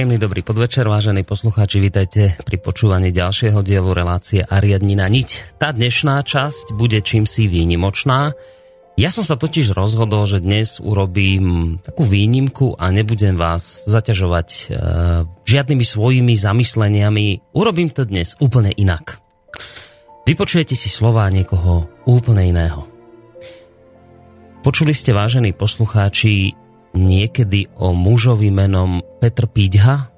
Príjemný dobrý podvečer, vážení poslucháči, vítajte pri počúvaní ďalšieho dielu relácie Ariadnina niť. Tá dnešná časť bude čímsi výnimočná. Ja som sa totiž rozhodol, že dnes urobím takú výnimku a nebudem vás zaťažovať e, žiadnymi svojimi zamysleniami. Urobím to dnes úplne inak. Vypočujete si slova niekoho úplne iného. Počuli ste, vážení poslucháči, niekedy o mužovi menom Petr Píďha,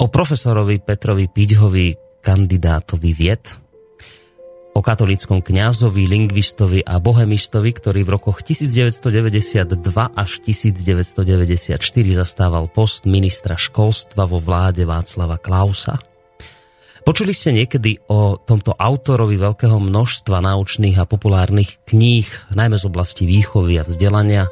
o profesorovi Petrovi Píďhovi, kandidátovi vied, o katolickom kňazovi, lingvistovi a bohemistovi, ktorý v rokoch 1992 až 1994 zastával post ministra školstva vo vláde Václava Klausa. Počuli ste niekedy o tomto autorovi veľkého množstva naučných a populárnych kníh, najmä z oblasti výchovy a vzdelania,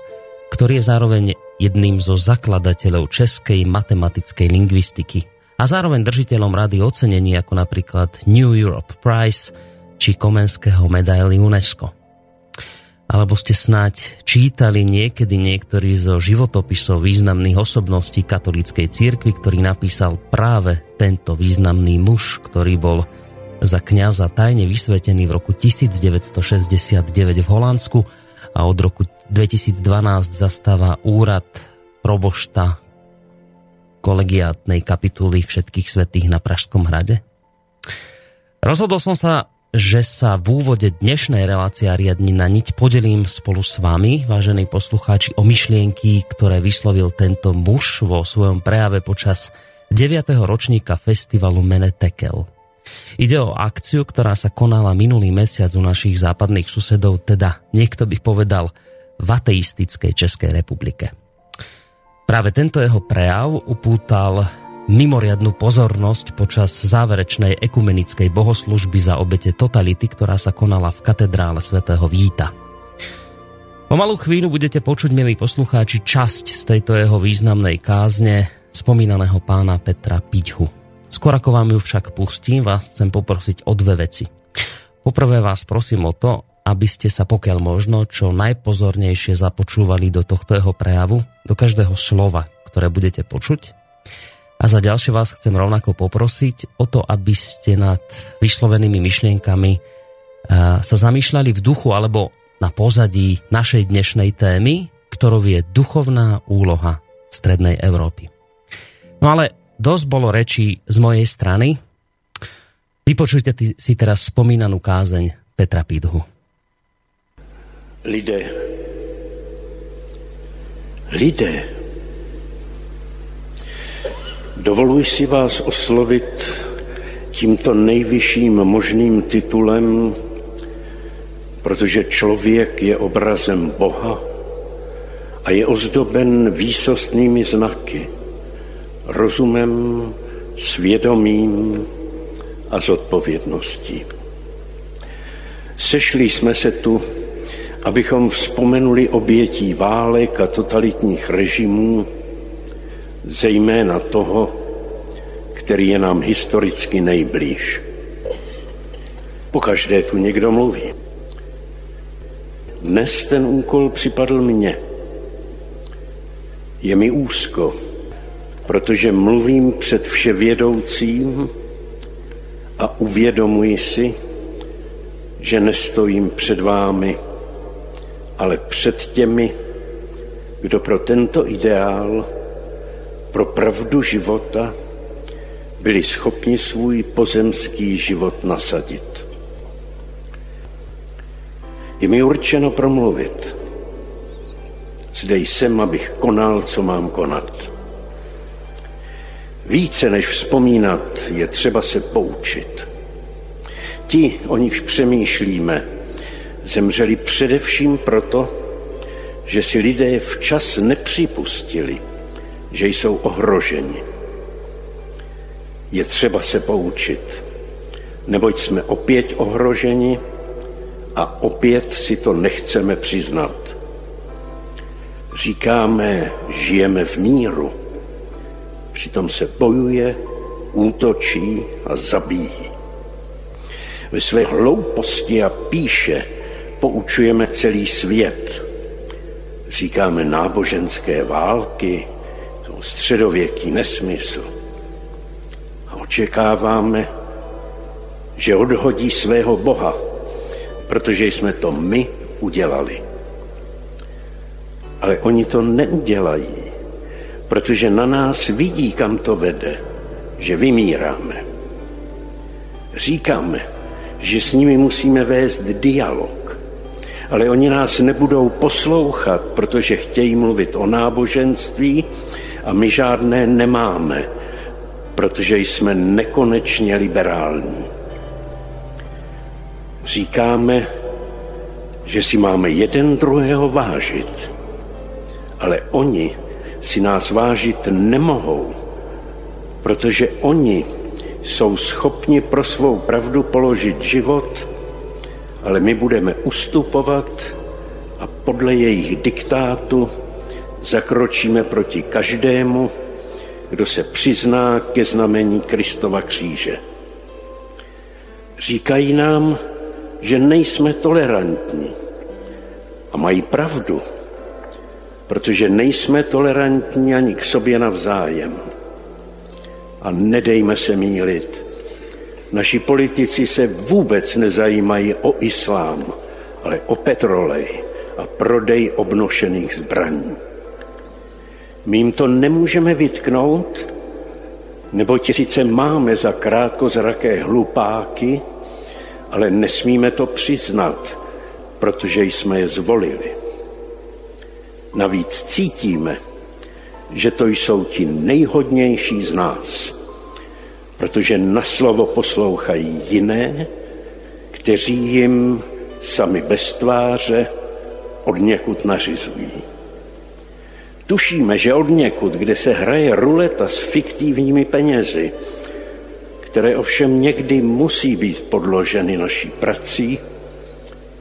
ktorý je zároveň jedným zo zakladateľov českej matematickej lingvistiky a zároveň držiteľom rady ocenení ako napríklad New Europe Prize či Komenského medaily UNESCO. Alebo ste snáď čítali niekedy niektorý zo životopisov významných osobností katolíckej cirkvi, ktorý napísal práve tento významný muž, ktorý bol za kňaza tajne vysvetený v roku 1969 v Holandsku a od roku 2012 zastáva úrad probošta kolegiátnej kapituly všetkých svetých na Pražskom hrade? Rozhodol som sa, že sa v úvode dnešnej relácie riadni na niť podelím spolu s vami, vážení poslucháči, o myšlienky, ktoré vyslovil tento muž vo svojom prejave počas 9. ročníka festivalu Menetekel. Ide o akciu, ktorá sa konala minulý mesiac u našich západných susedov, teda niekto by povedal v ateistickej Českej republike. Práve tento jeho prejav upútal mimoriadnú pozornosť počas záverečnej ekumenickej bohoslužby za obete totality, ktorá sa konala v katedrále svätého Víta. Po malú chvíľu budete počuť, milí poslucháči, časť z tejto jeho významnej kázne spomínaného pána Petra Piťhu. Skôr ako vám ju však pustím, vás chcem poprosiť o dve veci. Poprvé vás prosím o to, aby ste sa pokiaľ možno čo najpozornejšie započúvali do tohto jeho prejavu, do každého slova, ktoré budete počuť. A za ďalšie vás chcem rovnako poprosiť o to, aby ste nad vyslovenými myšlienkami sa zamýšľali v duchu alebo na pozadí našej dnešnej témy, ktorou je duchovná úloha Strednej Európy. No ale dosť bolo rečí z mojej strany. Vypočujte si teraz spomínanú kázeň Petra Pidhu. Lidé, lidé, dovoluji si vás oslovit tímto nejvyšším možným titulem, protože člověk je obrazem Boha a je ozdoben výsostnými znaky – rozumem, svědomím a zodpovědností. Sešli jsme se tu, abychom vzpomenuli obětí válek a totalitních režimů, zejména toho, který je nám historicky nejblíž. Pokaždé tu někdo mluví. Dnes ten úkol připadl mně. Je mi úzko, protože mluvím před vševědoucím a uvědomuji si, že nestojím před vámi, ale před těmi, kdo pro tento ideál, pro pravdu života, byli schopni svůj pozemský život nasadit. Je mi určeno promluvit. Zde jsem, abych konal, co mám konat. Více než vzpomínat je třeba se poučit. Ti, o nichž přemýšlíme, zemřeli především proto, že si lidé včas nepřipustili, že jsou ohroženi. Je třeba se poučit, neboť jsme opět ohroženi a opět si to nechceme přiznat. Říkáme, žijeme v míru, Přitom se bojuje, útočí a zabíjí. Ve své hlouposti a píše poučujeme celý svět. Říkáme náboženské války, to středověký nesmysl. A očekáváme, že odhodí svého Boha, protože jsme to my udělali. Ale oni to neudělají protože na nás vidí, kam to vede, že vymíráme. Říkáme, že s nimi musíme vést dialog, ale oni nás nebudou poslouchat, protože chtějí mluvit o náboženství a my žádné nemáme, protože jsme nekonečně liberální. Říkáme, že si máme jeden druhého vážit, ale oni si nás vážit nemohou, protože oni jsou schopni pro svou pravdu položit život, ale my budeme ustupovat a podle jejich diktátu zakročíme proti každému, kdo se přizná ke znamení Kristova kříže. Říkají nám, že nejsme tolerantní a mají pravdu protože nejsme tolerantní ani k sobě navzájem. A nedejme se mílit. Naši politici se vůbec nezajímají o islám, ale o petrolej a prodej obnošených zbraní. My jim to nemůžeme vytknout, nebo ti sice máme za krátkozraké hlupáky, ale nesmíme to přiznat, protože jsme je zvolili. Navíc cítíme, že to jsou ti nejhodnější z nás, protože na slovo poslouchají jiné, kteří jim sami bez tváře od někud nařizují. Tušíme, že od někud, kde se hraje ruleta s fiktivními penězi, které ovšem někdy musí být podloženy naší prací,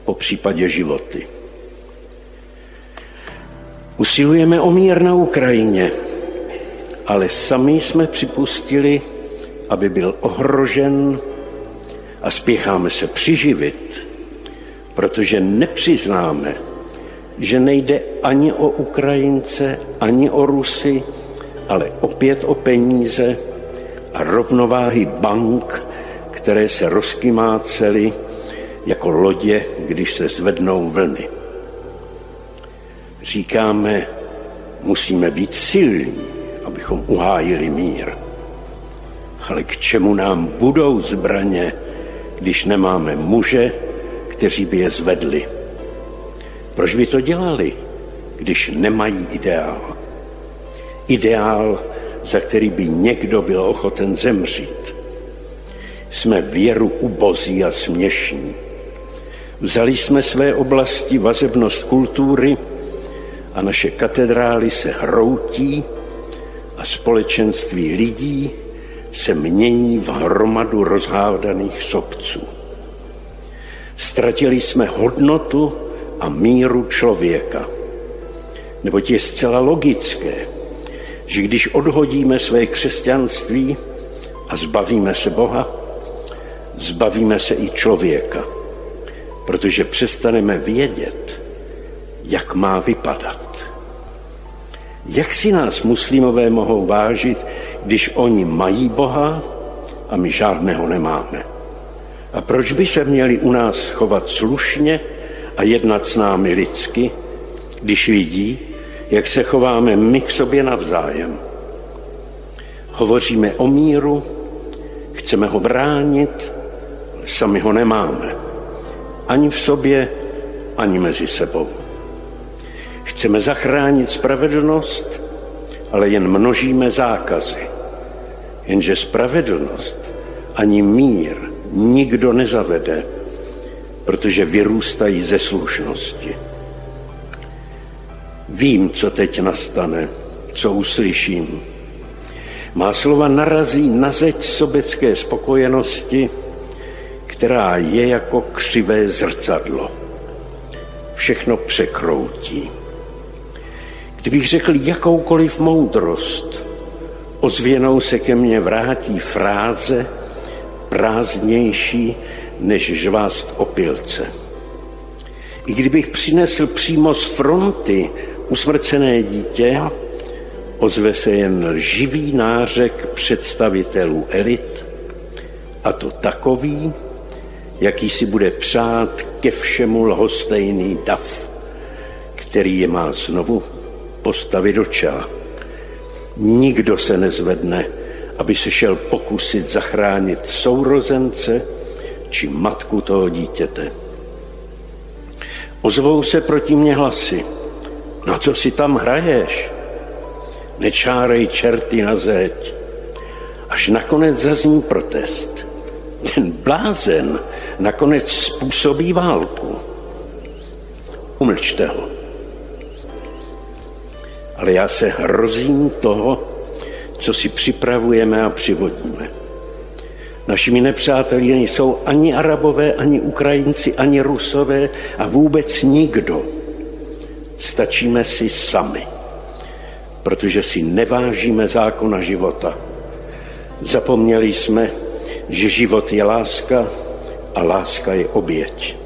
po případě životy. Usilujeme o mír na Ukrajině, ale sami jsme připustili, aby byl ohrožen a spěcháme se přiživit, protože nepřiznáme, že nejde ani o Ukrajince, ani o Rusy, ale opět o peníze a rovnováhy bank, které se rozkymácely jako lodě, když se zvednou vlny. Říkáme, musíme být silní abychom uhájili mír. Ale k čemu nám budou zbraně, když nemáme muže, kteří by je zvedli? Proč by to dělali, když nemají ideál? Ideál, za který by někdo byl ochoten zemřít. Jsme věru ubozí a směšní. Vzali jsme své oblasti vazebnost kultury a naše katedrály se hroutí a společenství lidí se mění v hromadu rozhádaných sobců. Ztratili jsme hodnotu a míru člověka. Neboť je zcela logické, že když odhodíme své křesťanství a zbavíme se Boha, zbavíme se i člověka, protože přestaneme vědět, jak má vypadat. Jak si nás muslimové mohou vážit, když oni mají Boha a my žádného nemáme? A proč by se měli u nás chovat slušně a jednat s námi lidsky, když vidí, jak se chováme my k sobě navzájem? Hovoříme o míru, chceme ho bránit, sami ho nemáme. Ani v sobě, ani mezi sebou. Chceme zachránit spravedlnost, ale jen množíme zákazy. Jenže spravedlnost ani mír nikdo nezavede, protože vyrůstají ze slušnosti. Vím, co teď nastane, co uslyším. Má slova narazí na zeď sobecké spokojenosti, která je jako křivé zrcadlo. Všechno překroutí. Kdybych řekl jakoukoliv moudrost, ozvěnou se ke mně vrátí fráze prázdnější než žvást opilce. I kdybych přinesl přímo z fronty usmrcené dítě, ozve se jen živý nářek představitelů elit, a to takový, jaký si bude přát ke všemu lhostejný dav, který je má znovu postavit do čela. Nikdo se nezvedne, aby se šel pokusit zachránit sourozence či matku toho dítěte. Ozvou se proti mně hlasy. Na co si tam hraješ? Nečárej čerty na zeď. Až nakonec zazní protest. Ten blázen nakonec způsobí válku. Umlčte ho ale já se hrozím toho, co si připravujeme a přivodíme. Našimi nepřáteli nejsou ani Arabové, ani Ukrajinci, ani Rusové a vůbec nikdo. Stačíme si sami, protože si nevážíme zákona života. Zapomněli jsme, že život je láska a láska je oběť.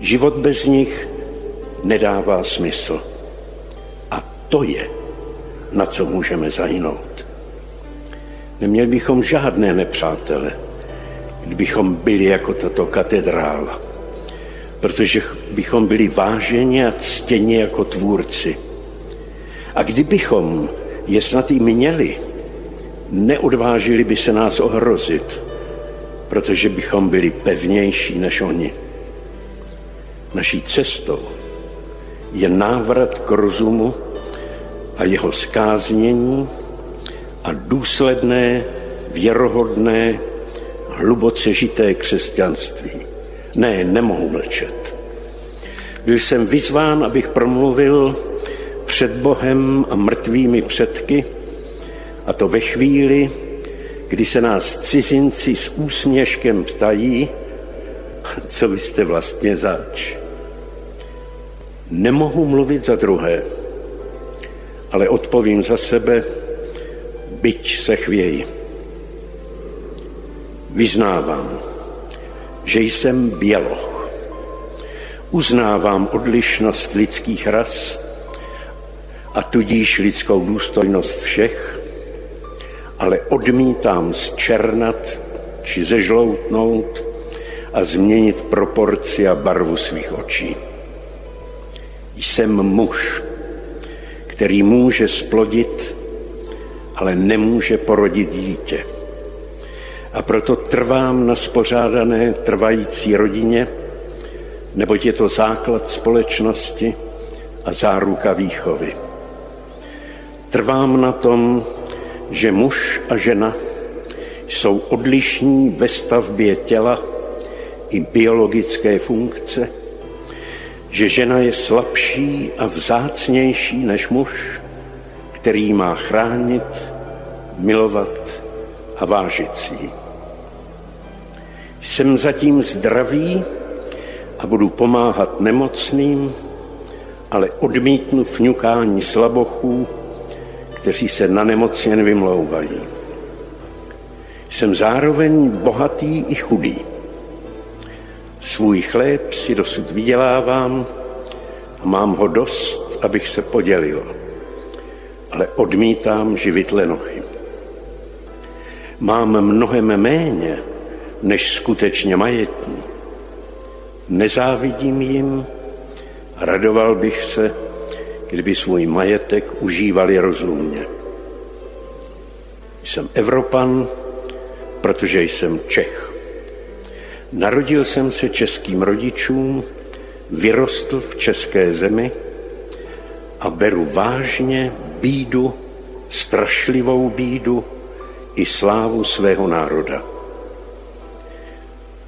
Život bez nich nedává smysl to je, na co můžeme zahynout. Neměli bychom žádné nepřátele, kdybychom byli jako tato katedrála, protože bychom byli váženi a ctěni jako tvůrci. A kdybychom je snad i měli, neodvážili by se nás ohrozit, protože bychom byli pevnější než oni. Naší cestou je návrat k rozumu a jeho skáznění a důsledné, věrohodné, hluboce žité křesťanství. Ne, nemohu mlčet. Byl jsem vyzván, abych promluvil před Bohem a mrtvými předky, a to ve chvíli, kdy se nás cizinci s úsměškem ptají, co vy jste vlastně zač. Nemohu mluvit za druhé ale odpovím za sebe, byť se chvěji. Vyznávám, že jsem běloch. Uznávám odlišnost lidských ras a tudíž lidskou důstojnost všech, ale odmítám zčernat či zežloutnout a změnit proporci a barvu svých očí. Jsem muž, který může splodit ale nemůže porodit dítě. A proto trvám na spořádané trvající rodině, neboť je to základ společnosti a záruka výchovy. Trvám na tom, že muž a žena jsou odlišní ve stavbě těla i biologické funkce, že žena je slabší a vzácnější než muž, který má chránit, milovat a vážit si. Jsem zatím zdravý a budu pomáhat nemocným, ale odmítnu fňukání slabochů, kteří se na nemoc jen vymlouvají. Jsem zároveň bohatý i chudý. Svůj chléb si dosud vydělávám a mám ho dost, abych se podělil. Ale odmítám živit lenochy. Mám mnohem méně, než skutečně majetní. Nezávidím jim radoval bych se, kdyby svůj majetek užívali rozumně. Jsem Evropan, protože jsem Čech. Narodil jsem se českým rodičům, vyrostl v české zemi a beru vážně bídu, strašlivou bídu i slávu svého národa.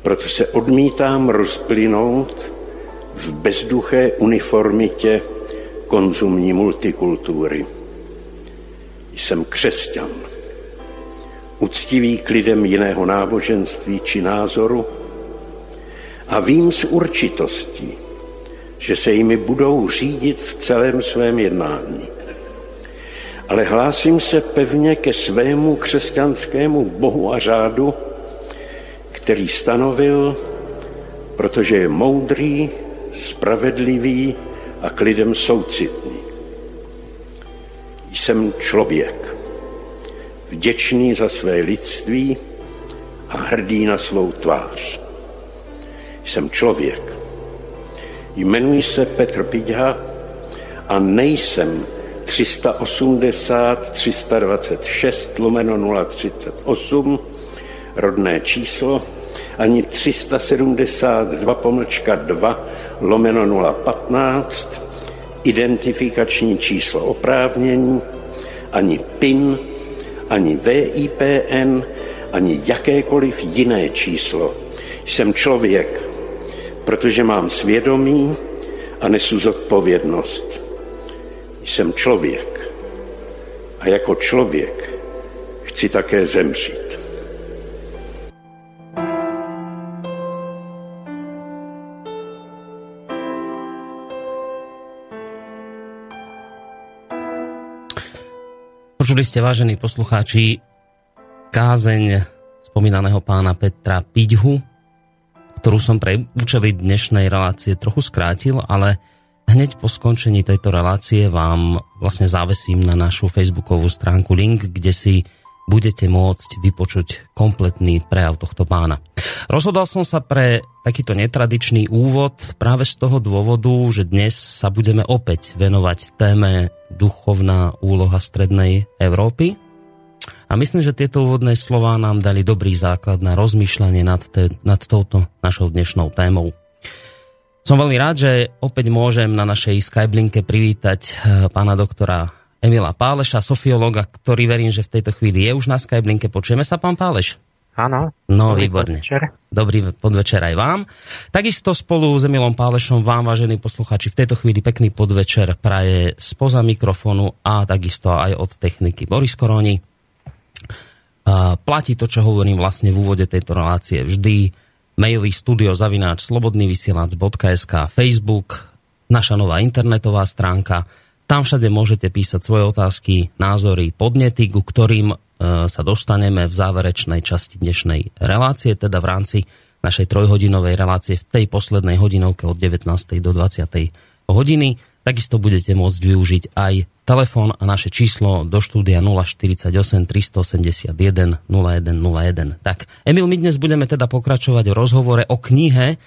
Proto se odmítám rozplynout v bezduché uniformitě konzumní multikultury. Jsem křesťan, uctivý k lidem jiného náboženství či názoru a vím s určitostí, že se jimi budou řídit v celém svém jednání. Ale hlásím se pevně ke svému křesťanskému bohu a řádu, který stanovil, protože je moudrý, spravedlivý a k lidem soucitný. Jsem člověk, vděčný za své lidství a hrdý na svou tvář. Jsem člověk. Jmenuji se Petr Pidha a nejsem 380 326 lomeno 038 rodné číslo, ani 372 pomlčka 2 lomeno 015 identifikační číslo oprávnění, ani PIN, ani VIPN, ani jakékoliv jiné číslo. Jsem člověk, protože mám svědomí a nesu zodpovědnost. Jsem člověk a jako člověk chci také zemřít. Počuli ste, vážení poslucháči, kázeň spomínaného pána Petra Piďhu, ktorú som pre účely dnešnej relácie trochu skrátil, ale hneď po skončení tejto relácie vám vlastne závesím na našu facebookovú stránku link, kde si budete môcť vypočuť kompletný prejav tohto pána. Rozhodol som sa pre takýto netradičný úvod práve z toho dôvodu, že dnes sa budeme opäť venovať téme duchovná úloha Strednej Európy. A myslím, že tieto úvodné slová nám dali dobrý základ na rozmýšľanie nad, te, nad touto našou dnešnou témou. Som veľmi rád, že opäť môžem na našej Skyblinke privítať eh, pána doktora Emila Páleša, sofiológa, ktorý verím, že v tejto chvíli je už na Skyblinke. Počujeme sa, pán Páleš? Áno. No, Dobrý výborne. Podvečer. Dobrý podvečer aj vám. Takisto spolu s Emilom Pálešom vám, vážení poslucháči, v tejto chvíli pekný podvečer praje spoza mikrofónu a takisto aj od techniky Boris Koroni. Platí to, čo hovorím vlastne v úvode tejto relácie vždy. Maily studiozavináč slobodnyvysielac.sk Facebook, naša nová internetová stránka – tam všade môžete písať svoje otázky, názory, podnety, ku ktorým e, sa dostaneme v záverečnej časti dnešnej relácie, teda v rámci našej trojhodinovej relácie v tej poslednej hodinovke od 19. do 20. hodiny. Takisto budete môcť využiť aj telefón a naše číslo do štúdia 048 381 0101. Tak, Emil, my dnes budeme teda pokračovať v rozhovore o knihe,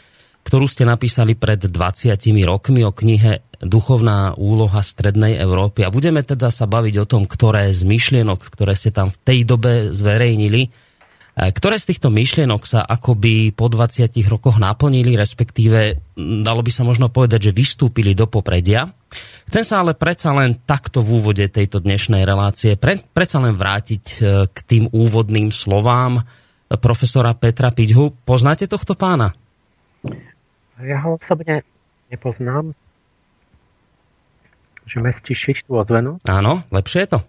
ktorú ste napísali pred 20 rokmi o knihe Duchovná úloha Strednej Európy. A budeme teda sa baviť o tom, ktoré z myšlienok, ktoré ste tam v tej dobe zverejnili, ktoré z týchto myšlienok sa akoby po 20 rokoch naplnili, respektíve dalo by sa možno povedať, že vystúpili do popredia. Chcem sa ale predsa len takto v úvode tejto dnešnej relácie pre, predsa len vrátiť e, k tým úvodným slovám profesora Petra Piťhu. Poznáte tohto pána? Ja ho osobne nepoznám. Že mestí šiť tú ozvenu. Áno, lepšie je to.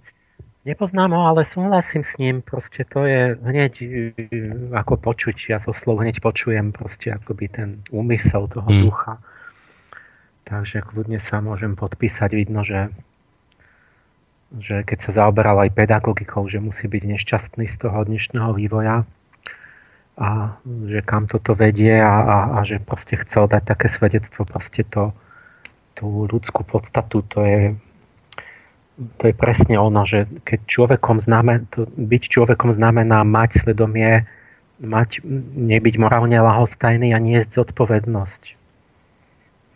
Nepoznám ho, ale súhlasím s ním. Proste to je hneď e, ako počuť. Ja zo slov hneď počujem proste akoby ten úmysel toho mm. ducha. Takže kľudne sa môžem podpísať. Vidno, že, že keď sa zaoberal aj pedagogikou, že musí byť nešťastný z toho dnešného vývoja a že kam toto vedie a, a, a že proste chcel dať také svedectvo, proste to, tú ľudskú podstatu, to je to je presne ono, že keď človekom znamená, to, byť človekom znamená mať svedomie, mať, nebyť morálne lahostajný a nie zodpovednosť.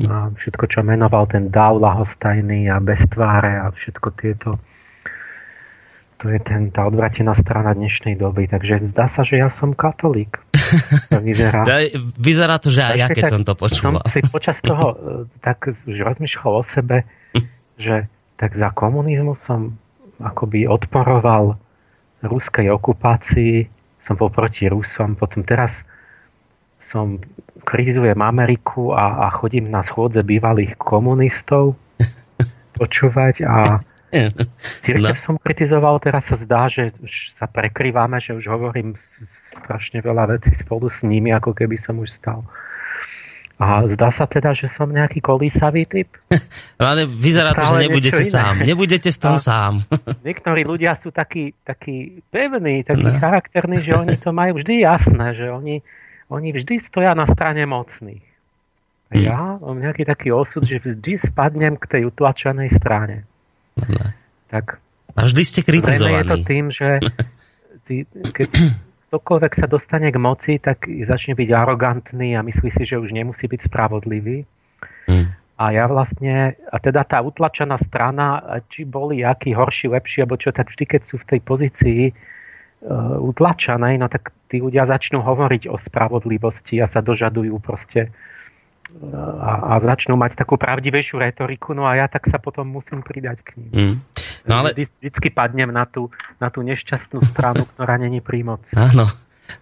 A všetko, čo menoval ten dáv lahostajný a bez tváre a všetko tieto, to je ten, tá odvratená strana dnešnej doby. Takže zdá sa, že ja som katolík. To vyzerá. vyzerá to, že aj ja, keď som to počul. Som si počas toho tak už rozmýšľal o sebe, že tak za komunizmu som akoby odporoval ruskej okupácii, som bol proti Rusom, potom teraz som krízujem Ameriku a, a chodím na schôdze bývalých komunistov počúvať a Církev no. som kritizoval, teraz sa zdá, že už sa prekrývame, že už hovorím strašne veľa vecí spolu s nimi, ako keby som už stal a zdá sa teda, že som nejaký kolísavý typ. Ale vyzerá to, že nebudete sám. Nebudete v tom a sám. niektorí ľudia sú takí, takí pevní, takí no. charakterní, že oni to majú vždy jasné, že oni, oni vždy stoja na strane mocných. A hm. ja mám nejaký taký osud, že vždy spadnem k tej utlačenej strane. No. Tak, a vždy ste kritizovaní. je to tým, že ty, keď ktokoľvek sa dostane k moci, tak začne byť arogantný a myslí si, že už nemusí byť spravodlivý. Hmm. A ja vlastne, a teda tá utlačená strana, či boli aký horší, lepší, alebo čo, tak vždy, keď sú v tej pozícii uh, utlačanej, no tak tí ľudia začnú hovoriť o spravodlivosti a sa dožadujú proste a, a začnú mať takú pravdivejšiu retoriku, no a ja tak sa potom musím pridať k ním. Mm. No ale... Vždy, vždycky padnem na tú, na tú nešťastnú stranu, ktorá není pri moci. Áno,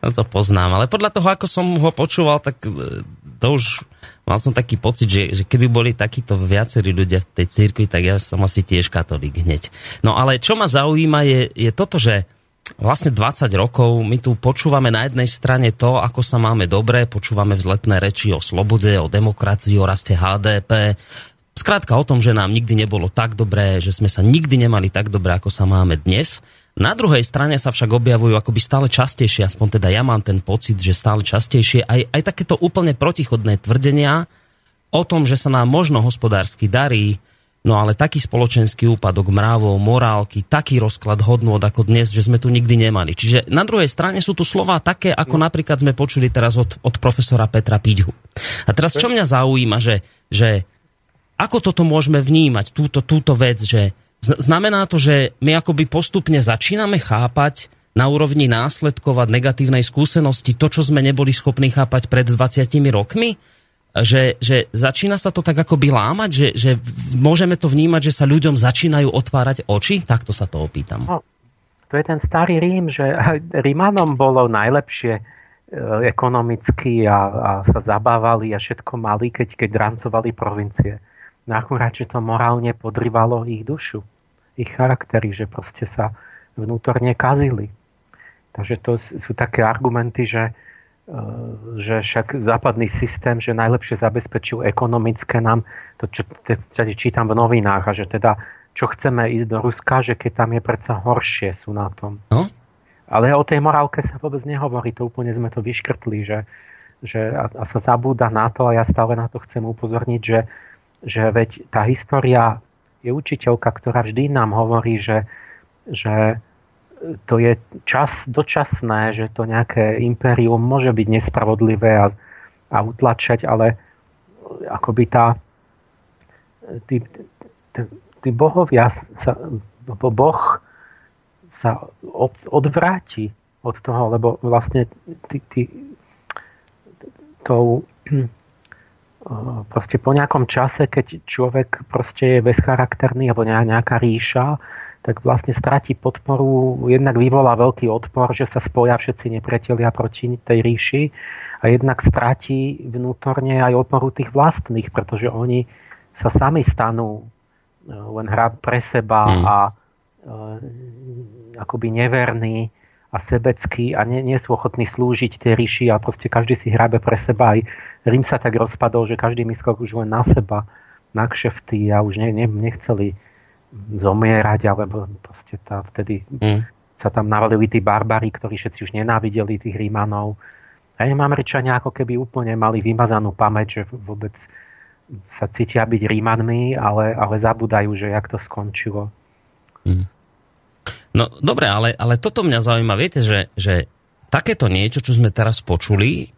no to poznám, ale podľa toho, ako som ho počúval, tak e, to už mal som taký pocit, že, že keby boli takíto viacerí ľudia v tej cirkvi, tak ja som asi tiež katolík hneď. No ale čo ma zaujíma je, je toto, že vlastne 20 rokov my tu počúvame na jednej strane to, ako sa máme dobre, počúvame vzletné reči o slobode, o demokracii, o raste HDP, Skrátka o tom, že nám nikdy nebolo tak dobré, že sme sa nikdy nemali tak dobre, ako sa máme dnes. Na druhej strane sa však objavujú akoby stále častejšie, aspoň teda ja mám ten pocit, že stále častejšie aj, aj takéto úplne protichodné tvrdenia o tom, že sa nám možno hospodársky darí, No ale taký spoločenský úpadok mravov, morálky, taký rozklad hodnôt ako dnes, že sme tu nikdy nemali. Čiže na druhej strane sú tu slova také, ako no. napríklad sme počuli teraz od, od profesora Petra Piďhu. A teraz čo mňa zaujíma, že, že ako toto môžeme vnímať, túto, túto vec, že znamená to, že my akoby postupne začíname chápať na úrovni následkovať negatívnej skúsenosti to, čo sme neboli schopní chápať pred 20 rokmi? Že, že začína sa to tak akoby lámať, že, že môžeme to vnímať, že sa ľuďom začínajú otvárať oči? Takto sa to opýtam. No, to je ten starý Rím, že Rímanom bolo najlepšie e, ekonomicky a, a sa zabávali a všetko mali, keď, keď drancovali provincie. No akurát, že to morálne podrývalo ich dušu, ich charaktery, že proste sa vnútorne kazili. Takže to sú také argumenty, že, že však západný systém, že najlepšie zabezpečil ekonomické nám, to čo teda čítam v novinách, a že teda čo chceme ísť do Ruska, že keď tam je predsa horšie sú na tom. No? Ale o tej morálke sa vôbec nehovorí, to úplne sme to vyškrtli, že, že a, a sa zabúda na to a ja stále na to chcem upozorniť, že, že veď tá história je učiteľka, ktorá vždy nám hovorí, že, že to je čas dočasné, že to nejaké impérium môže byť nespravodlivé a, a utlačať, ale akoby tá tí, tí, tí bohovia sa, boh sa od, odvráti od toho, lebo vlastne ty, ty, tou proste po nejakom čase, keď človek proste je bezcharakterný alebo nejaká ríša, tak vlastne stratí podporu, jednak vyvolá veľký odpor, že sa spoja všetci nepriatelia proti tej ríši a jednak stratí vnútorne aj oporu tých vlastných, pretože oni sa sami stanú e, len hra pre seba mm. a e, akoby neverní a sebeckí a nie, nie sú ochotní slúžiť tej ríši a proste každý si hrabe pre seba. Aj Rím sa tak rozpadol, že každý myslel už len na seba, na kšefty a už ne, ne, nechceli zomierať, alebo proste tá, vtedy mm. sa tam navalili tí barbary, ktorí všetci už nenávideli tých Rímanov. A im Američania ako keby úplne mali vymazanú pamäť, že vôbec sa cítia byť Rímanmi, ale, ale zabudajú, že jak to skončilo. Mm. No dobre, ale, ale toto mňa zaujíma. Viete, že, že takéto niečo, čo sme teraz počuli,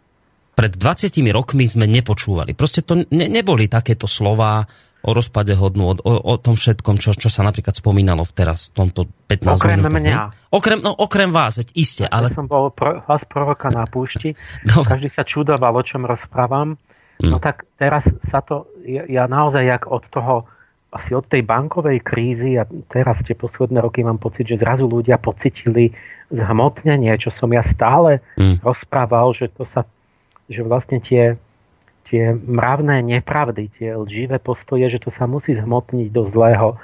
pred 20 rokmi sme nepočúvali. Proste to ne, neboli takéto slova o rozpade hodnú, o, o, o tom všetkom, čo, čo sa napríklad spomínalo teraz v tomto 15 Okrem minútov, mňa. Okrem, no, okrem vás, veď iste. Ale... Ja som bol pro, hlas proroka na púšti, no. každý sa čudoval, o čom rozprávam. Mm. No tak teraz sa to, ja, ja naozaj jak od toho, asi od tej bankovej krízy a teraz tie posledné roky mám pocit, že zrazu ľudia pocitili zhmotnenie, čo som ja stále mm. rozprával, že to sa, že vlastne tie tie mravné nepravdy, tie lživé postoje, že to sa musí zhmotniť do zlého.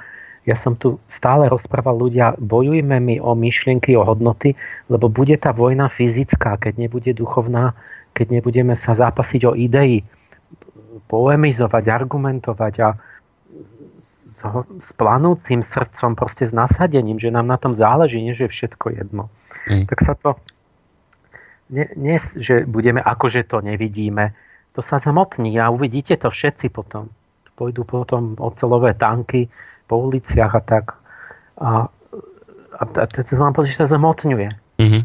Ja som tu stále rozprával ľudia, bojujme mi o myšlienky, o hodnoty, lebo bude tá vojna fyzická, keď nebude duchovná, keď nebudeme sa zápasiť o idei, polemizovať, argumentovať a s, s planúcim srdcom, proste s nasadením, že nám na tom záleží, nie že je všetko jedno. Mm. Tak sa to, nie, nie, že budeme ako, že to nevidíme, to sa zmotní a uvidíte to všetci potom. Pôjdu potom ocelové tanky po uliciach a tak. A, a, a to mám pocit, že sa zmotňuje. Mm-hmm.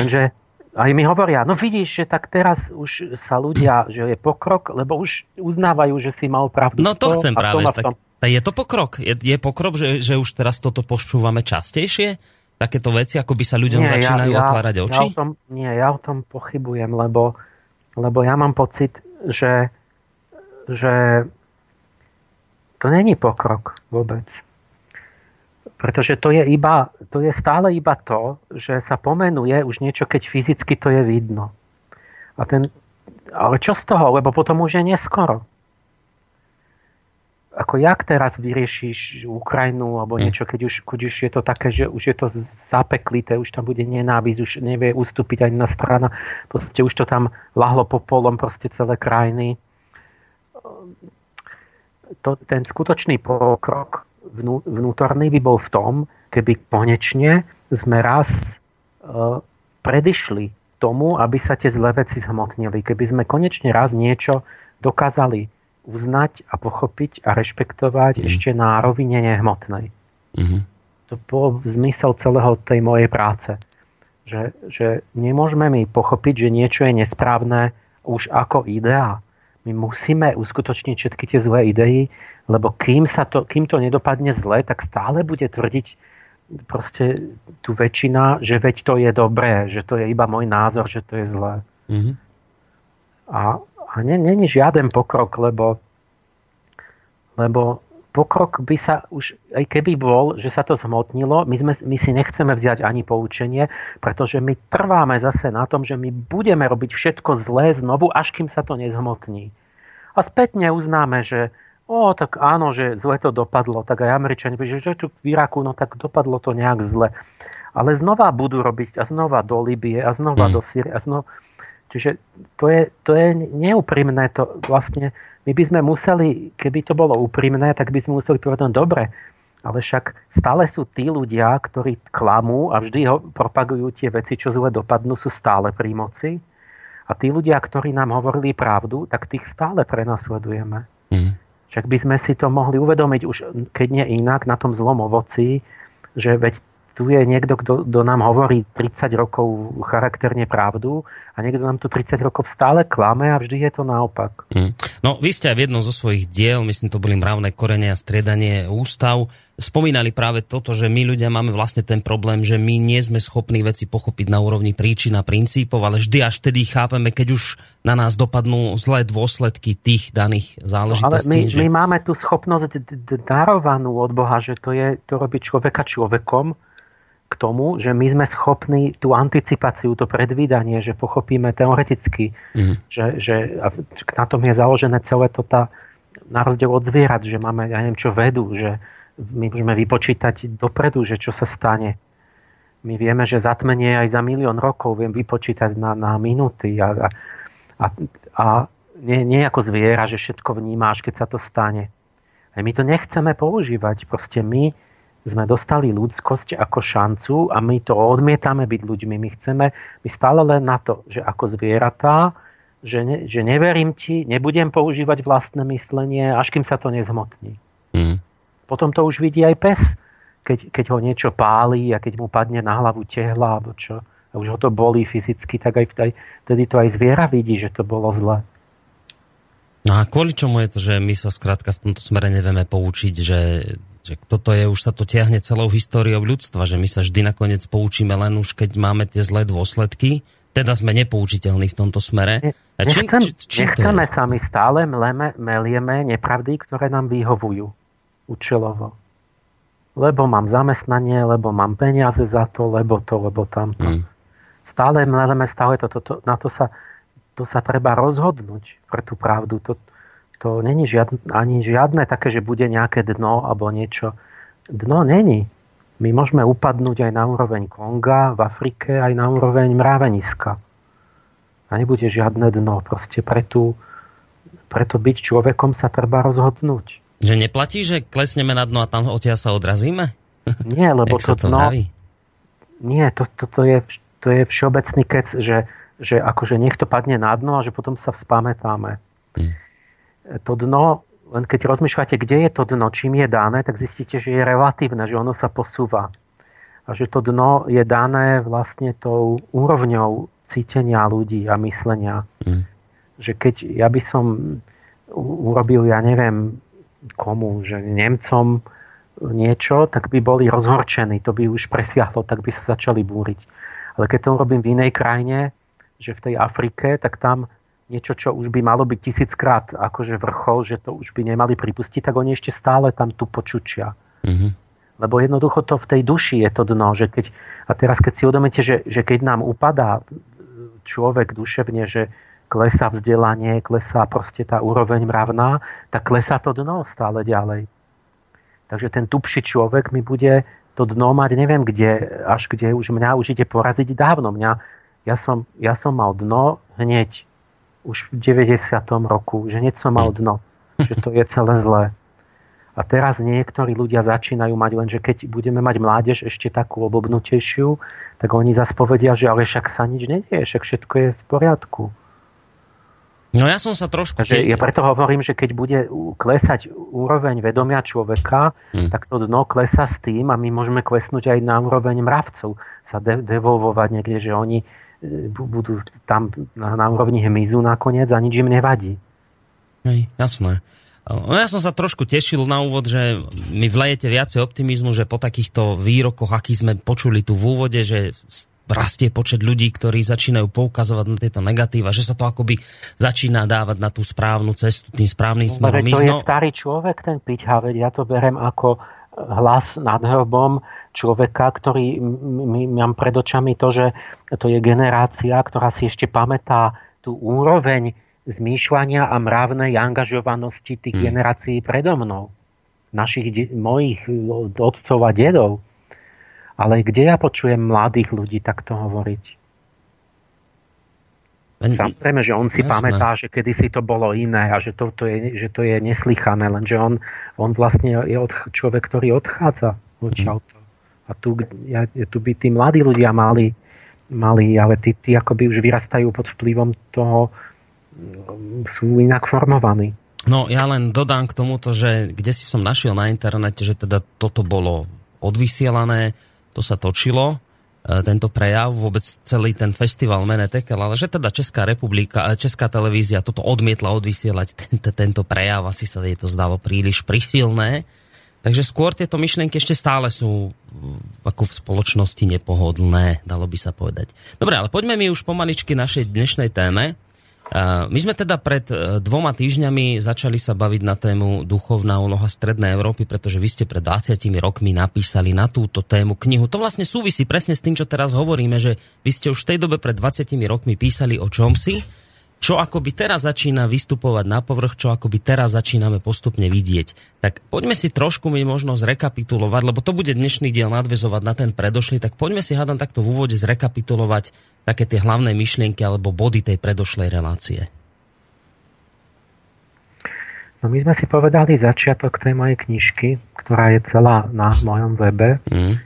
Lenže aj mi hovoria, no vidíš, že tak teraz už sa ľudia, že je pokrok, lebo už uznávajú, že si mal pravdu. No to chcem práve. Tak, je to pokrok? Je, je pokrok, že, že už teraz toto počúvame častejšie? Takéto veci, ako by sa ľuďom nie, začínajú ja, otvárať oči? Ja o tom, nie, ja o tom pochybujem, lebo lebo ja mám pocit, že, že to není pokrok vôbec. Pretože to je, iba, to je stále iba to, že sa pomenuje už niečo, keď fyzicky to je vidno. A ten, ale čo z toho? Lebo potom už je neskoro ako jak teraz vyriešiš Ukrajinu alebo hm. niečo, keď už, keď už je to také, že už je to zapeklité, už tam bude nenávisť, už nevie ustúpiť ani na strana, proste už to tam lahlo po polom proste celé krajiny. To, ten skutočný pokrok vnú, vnútorný by bol v tom, keby konečne sme raz uh, predišli tomu, aby sa tie zlé veci zhmotnili. Keby sme konečne raz niečo dokázali uznať a pochopiť a rešpektovať mm. ešte na rovine nehmotnej. Mm-hmm. To bol zmysel celého tej mojej práce. Že, že nemôžeme mi pochopiť, že niečo je nesprávne už ako idea. My musíme uskutočniť všetky tie zlé idei, lebo kým, sa to, kým to nedopadne zle, tak stále bude tvrdiť proste tu väčšina, že veď to je dobré, že to je iba môj názor, že to je zlé. Mm-hmm. A a není žiaden pokrok, lebo, lebo pokrok by sa už, aj keby bol, že sa to zhmotnilo, my, sme, my si nechceme vziať ani poučenie, pretože my trváme zase na tom, že my budeme robiť všetko zlé znovu, až kým sa to nezhmotní. A spätne uznáme, že o, tak áno, že zle to dopadlo, tak aj Američania, že, že tu v Iraku, no tak dopadlo to nejak zle. Ale znova budú robiť a znova do Libie a znova mm. do Syrie a znova Čiže to je, to je neúprimné. To vlastne, my by sme museli, keby to bolo úprimné, tak by sme museli povedať, no dobre, ale však stále sú tí ľudia, ktorí klamú a vždy ho propagujú tie veci, čo zle dopadnú, sú stále pri moci. A tí ľudia, ktorí nám hovorili pravdu, tak tých stále prenasledujeme. Mm. Však by sme si to mohli uvedomiť už, keď nie inak, na tom zlom ovoci, že veď tu je niekto, kto, kto nám hovorí 30 rokov charakterne pravdu a niekto nám tu 30 rokov stále klame a vždy je to naopak. Mm. No, vy ste aj v jednom zo svojich diel, myslím, to boli mravné korene a striedanie ústav, spomínali práve toto, že my ľudia máme vlastne ten problém, že my nie sme schopní veci pochopiť na úrovni príčin a princípov, ale vždy až vtedy chápeme, keď už na nás dopadnú zlé dôsledky tých daných záležitostí. No, ale my, že... my máme tú schopnosť darovanú od Boha, že to, je, to robí človeka človekom, k tomu, že my sme schopní tú anticipáciu, to predvídanie, že pochopíme teoreticky, mm. že, že na tom je založené celé to tá, na rozdiel od zvierat, že máme, ja neviem čo, vedu, že my môžeme vypočítať dopredu, že čo sa stane. My vieme, že zatmenie aj za milión rokov viem vypočítať na, na minúty a, a, a nie, nie ako zviera, že všetko vnímáš, keď sa to stane. A my to nechceme používať. Proste my sme dostali ľudskosť ako šancu a my to odmietame byť ľuďmi. My chceme, my stále len na to, že ako zvieratá, že, ne, že neverím ti, nebudem používať vlastné myslenie, až kým sa to nezhmotní. Mm. Potom to už vidí aj pes, keď, keď ho niečo pálí a keď mu padne na hlavu tehla, alebo čo, a už ho to bolí fyzicky, tak aj vtedy to aj zviera vidí, že to bolo zle. No a kvôli čomu je to, že my sa skrátka v tomto smere nevieme poučiť, že že toto je, už sa to tiahne celou históriou ľudstva, že my sa vždy nakoniec poučíme len už, keď máme tie zlé dôsledky, teda sme nepoučiteľní v tomto smere. A čím, Nechcem, či, či nechceme sa, my stále mleme, melieme nepravdy, ktoré nám vyhovujú účelovo. Lebo mám zamestnanie, lebo mám peniaze za to, lebo to, lebo tamto. Mm. Stále mleme, stále to, to, to, na to sa, to sa treba rozhodnúť pre tú pravdu. To, to není žiadne, ani žiadne také, že bude nejaké dno alebo niečo. Dno není. My môžeme upadnúť aj na úroveň Konga v Afrike, aj na úroveň mraveniska. A nebude žiadne dno. Proste pre tú, preto byť človekom sa treba rozhodnúť. Že neplatí, že klesneme na dno a tam odtiaľ sa odrazíme? Nie, lebo to, to dno... Vraví? Nie, to, to, to, je, to je všeobecný kec, že, že akože niekto padne na dno a že potom sa vzpamätáme. Hmm to dno, len keď rozmýšľate, kde je to dno, čím je dané, tak zistíte, že je relatívne, že ono sa posúva. A že to dno je dané vlastne tou úrovňou cítenia ľudí a myslenia. Mm. Že keď ja by som urobil, ja neviem komu, že Nemcom niečo, tak by boli rozhorčení, to by už presiahlo, tak by sa začali búriť. Ale keď to urobím v inej krajine, že v tej Afrike, tak tam niečo, čo už by malo byť tisíckrát akože vrchol, že to už by nemali pripustiť, tak oni ešte stále tam tu počučia. Mm-hmm. Lebo jednoducho to v tej duši je to dno. Že keď, a teraz keď si uvedomíte, že, že keď nám upadá človek duševne, že klesá vzdelanie, klesá proste tá úroveň mravná, tak klesá to dno stále ďalej. Takže ten tupší človek mi bude to dno mať neviem kde, až kde už mňa už ide poraziť dávno. Mňa, ja, som, ja som mal dno hneď už v 90. roku, že niečo mal hm. dno, že to je celé zlé. A teraz niektorí ľudia začínajú mať len, že keď budeme mať mládež ešte takú obobnutejšiu, tak oni zase povedia, že ale však sa nič nedieje, však všetko je v poriadku. No ja som sa trošku... Takže ja preto hovorím, že keď bude klesať úroveň vedomia človeka, hmm. tak to dno klesa s tým a my môžeme klesnúť aj na úroveň mravcov, sa de- devolvovať niekde, že oni budú tam na, na úrovni hmyzu nakoniec a nič im nevadí. Hej, jasné. No ja som sa trošku tešil na úvod, že mi vlejete viacej optimizmu, že po takýchto výrokoch, aký sme počuli tu v úvode, že rastie počet ľudí, ktorí začínajú poukazovať na tieto negatíva, že sa to akoby začína dávať na tú správnu cestu, tým správnym no, smerom. To je starý človek, ten piťha, veď ja to berem ako hlas nad hrobom človeka, ktorý mám pred očami to, že to je generácia, ktorá si ešte pamätá tú úroveň zmýšľania a mravnej angažovanosti tých hmm. generácií predo mnou. Našich, mojich otcov a dedov. Ale kde ja počujem mladých ľudí takto hovoriť? Samozrejme, že on si Jasné. pamätá, že kedysi to bolo iné a že to, to, je, že to je neslychané, lenže on, on vlastne je od, človek, ktorý odchádza odtiaľ to. A tu, ja, tu by tí mladí ľudia mali, mali ale tí, tí akoby už vyrastajú pod vplyvom toho, sú inak formovaní. No ja len dodám k tomuto, že kde si som našiel na internete, že teda toto bolo odvysielané, to sa točilo, e, tento prejav, vôbec celý ten festival Menetekel, ale že teda Česká republika, e, Česká televízia toto odmietla odvysielať, tento, tento prejav, asi sa jej to zdalo príliš prichylné. Takže skôr tieto myšlienky ešte stále sú ako v spoločnosti nepohodlné, dalo by sa povedať. Dobre, ale poďme mi už pomaličky našej dnešnej téme. My sme teda pred e, dvoma týždňami začali sa baviť na tému duchovná úloha Strednej Európy, pretože vy ste pred 20 rokmi napísali na túto tému knihu. To vlastne súvisí presne s tým, čo teraz hovoríme, že vy ste už v tej dobe pred 20 rokmi písali o čomsi, čo akoby teraz začína vystupovať na povrch, čo akoby teraz začíname postupne vidieť. Tak poďme si trošku mi možno zrekapitulovať, lebo to bude dnešný diel nadvezovať na ten predošlý, tak poďme si hádam takto v úvode zrekapitulovať také tie hlavné myšlienky alebo body tej predošlej relácie. No my sme si povedali začiatok tej mojej knižky, ktorá je celá na mojom webe. Mm.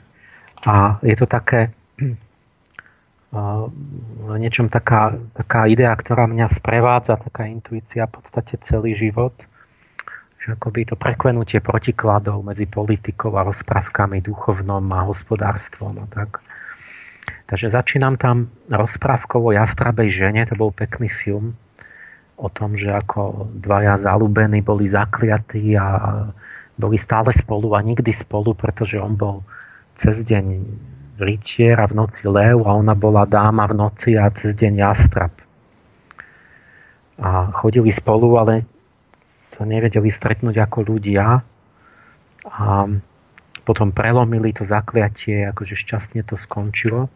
A je to také niečom taká, taká idea, ktorá mňa sprevádza, taká intuícia v podstate celý život. Že akoby to preklenutie protikladov medzi politikou a rozprávkami duchovnom a hospodárstvom a tak. Takže začínam tam rozprávkou o jastrabej žene, to bol pekný film o tom, že ako dvaja zalúbení boli zakliatí a boli stále spolu a nikdy spolu, pretože on bol cez deň rytier a v noci lev a ona bola dáma v noci a cez deň jastrab. A chodili spolu, ale sa nevedeli stretnúť ako ľudia a potom prelomili to zakliatie, akože šťastne to skončilo.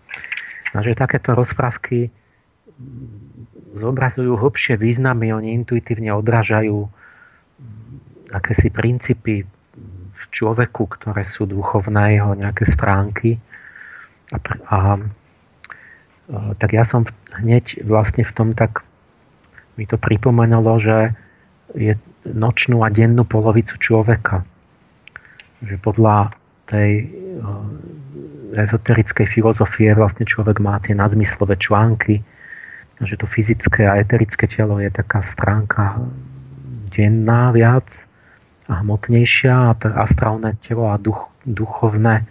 A že takéto rozprávky zobrazujú hlbšie významy, oni intuitívne odrážajú akési princípy v človeku, ktoré sú duchovné, jeho nejaké stránky a, a tak ja som hneď vlastne v tom tak mi to pripomenulo, že je nočnú a dennú polovicu človeka. Že podľa tej ezoterickej filozofie vlastne človek má tie nadzmyslové články, že to fyzické a eterické telo je taká stránka denná viac a hmotnejšia a astrálne telo a duch, duchovné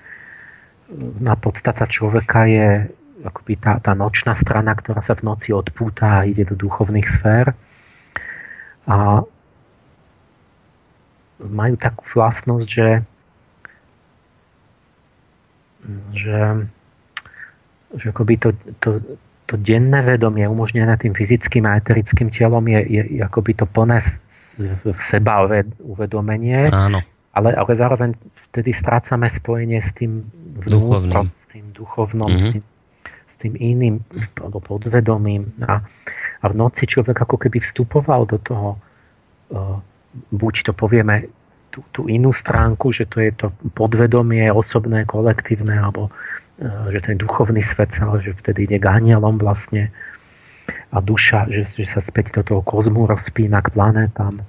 na podstata človeka je akoby tá, tá nočná strana, ktorá sa v noci odpúta a ide do duchovných sfér. A majú takú vlastnosť, že, že, že akoby to, to, to denné vedomie umožnené tým fyzickým a eterickým telom je, je, akoby to plné v seba uvedomenie. Áno ale, ale zároveň vtedy strácame spojenie s tým vnútrom, s tým duchovnom, mm-hmm. s, tým, s tým iným, alebo podvedomím. A, a v noci človek ako keby vstupoval do toho, uh, buď to povieme tú, tú inú stránku, že to je to podvedomie osobné, kolektívne, alebo uh, že ten duchovný svet sa, že vtedy ide k anielom vlastne a duša, že, že sa späť do toho kozmu rozpína k planétam.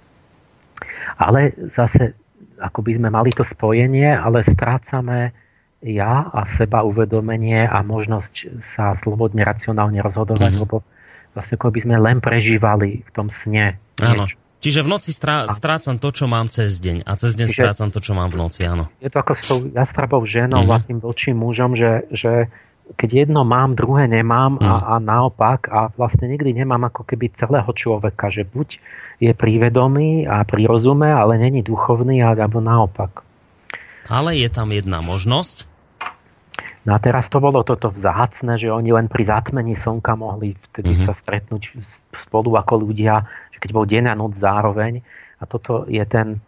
Ale zase ako by sme mali to spojenie, ale strácame ja a seba uvedomenie a možnosť sa slobodne, racionálne rozhodovať, mm-hmm. lebo vlastne ako by sme len prežívali v tom sne. Áno. Čiže v noci strá, strácam to, čo mám cez deň a cez deň Čiže strácam to, čo mám v noci, áno. Je to ako s tou jastrabou ženou mm-hmm. a tým vlčím mužom, že, že keď jedno mám, druhé nemám mm. a, a naopak a vlastne nikdy nemám ako keby celého človeka, že buď je prívedomý a pri rozume, ale není duchovný, alebo naopak. Ale je tam jedna možnosť. No a teraz to bolo toto vzácne, že oni len pri zatmení slnka mohli vtedy mm-hmm. sa stretnúť spolu ako ľudia, že keď bol deň a noc zároveň. A toto je ten,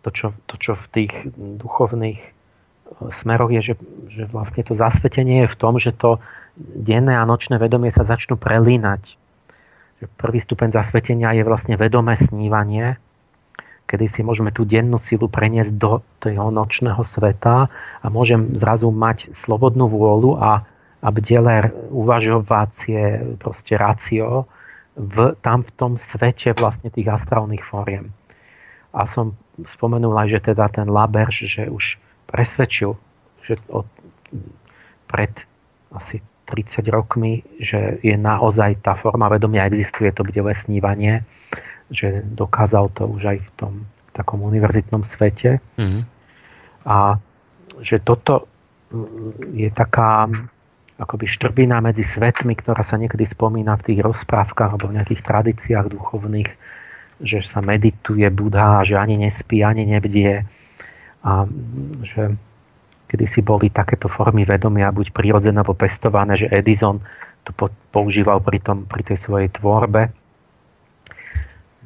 to, čo, to, čo v tých duchovných e, smeroch je, že, že vlastne to zasvetenie je v tom, že to denné a nočné vedomie sa začnú prelínať prvý stupeň zasvetenia je vlastne vedomé snívanie, kedy si môžeme tú dennú silu preniesť do toho nočného sveta a môžem zrazu mať slobodnú vôľu a, a uvažovacie proste rácio v, tam v tom svete vlastne tých astrálnych fóriem. A som spomenul aj, že teda ten Laberš, že už presvedčil, že od, pred asi 30 rokmi, že je naozaj tá forma vedomia existuje, to bude lesnívanie, že dokázal to už aj v tom takom univerzitnom svete. Mm-hmm. A že toto je taká akoby štrbina medzi svetmi, ktorá sa niekedy spomína v tých rozprávkach alebo v nejakých tradíciách duchovných, že sa medituje Budha, že ani nespí, ani nebdie a že kedy si boli takéto formy vedomia buď prirodzené alebo pestované, že Edison to používal pri, tom, pri tej svojej tvorbe.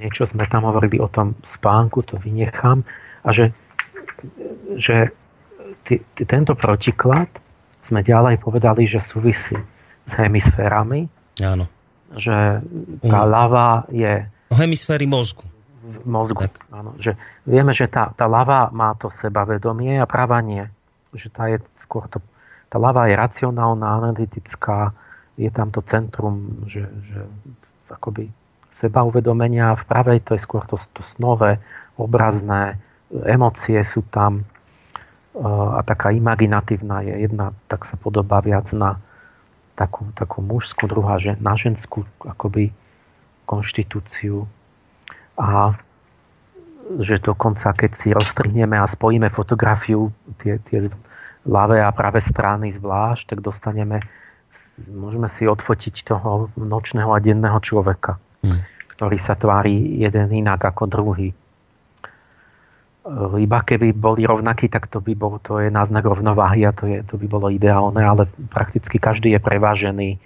Niečo sme tam hovorili o tom spánku, to vynechám. A že, že t- t- tento protiklad sme ďalej povedali, že súvisí s hemisférami. Áno. Že tá um. lava je... O hemisféry mozgu. V mozgu, tak. áno. Že vieme, že tá, tá lava má to sebavedomie a práva nie. Že tá je skôr to... Tá lava je racionálna, analytická, je tam to centrum, že, že akoby seba uvedomenia, v pravej to je skôr to, to snové, obrazné, emócie sú tam eh, a taká imaginatívna je jedna, tak sa podobá viac na takú, takú mužskú, druhá že, na ženskú akoby konštitúciu. A že dokonca keď si roztrhneme a spojíme fotografiu tie, tie ľavé a pravé strany zvlášť, tak dostaneme môžeme si odfotiť toho nočného a denného človeka, hmm. ktorý sa tvári jeden inak ako druhý. Iba keby boli rovnakí, tak to by bol, to je náznak rovnováhy a to, je, to by bolo ideálne, ale prakticky každý je prevážený e,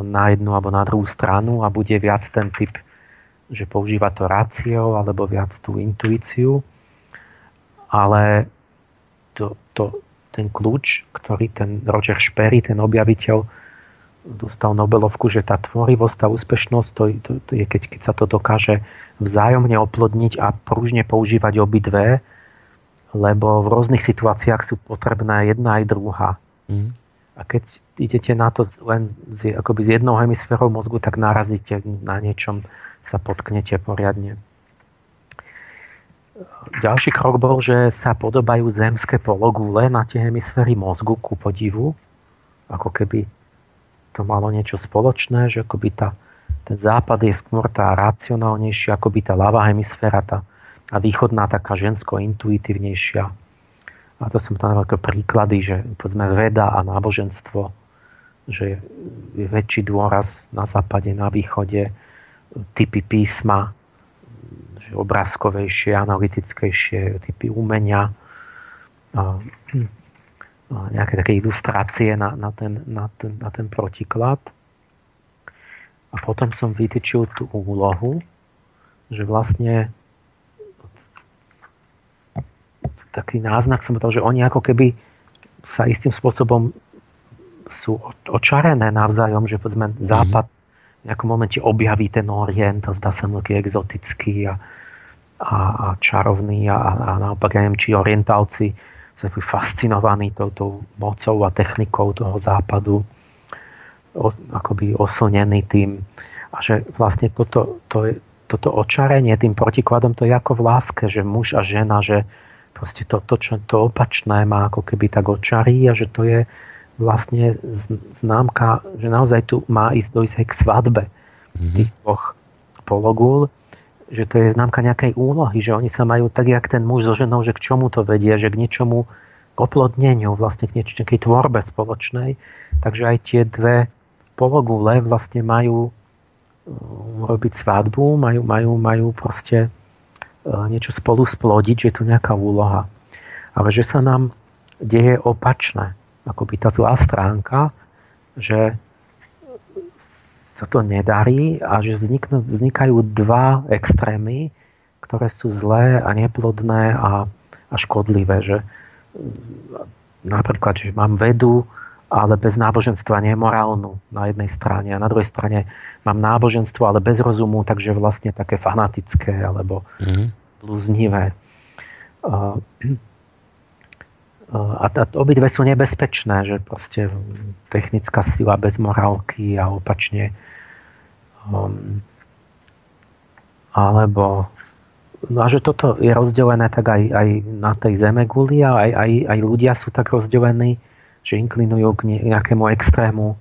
na jednu alebo na druhú stranu a bude viac ten typ, že používa to rácio alebo viac tú intuíciu. Ale to, to, ten kľúč, ktorý ten Roger Sperry, ten objaviteľ, dostal Nobelovku, že tá tvorivosť, tá úspešnosť, to, to, to je keď, keď sa to dokáže vzájomne oplodniť a prúžne používať obidve, lebo v rôznych situáciách sú potrebné jedna aj druhá. Mm. A keď idete na to len z, akoby z jednou hemisférou mozgu, tak narazíte na niečom, sa potknete poriadne. Ďalší krok bol, že sa podobajú zemské pologule na tie hemisféry mozgu ku podivu, ako keby to malo niečo spoločné, že akoby tá, ten západ je skôr tá racionálnejšia, akoby tá ľavá hemisféra, tá, tá východná taká žensko-intuitívnejšia. A to som tam ako príklady, že povedzme veda a náboženstvo, že je väčší dôraz na západe, na východe, typy písma, obrázkovejšie, analytickejšie typy umenia, nejaké také ilustrácie na, na, ten, na, ten, na ten protiklad. A potom som vytýčil tú úlohu, že vlastne taký náznak som povedal, že oni ako keby sa istým spôsobom sú očarené navzájom, že povedzme západ v nejakom momente objaví ten orient a zdá sa mu taký exotický a, a, a čarovný a, a naopak, ja neviem, či orientálci sú fascinovaní touto mocou a technikou toho západu, o, akoby oslnení tým. A že vlastne toto, to toto očarenie tým protikladom to je ako v láske, že muž a žena, že proste to, to, čo, to opačné má ako keby tak očarí a že to je vlastne známka, že naozaj tu má ísť dojsť k svadbe mm-hmm. tých dvoch pologul že to je známka nejakej úlohy, že oni sa majú tak, jak ten muž so ženou, že k čomu to vedie, že k niečomu, k oplodneniu, vlastne k nejakej tvorbe spoločnej. Takže aj tie dve pologule vlastne majú uh, robiť svadbu, majú, majú, majú proste uh, niečo spolu splodiť, že je tu nejaká úloha. Ale že sa nám deje opačné. Akoby tá zlá stránka, že sa to nedarí a že vzniknú, vznikajú dva extrémy, ktoré sú zlé a neplodné a, a škodlivé. Že, napríklad, že mám vedu, ale bez náboženstva nemorálnu na jednej strane a na druhej strane mám náboženstvo, ale bez rozumu, takže vlastne také fanatické alebo mm-hmm. blúznivé. A, a obidve sú nebezpečné, že proste technická sila bez morálky a opačne. Um, alebo no a že toto je rozdelené tak aj, aj na tej zeme guli a aj, aj, aj ľudia sú tak rozdelení, že inklinujú k nejakému extrému.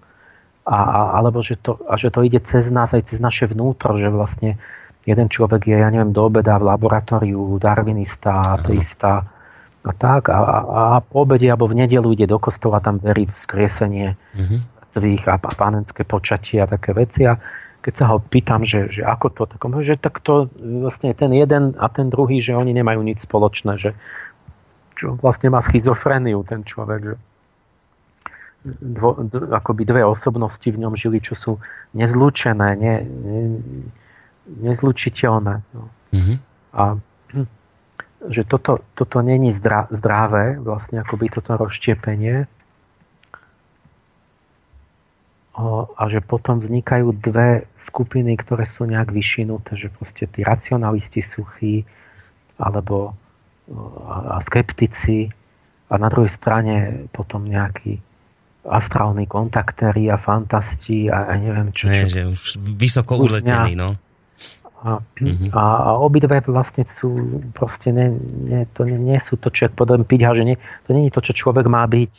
A, a, alebo že to, a že to ide cez nás aj cez naše vnútro, že vlastne jeden človek je, ja neviem, do obeda v laboratóriu, darwinista, ateista a tak a, a, a po obede alebo v nedelu ide do kostola, tam verí v skriesenie mm-hmm. a, a pánenské počatie a také veci a keď sa ho pýtam, že, že ako to, tak on že tak to vlastne ten jeden a ten druhý, že oni nemajú nič spoločné, že čo vlastne má schizofreniu ten človek, že dvo, d, akoby dve osobnosti v ňom žili, čo sú nezlučené, ne, ne, nezlučiteľné. No. Mm-hmm. A že toto, toto není zdra, zdravé, vlastne akoby toto rozštiepenie. A že potom vznikajú dve skupiny, ktoré sú nejak vyšinuté, že proste tí racionalisti suchí, alebo a skeptici a na druhej strane potom nejakí astrálni kontaktéri a fantasti a, a neviem čo. Čo. že už vysoko uletení, no. A, mm-hmm. a, a obidve vlastne sú proste ne, ne, to nie, nie sú to, čo podľa Piťha, že nie, to nie je to, čo človek má byť.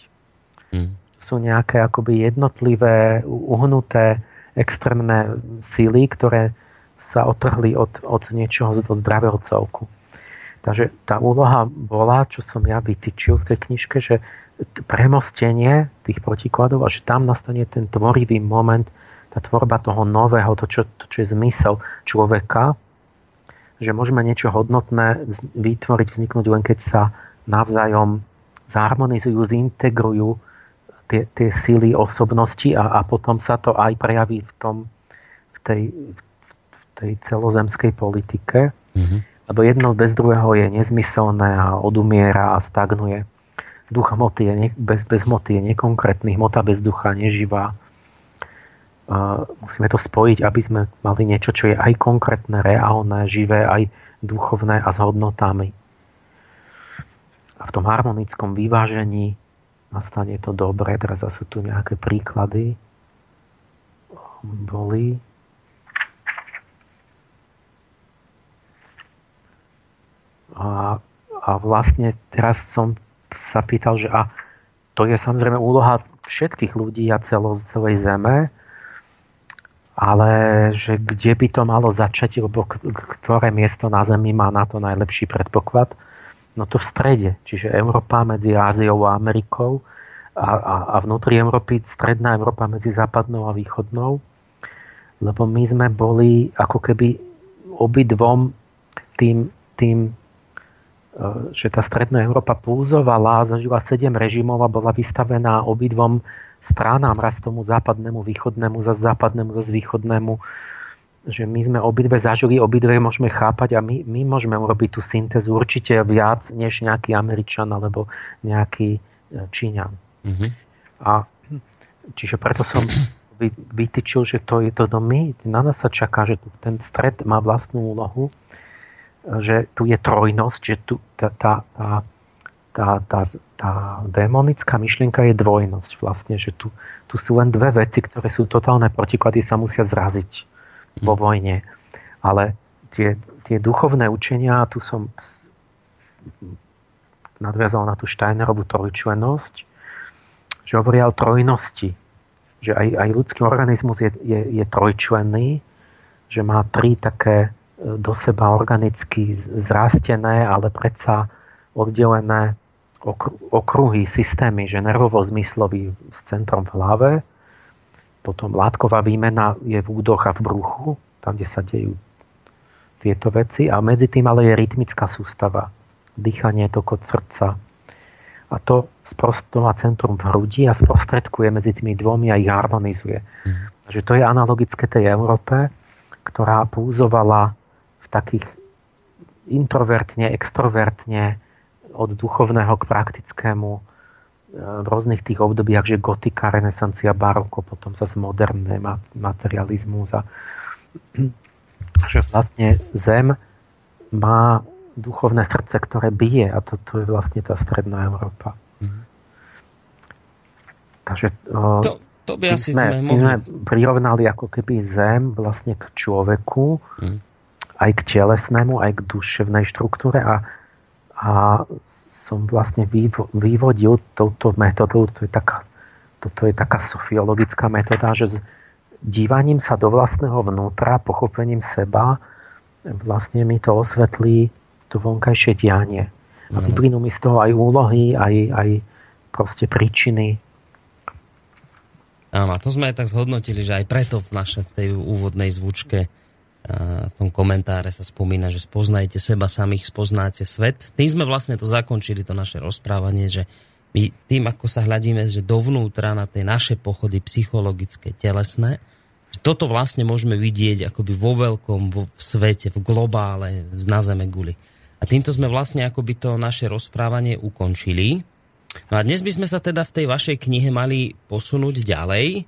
Mm. Sú nejaké akoby jednotlivé, uhnuté, extrémne síly, ktoré sa otrhli od, od niečoho, od zdravého celku. Takže tá úloha bola, čo som ja vytýčil v tej knižke, že premostenie tých protikladov a že tam nastane ten tvorivý moment, tá tvorba toho nového, to čo, to, čo je zmysel človeka, že môžeme niečo hodnotné vytvoriť, vzniknúť len keď sa navzájom zharmonizujú, zintegrujú tie, tie síly osobnosti a, a potom sa to aj prejaví v, tom, v, tej, v tej celozemskej politike. Mm-hmm. Lebo jedno bez druhého je nezmyselné a odumiera a stagnuje. Duch hmoty je ne, bez, bez hmoty je nekonkrétny, hmota bez ducha neživá musíme to spojiť, aby sme mali niečo, čo je aj konkrétne, reálne, živé, aj duchovné a s hodnotami. A v tom harmonickom vyvážení nastane to dobre. Teraz sú tu nejaké príklady. Boli. A, a vlastne teraz som sa pýtal, že a to je samozrejme úloha všetkých ľudí a celo, celej zeme, ale že kde by to malo začať, lebo ktoré miesto na Zemi má na to najlepší predpoklad, no to v strede, čiže Európa medzi Áziou a Amerikou a, a, a vnútri Európy stredná Európa medzi západnou a východnou, lebo my sme boli ako keby obidvom tým, tým e, že tá stredná Európa púzovala, zažila sedem režimov a bola vystavená obidvom stranám, raz tomu západnému, východnému, za západnému, za východnému, že my sme obidve zažili, obidve môžeme chápať a my, my môžeme urobiť tú syntézu určite viac než nejaký Američan alebo nejaký e, Číňan. Mm-hmm. A čiže preto som vytýčil, že to je to do my, na nás sa čaká, že tu ten stred má vlastnú úlohu, že tu je trojnosť, že tu tá, tá, tá tá, tá, tá démonická myšlienka je dvojnosť vlastne, že tu, tu sú len dve veci, ktoré sú totálne protiklady, sa musia zraziť vo vojne. Ale tie, tie duchovné učenia, tu som nadviazal na tú Steinerovú trojčlenosť, že hovoria o trojnosti, že aj, aj ľudský organizmus je, je, je trojčlenný, že má tri také e, do seba organicky zrastené, ale predsa oddelené okruhy, systémy, že nervovo-zmyslový s centrom v hlave, potom látková výmena je v údoch a v bruchu, tam, kde sa dejú tieto veci a medzi tým ale je rytmická sústava, dýchanie, tokot srdca. A to sprostová centrum v hrudi a sprostredkuje medzi tými dvomi a ich harmonizuje. Mm. Takže to je analogické tej Európe, ktorá púzovala v takých introvertne, extrovertne, od duchovného k praktickému e, v rôznych tých obdobiach, že gotika, renesancia, baroko, potom sa moderné materializmus a že vlastne zem má duchovné srdce, ktoré bije a to, to je vlastne tá stredná Európa. Mm. Takže to, to by asi sme, sme, mohli... sme prirovnali ako keby zem vlastne k človeku, mm. aj k telesnému, aj k duševnej štruktúre a a som vlastne vyvodil touto metodou, to je taká, toto je taká sofiologická metóda, že s dívaním sa do vlastného vnútra, pochopením seba, vlastne mi to osvetlí to vonkajšie dianie. A vyplynú mi z toho aj úlohy, aj, aj proste príčiny. Áno, to sme aj tak zhodnotili, že aj preto v našej tej úvodnej zvučke v tom komentáre sa spomína, že spoznajte seba samých, spoznáte svet. Tým sme vlastne to zakončili, to naše rozprávanie, že my tým, ako sa hľadíme, že dovnútra na tie naše pochody psychologické, telesné, že toto vlastne môžeme vidieť akoby vo veľkom, vo svete, v globále, na zeme guli. A týmto sme vlastne akoby to naše rozprávanie ukončili. No a dnes by sme sa teda v tej vašej knihe mali posunúť ďalej,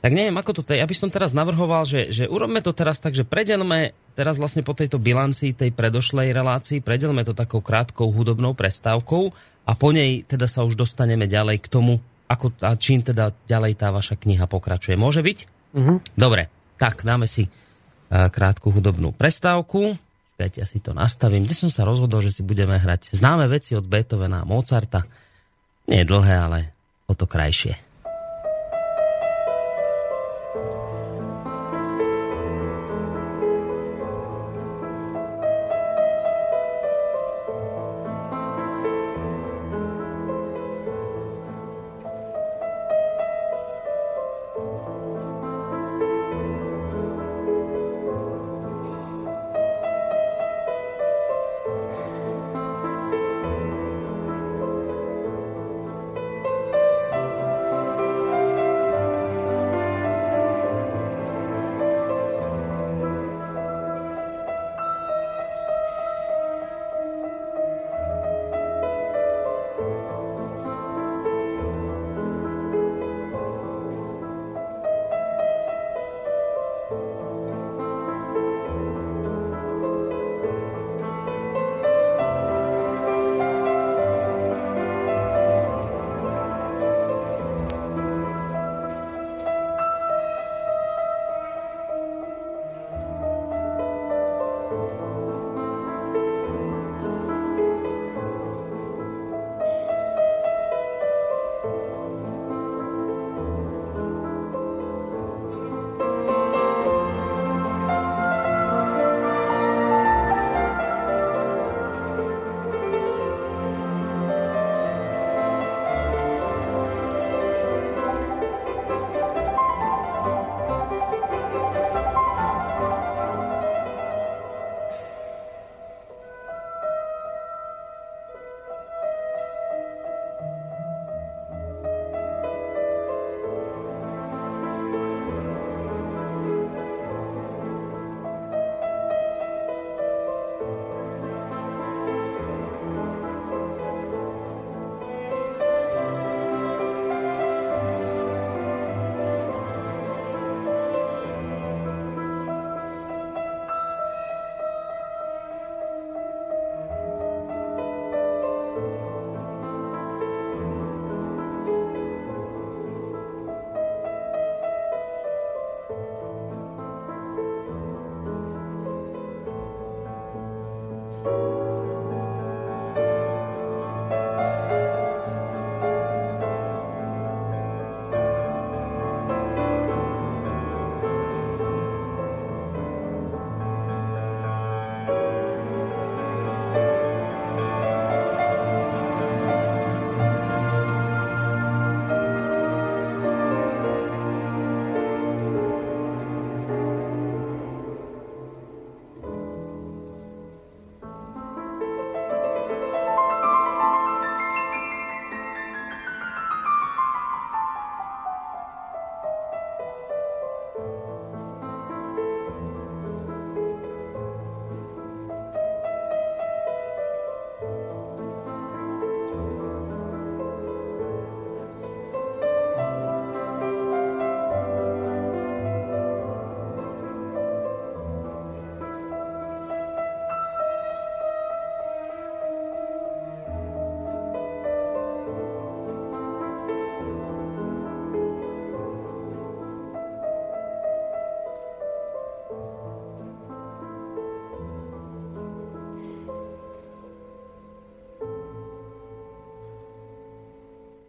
tak neviem, ako to, ja by som teraz navrhoval, že, že urobme to teraz tak, že predelme teraz vlastne po tejto bilancii tej predošlej relácii, predelme to takou krátkou hudobnou prestávkou a po nej teda sa už dostaneme ďalej k tomu, ako, a čím teda ďalej tá vaša kniha pokračuje. Môže byť? Mm-hmm. Dobre, tak dáme si uh, krátku hudobnú prestávku. Čakajte, ja si to nastavím. Dnes som sa rozhodol, že si budeme hrať známe veci od Beethovena a Mozarta. Nie dlhé, ale o to krajšie. Bye.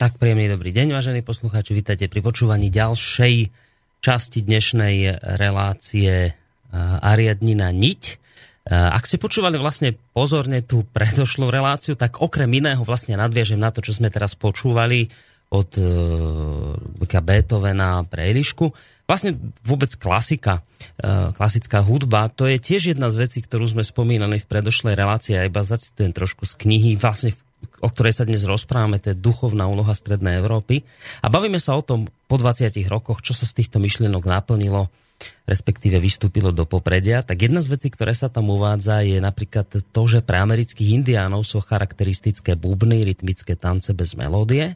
Tak príjemný dobrý deň, vážení poslucháči, vítajte pri počúvaní ďalšej časti dnešnej relácie Ariadnina Niť. Ak ste počúvali vlastne pozorne tú predošlú reláciu, tak okrem iného vlastne nadviežem na to, čo sme teraz počúvali od uh, Beethovena pre Elišku. Vlastne vôbec klasika, klasická hudba, to je tiež jedna z vecí, ktorú sme spomínali v predošlej relácii a iba zacitujem trošku z knihy, vlastne o ktorej sa dnes rozprávame, to je duchovná úloha Strednej Európy. A bavíme sa o tom po 20 rokoch, čo sa z týchto myšlienok naplnilo respektíve vystúpilo do popredia, tak jedna z vecí, ktoré sa tam uvádza, je napríklad to, že pre amerických indiánov sú charakteristické bubny, rytmické tance bez melódie.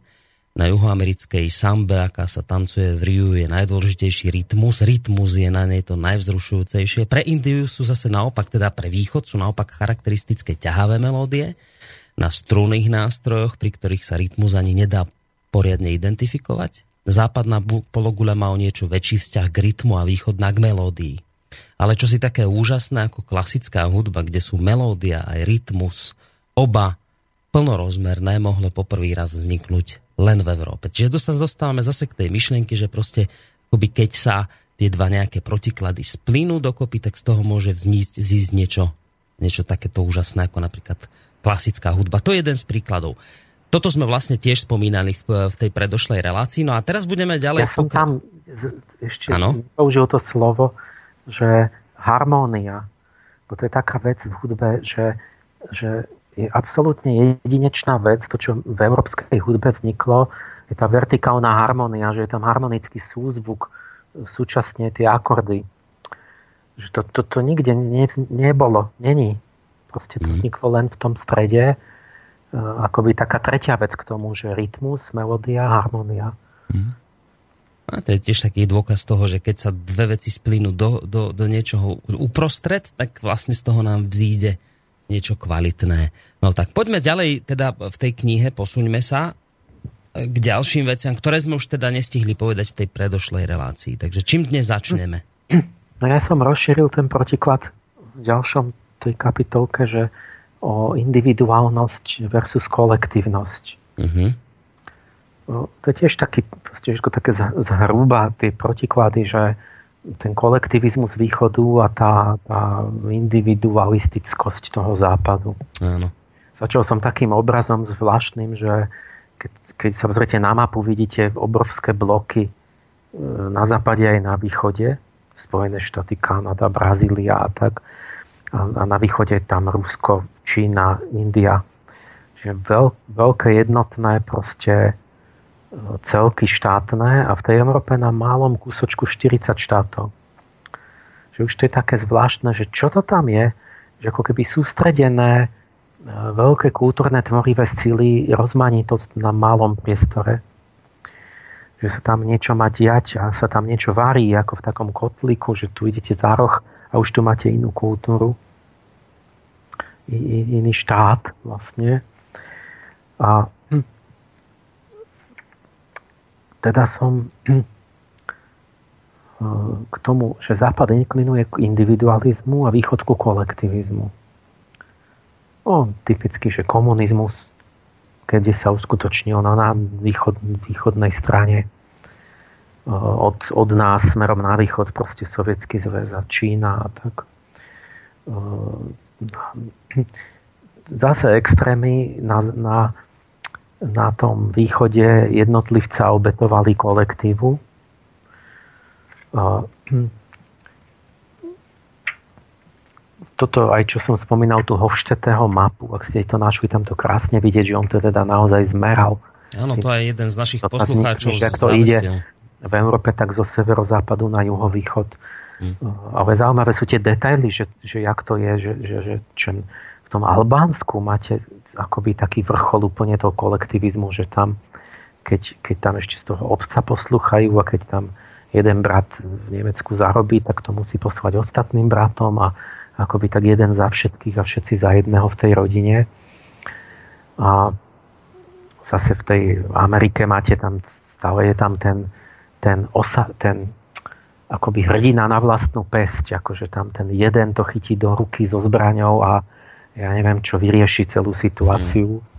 Na juhoamerickej sambe, aká sa tancuje v Riu, je najdôležitejší rytmus. Rytmus je na nej to najvzrušujúcejšie. Pre Indiu sú zase naopak, teda pre východ sú naopak charakteristické ťahavé melódie na strunných nástrojoch, pri ktorých sa rytmus ani nedá poriadne identifikovať. Západná pologula má o niečo väčší vzťah k rytmu a východná k melódii. Ale čo si také úžasné ako klasická hudba, kde sú melódia aj rytmus, oba plnorozmerné, mohlo poprvý raz vzniknúť len v Európe. Čiže to sa dostávame zase k tej myšlienke, že proste akoby keď sa tie dva nejaké protiklady splínu dokopy, tak z toho môže vznísť, vzísť niečo, niečo takéto úžasné, ako napríklad klasická hudba. To je jeden z príkladov. Toto sme vlastne tiež spomínali v, v tej predošlej relácii. No a teraz budeme ďalej... Ja som tam ešte ano? použil to slovo, že harmónia. Bo to je taká vec v hudbe, že, že je absolútne jedinečná vec, to, čo v európskej hudbe vzniklo, je tá vertikálna harmónia, že je tam harmonický súzvuk, súčasne tie akordy. Že to, to, to nikde ne, nebolo, není. Proste to mhm. vzniklo len v tom strede E, akoby taká tretia vec k tomu, že rytmus, melódia, harmonia. Mm. A to je tiež taký dôkaz toho, že keď sa dve veci splínu do, do, do niečoho uprostred, tak vlastne z toho nám vzíde niečo kvalitné. No tak poďme ďalej, teda v tej knihe posuňme sa k ďalším veciam, ktoré sme už teda nestihli povedať v tej predošlej relácii. Takže čím dnes začneme? No ja som rozšíril ten protiklad v ďalšom tej kapitolke, že o individuálnosť versus kolektívnosť. Uh-huh. To je tiež taký, tiež také zhruba tie protiklady, že ten kolektivizmus východu a tá, tá individualistickosť toho západu. Áno. Začal som takým obrazom zvláštnym, že keď, keď sa pozriete na mapu, vidíte obrovské bloky e, na západe aj na východe, Spojené štáty, Kanada, Brazília a tak a na východe tam Rusko, Čína, India. Čiže veľ, veľké jednotné proste e, celky štátne a v tej Európe na malom kúsočku 40 štátov. Že už to je také zvláštne, že čo to tam je, že ako keby sústredené e, veľké kultúrne tvorivé síly, rozmanitosť na malom priestore. Že sa tam niečo má diať a sa tam niečo varí, ako v takom kotliku, že tu idete za roh a už tu máte inú kultúru iný štát vlastne. A hm, teda som hm, k tomu, že Západ inklinuje k individualizmu a východ ku kolektivizmu. O, typicky, že komunizmus, keď sa uskutočnil na východ, východnej strane od, od nás smerom na východ, proste Sovietský zväz a Čína a tak zase extrémy na, na, na tom východe jednotlivca obetovali kolektívu. Toto aj čo som spomínal, tú Hofštetého mapu, ak ste to našli, tam to krásne vidieť, že on to teda naozaj zmeral. Áno, to je jeden z našich poslucháčov. Že to ide v Európe tak zo severozápadu na juhovýchod. Ale zaujímavé sú tie detaily, že, že jak to je, že, že, že čem, v tom Albánsku máte akoby taký vrchol úplne toho kolektivizmu, že tam, keď, keď tam ešte z toho otca posluchajú a keď tam jeden brat v Nemecku zarobí, tak to musí poslať ostatným bratom a akoby tak jeden za všetkých a všetci za jedného v tej rodine. A zase v tej Amerike máte tam, stále je tam ten, ten, osa, ten akoby hrdina na vlastnú pesť, akože tam ten jeden to chytí do ruky so zbraňou a ja neviem, čo vyrieši celú situáciu. Mm.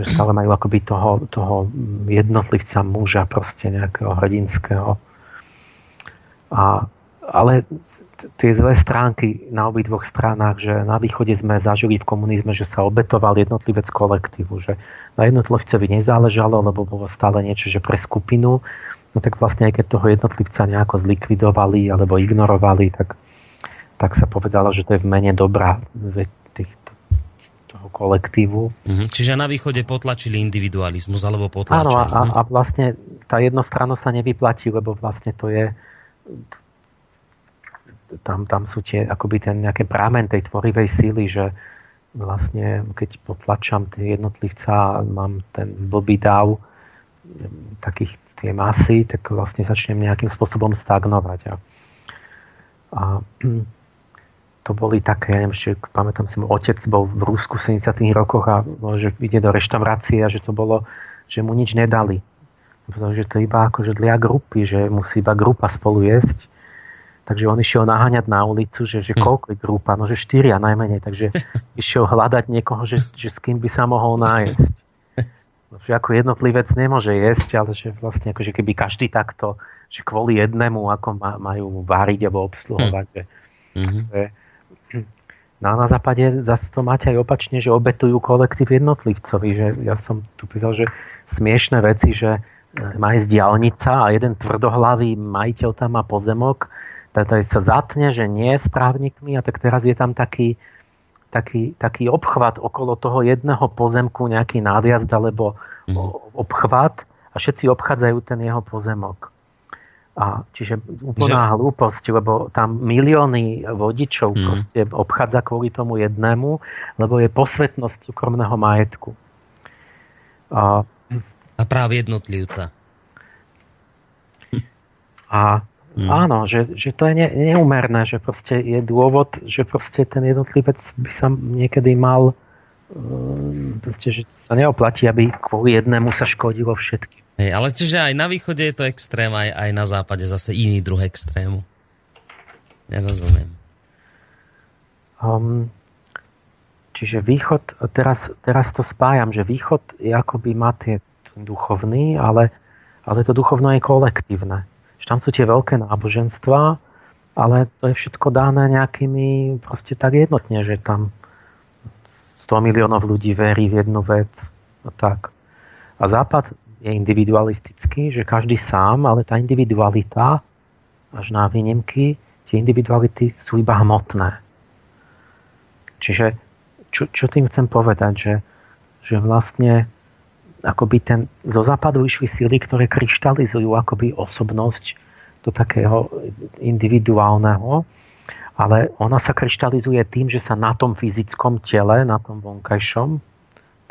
Že stále majú akoby toho, toho jednotlivca muža, proste nejakého hrdinského. A, ale tie zlé stránky na obidvoch stranách, že na východe sme zažili v komunizme, že sa obetoval jednotlivec kolektívu, že na jednotlivcovi nezáležalo, lebo bolo stále niečo, že pre skupinu, no tak vlastne aj keď toho jednotlivca nejako zlikvidovali alebo ignorovali, tak, tak sa povedalo, že to je v mene dobra tých, toho kolektívu. Mhm. Čiže na východe potlačili individualizmus alebo potlačili. Áno, a, a vlastne tá jednostrannosť sa nevyplatí, lebo vlastne to je tam, tam sú tie, akoby ten nejaké prámen tej tvorivej síly, že vlastne keď potlačam tie jednotlivca mám ten blbý dáv takých tie masy, tak vlastne začnem nejakým spôsobom stagnovať. A, a to boli také, ja neviem, ešte pamätám si, môj otec bol v Rusku v 70 rokoch a že ide do reštaurácie a že to bolo, že mu nič nedali. Pretože to iba akože dla grupy, že musí iba grupa spolu jesť Takže on išiel naháňať na ulicu, že, že hm. koľko je grupa, no že štyria najmenej, takže išiel hľadať niekoho, že, že s kým by sa mohol nájsť. Že ako jednotlivec nemôže jesť, ale že vlastne ako, že keby každý takto, že kvôli jednému ako majú váriť alebo obsluhovať. Že, mm-hmm. že, no a na západe zase to máte aj opačne, že obetujú kolektív jednotlivcovi. Že ja som tu písal, že smiešné veci, že e, má ísť diálnica a jeden tvrdohlavý majiteľ tam má pozemok teda sa zatne, že nie s právnikmi a tak teraz je tam taký, taký, taký obchvat okolo toho jedného pozemku, nejaký nájazd alebo mm. obchvat a všetci obchádzajú ten jeho pozemok. A čiže úplná že... hlúposť, lebo tam milióny vodičov mm. proste obchádza kvôli tomu jednému, lebo je posvetnosť súkromného majetku. A, a práve jednotlivca. A Mm. Áno, že, že to je ne, neumerné, že proste je dôvod, že proste ten jednotlivec by sa niekedy mal um, proste, že sa neoplatí, aby kvôli jednému sa škodilo všetkým. Hej, ale čiže aj na východe je to extrém, aj, aj na západe zase iný druh extrému. Nerozumiem. Um, čiže východ, teraz, teraz to spájam, že východ akoby má tie duchovný, ale, ale to duchovno je kolektívne že tam sú tie veľké náboženstva, ale to je všetko dáne nejakými proste tak jednotne, že tam 100 miliónov ľudí verí v jednu vec a tak. A Západ je individualistický, že každý sám, ale tá individualita, až na výnimky, tie individuality sú iba hmotné. Čiže čo, čo tým chcem povedať, že, že vlastne akoby ten, zo západu išli síly, ktoré kryštalizujú akoby osobnosť do takého individuálneho, ale ona sa kryštalizuje tým, že sa na tom fyzickom tele, na tom vonkajšom,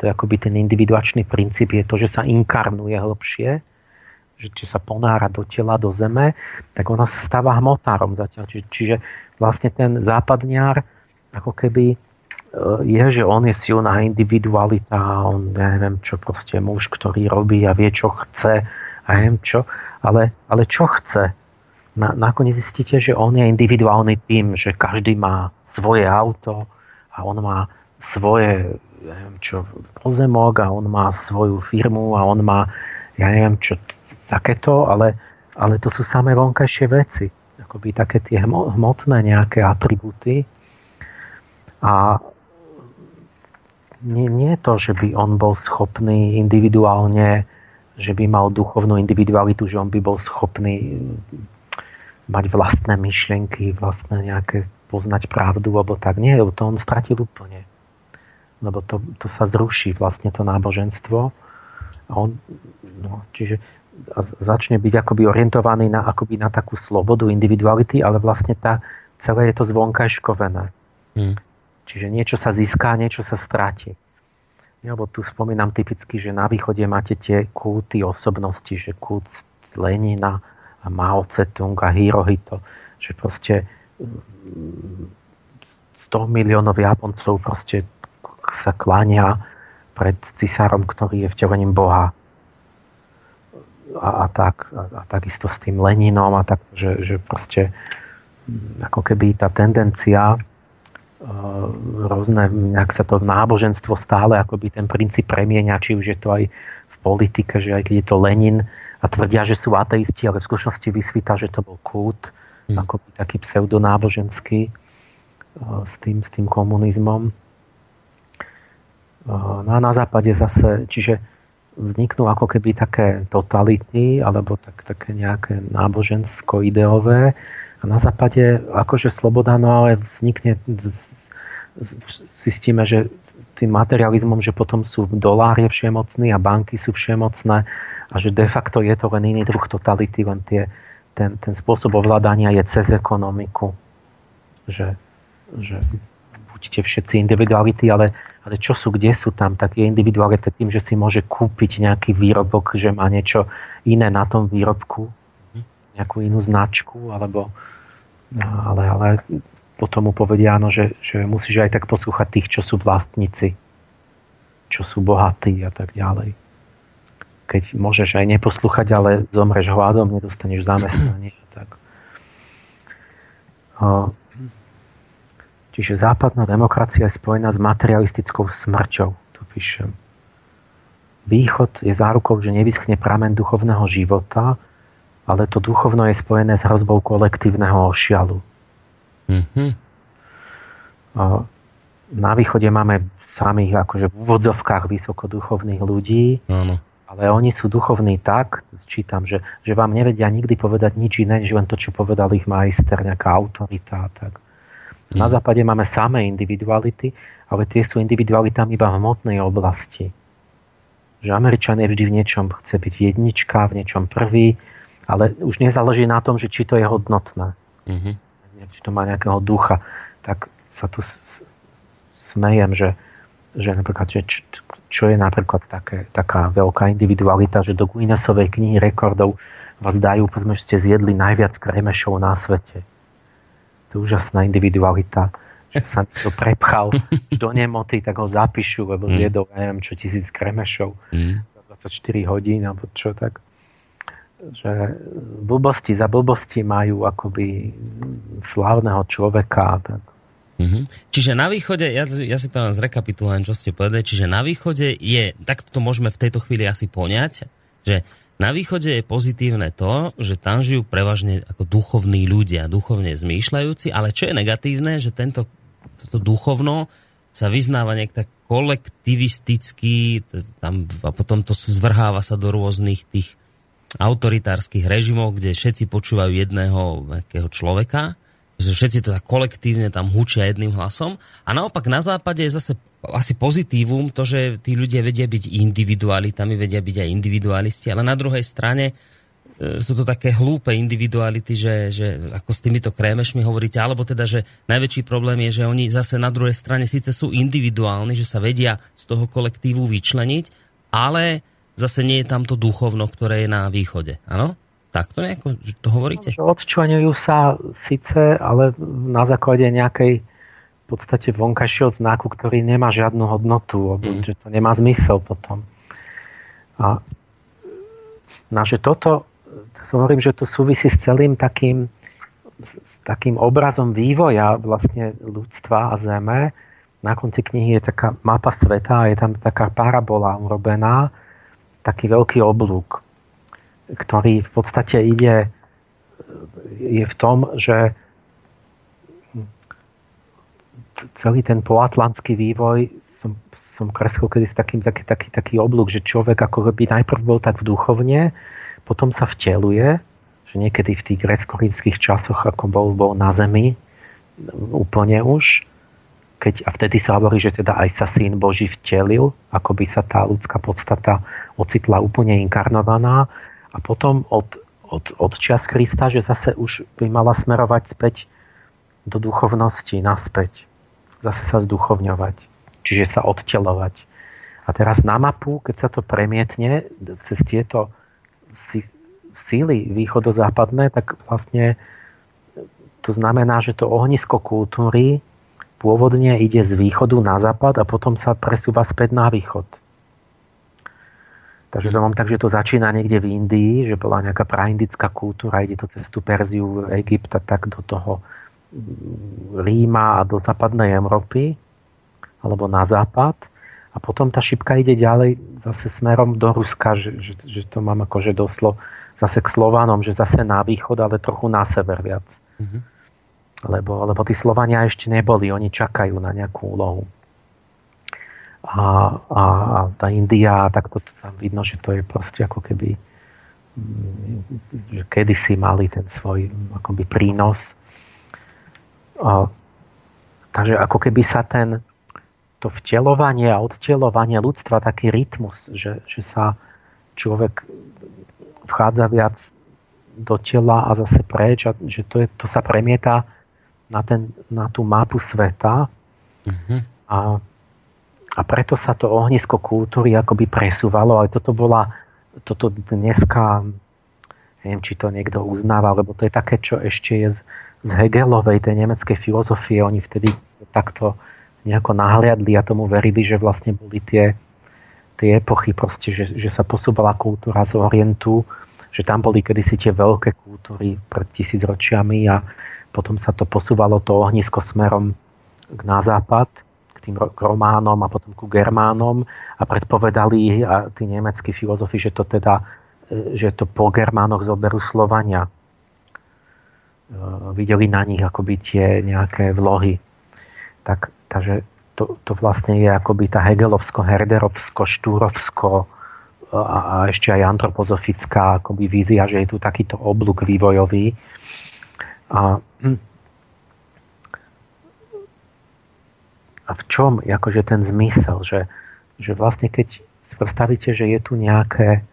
to je akoby ten individuačný princíp, je to, že sa inkarnuje hlbšie, že či sa ponára do tela, do zeme, tak ona sa stáva hmotárom zatiaľ. Čiže, čiže vlastne ten západniar ako keby je, že on je silná individualita, on, ja neviem čo, proste muž, ktorý robí a vie, čo chce a neviem čo, ale, ale čo chce? Na, nakoniec zistíte, že on je individuálny tým, že každý má svoje auto a on má svoje ja neviem čo, pozemok a on má svoju firmu a on má ja neviem čo, takéto, ale, ale to sú samé vonkajšie veci. Akoby také tie hmotné nejaké atribúty. A nie, nie to, že by on bol schopný individuálne, že by mal duchovnú individualitu, že on by bol schopný mať vlastné myšlienky, vlastné nejaké poznať pravdu, alebo tak. Nie, to on stratil úplne. Lebo to, to sa zruší vlastne to náboženstvo. A on, no, čiže začne byť akoby orientovaný na, akoby na takú slobodu individuality, ale vlastne tá, celé je to zvonkajškovené. Hmm. Čiže niečo sa získá, niečo sa stráti. Lebo tu spomínam typicky, že na východe máte tie kulty osobnosti, že kult Lenina a Mao Tse-tung a Hirohito, že proste 100 mm, miliónov Japoncov proste sa kláňa pred cisárom, ktorý je vtelením Boha. A, a, tak, a, a takisto s tým Leninom a tak, že, že proste mm, ako keby tá tendencia rôzne, nejak sa to náboženstvo stále akoby ten princíp premienia, či už je to aj v politike, že aj keď je to Lenin a tvrdia, že sú ateisti, ale v skutočnosti vysvíta, že to bol kult hmm. ako taký pseudonáboženský s tým, s tým komunizmom. No a na západe zase, čiže vzniknú ako keby také totality alebo tak, také nejaké nábožensko-ideové a na západe akože sloboda, no ale vznikne zistíme, že tým materializmom, že potom sú dolárie všemocní a banky sú všemocné a že de facto je to len iný druh totality, len tie, ten, ten spôsob ovládania je cez ekonomiku. Že, že buďte všetci individuality, ale ale čo sú, kde sú tam, tak je individualita tým, že si môže kúpiť nejaký výrobok, že má niečo iné na tom výrobku, nejakú inú značku, alebo ale, ale potom mu povedia, áno, že, že musíš aj tak poslúchať tých, čo sú vlastníci, čo sú bohatí a tak ďalej. Keď môžeš aj neposlúchať, ale zomreš hladom, nedostaneš zamestnanie. Tak. Čiže západná demokracia je spojená s materialistickou smrťou, tu píšem. Východ je zárukou, že nevyschne pramen duchovného života, ale to duchovno je spojené s hrozbou kolektívneho ošialu. Mm-hmm. Na východe máme samých akože v úvodzovkách vysokoduchovných ľudí, Áno. ale oni sú duchovní tak, čítam, že, že vám nevedia nikdy povedať nič iné, než len to, čo povedal ich majster, nejaká autorita. Tak. Na mm. západe máme samé individuality, ale tie sú individualitami iba v hmotnej oblasti. Že Američan je vždy v niečom, chce byť jednička, v niečom prvý, ale už nezáleží na tom, že či to je hodnotné. Mm-hmm. Či to má nejakého ducha. Tak sa tu smejem, že, že napríklad, že čo, čo je napríklad také, taká veľká individualita, že do Guinnessovej knihy rekordov vás dajú, povedzme, že ste zjedli najviac kremešov na svete to je úžasná individualita, že sa to prepchal do nemoty, tak ho zapíšu, lebo mm. zjedol, neviem čo, tisíc kremešov mm. za 24 hodín, alebo čo tak že blbosti za blbosti majú akoby slávneho človeka. Tak. Mm-hmm. Čiže na východe, ja, ja si to len zrekapitulujem, čo ste povedali, čiže na východe je, tak to môžeme v tejto chvíli asi poňať, že na východe je pozitívne to, že tam žijú prevažne ako duchovní ľudia, duchovne zmýšľajúci, ale čo je negatívne, že tento, toto duchovno sa vyznáva nejak tak kolektivisticky tam, a potom to zvrháva sa do rôznych tých autoritárskych režimov, kde všetci počúvajú jedného človeka že všetci to tak kolektívne tam hučia jedným hlasom. A naopak na západe je zase asi pozitívum to, že tí ľudia vedia byť individualitami, vedia byť aj individualisti, ale na druhej strane e, sú to také hlúpe individuality, že, že ako s týmito krémešmi hovoríte, alebo teda, že najväčší problém je, že oni zase na druhej strane síce sú individuálni, že sa vedia z toho kolektívu vyčleniť, ale zase nie je tam to duchovno, ktoré je na východe. Áno? Takto nejako to hovoríte? No, odčlenujú sa síce, ale na základe nejakej v podstate vonkajšieho znaku, ktorý nemá žiadnu hodnotu, mm. že to nemá zmysel potom. A na, že toto, hovorím, že to súvisí s celým takým, s takým obrazom vývoja vlastne ľudstva a Zeme. Na konci knihy je taká mapa sveta a je tam taká parabola urobená, taký veľký oblúk ktorý v podstate ide, je v tom, že celý ten poatlantský vývoj som, som kreslil kedy s takým taký, taký, taký oblúk, že človek ako by najprv bol tak v duchovne, potom sa vteluje, že niekedy v tých grecko-rímskych časoch ako bol, bol na zemi úplne už, keď, a vtedy sa hovorí, že teda aj sa syn Boží vtelil, ako by sa tá ľudská podstata ocitla úplne inkarnovaná a potom od, od, od čias Krista, že zase už by mala smerovať späť do duchovnosti, naspäť. Zase sa zduchovňovať. Čiže sa odtelovať. A teraz na mapu, keď sa to premietne cez tieto síly východozápadné, tak vlastne to znamená, že to ohnisko kultúry pôvodne ide z východu na západ a potom sa presúva späť na východ. Takže to mám tak, že to začína niekde v Indii, že bola nejaká praindická kultúra, ide to cez tú Perziu, Egypta, tak do toho mm, Ríma a do západnej Európy, alebo na západ. A potom tá šipka ide ďalej zase smerom do Ruska, že, že, že to mám akože doslo zase k Slovanom, že zase na východ, ale trochu na sever viac. Mm-hmm. Lebo, lebo tí Slovania ešte neboli, oni čakajú na nejakú úlohu. A, a, a tá India, tak to, tam vidno, že to je proste ako keby mm, že kedysi mali ten svoj akoby prínos. A, takže ako keby sa ten, to vtelovanie a odtelovanie ľudstva, taký rytmus, že, že sa človek vchádza viac do tela a zase preč a že to, je, to sa premieta na, ten, na tú mapu sveta uh-huh. a, a preto sa to ohnisko kultúry akoby presúvalo, ale toto bola toto dneska neviem, či to niekto uznáva, lebo to je také, čo ešte je z, z Hegelovej, tej nemeckej filozofie. Oni vtedy takto nejako nahliadli a tomu verili, že vlastne boli tie, tie epochy, proste, že, že sa posúvala kultúra z Orientu, že tam boli kedysi tie veľké kultúry pred tisícročiami a potom sa to posúvalo to ohnisko smerom na západ, k tým Románom a potom ku Germánom a predpovedali a tí nemeckí filozofi, že to teda e, že to po Germánoch zoberú Slovania. E, videli na nich akoby tie nejaké vlohy. Tak Takže to, to vlastne je akoby tá Hegelovsko, Herderovsko, Štúrovsko a, a ešte aj antropozofická akoby vízia, že je tu takýto oblúk vývojový. A, hm. a v čom akože ten zmysel, že, že vlastne keď predstavíte, že je tu nejaké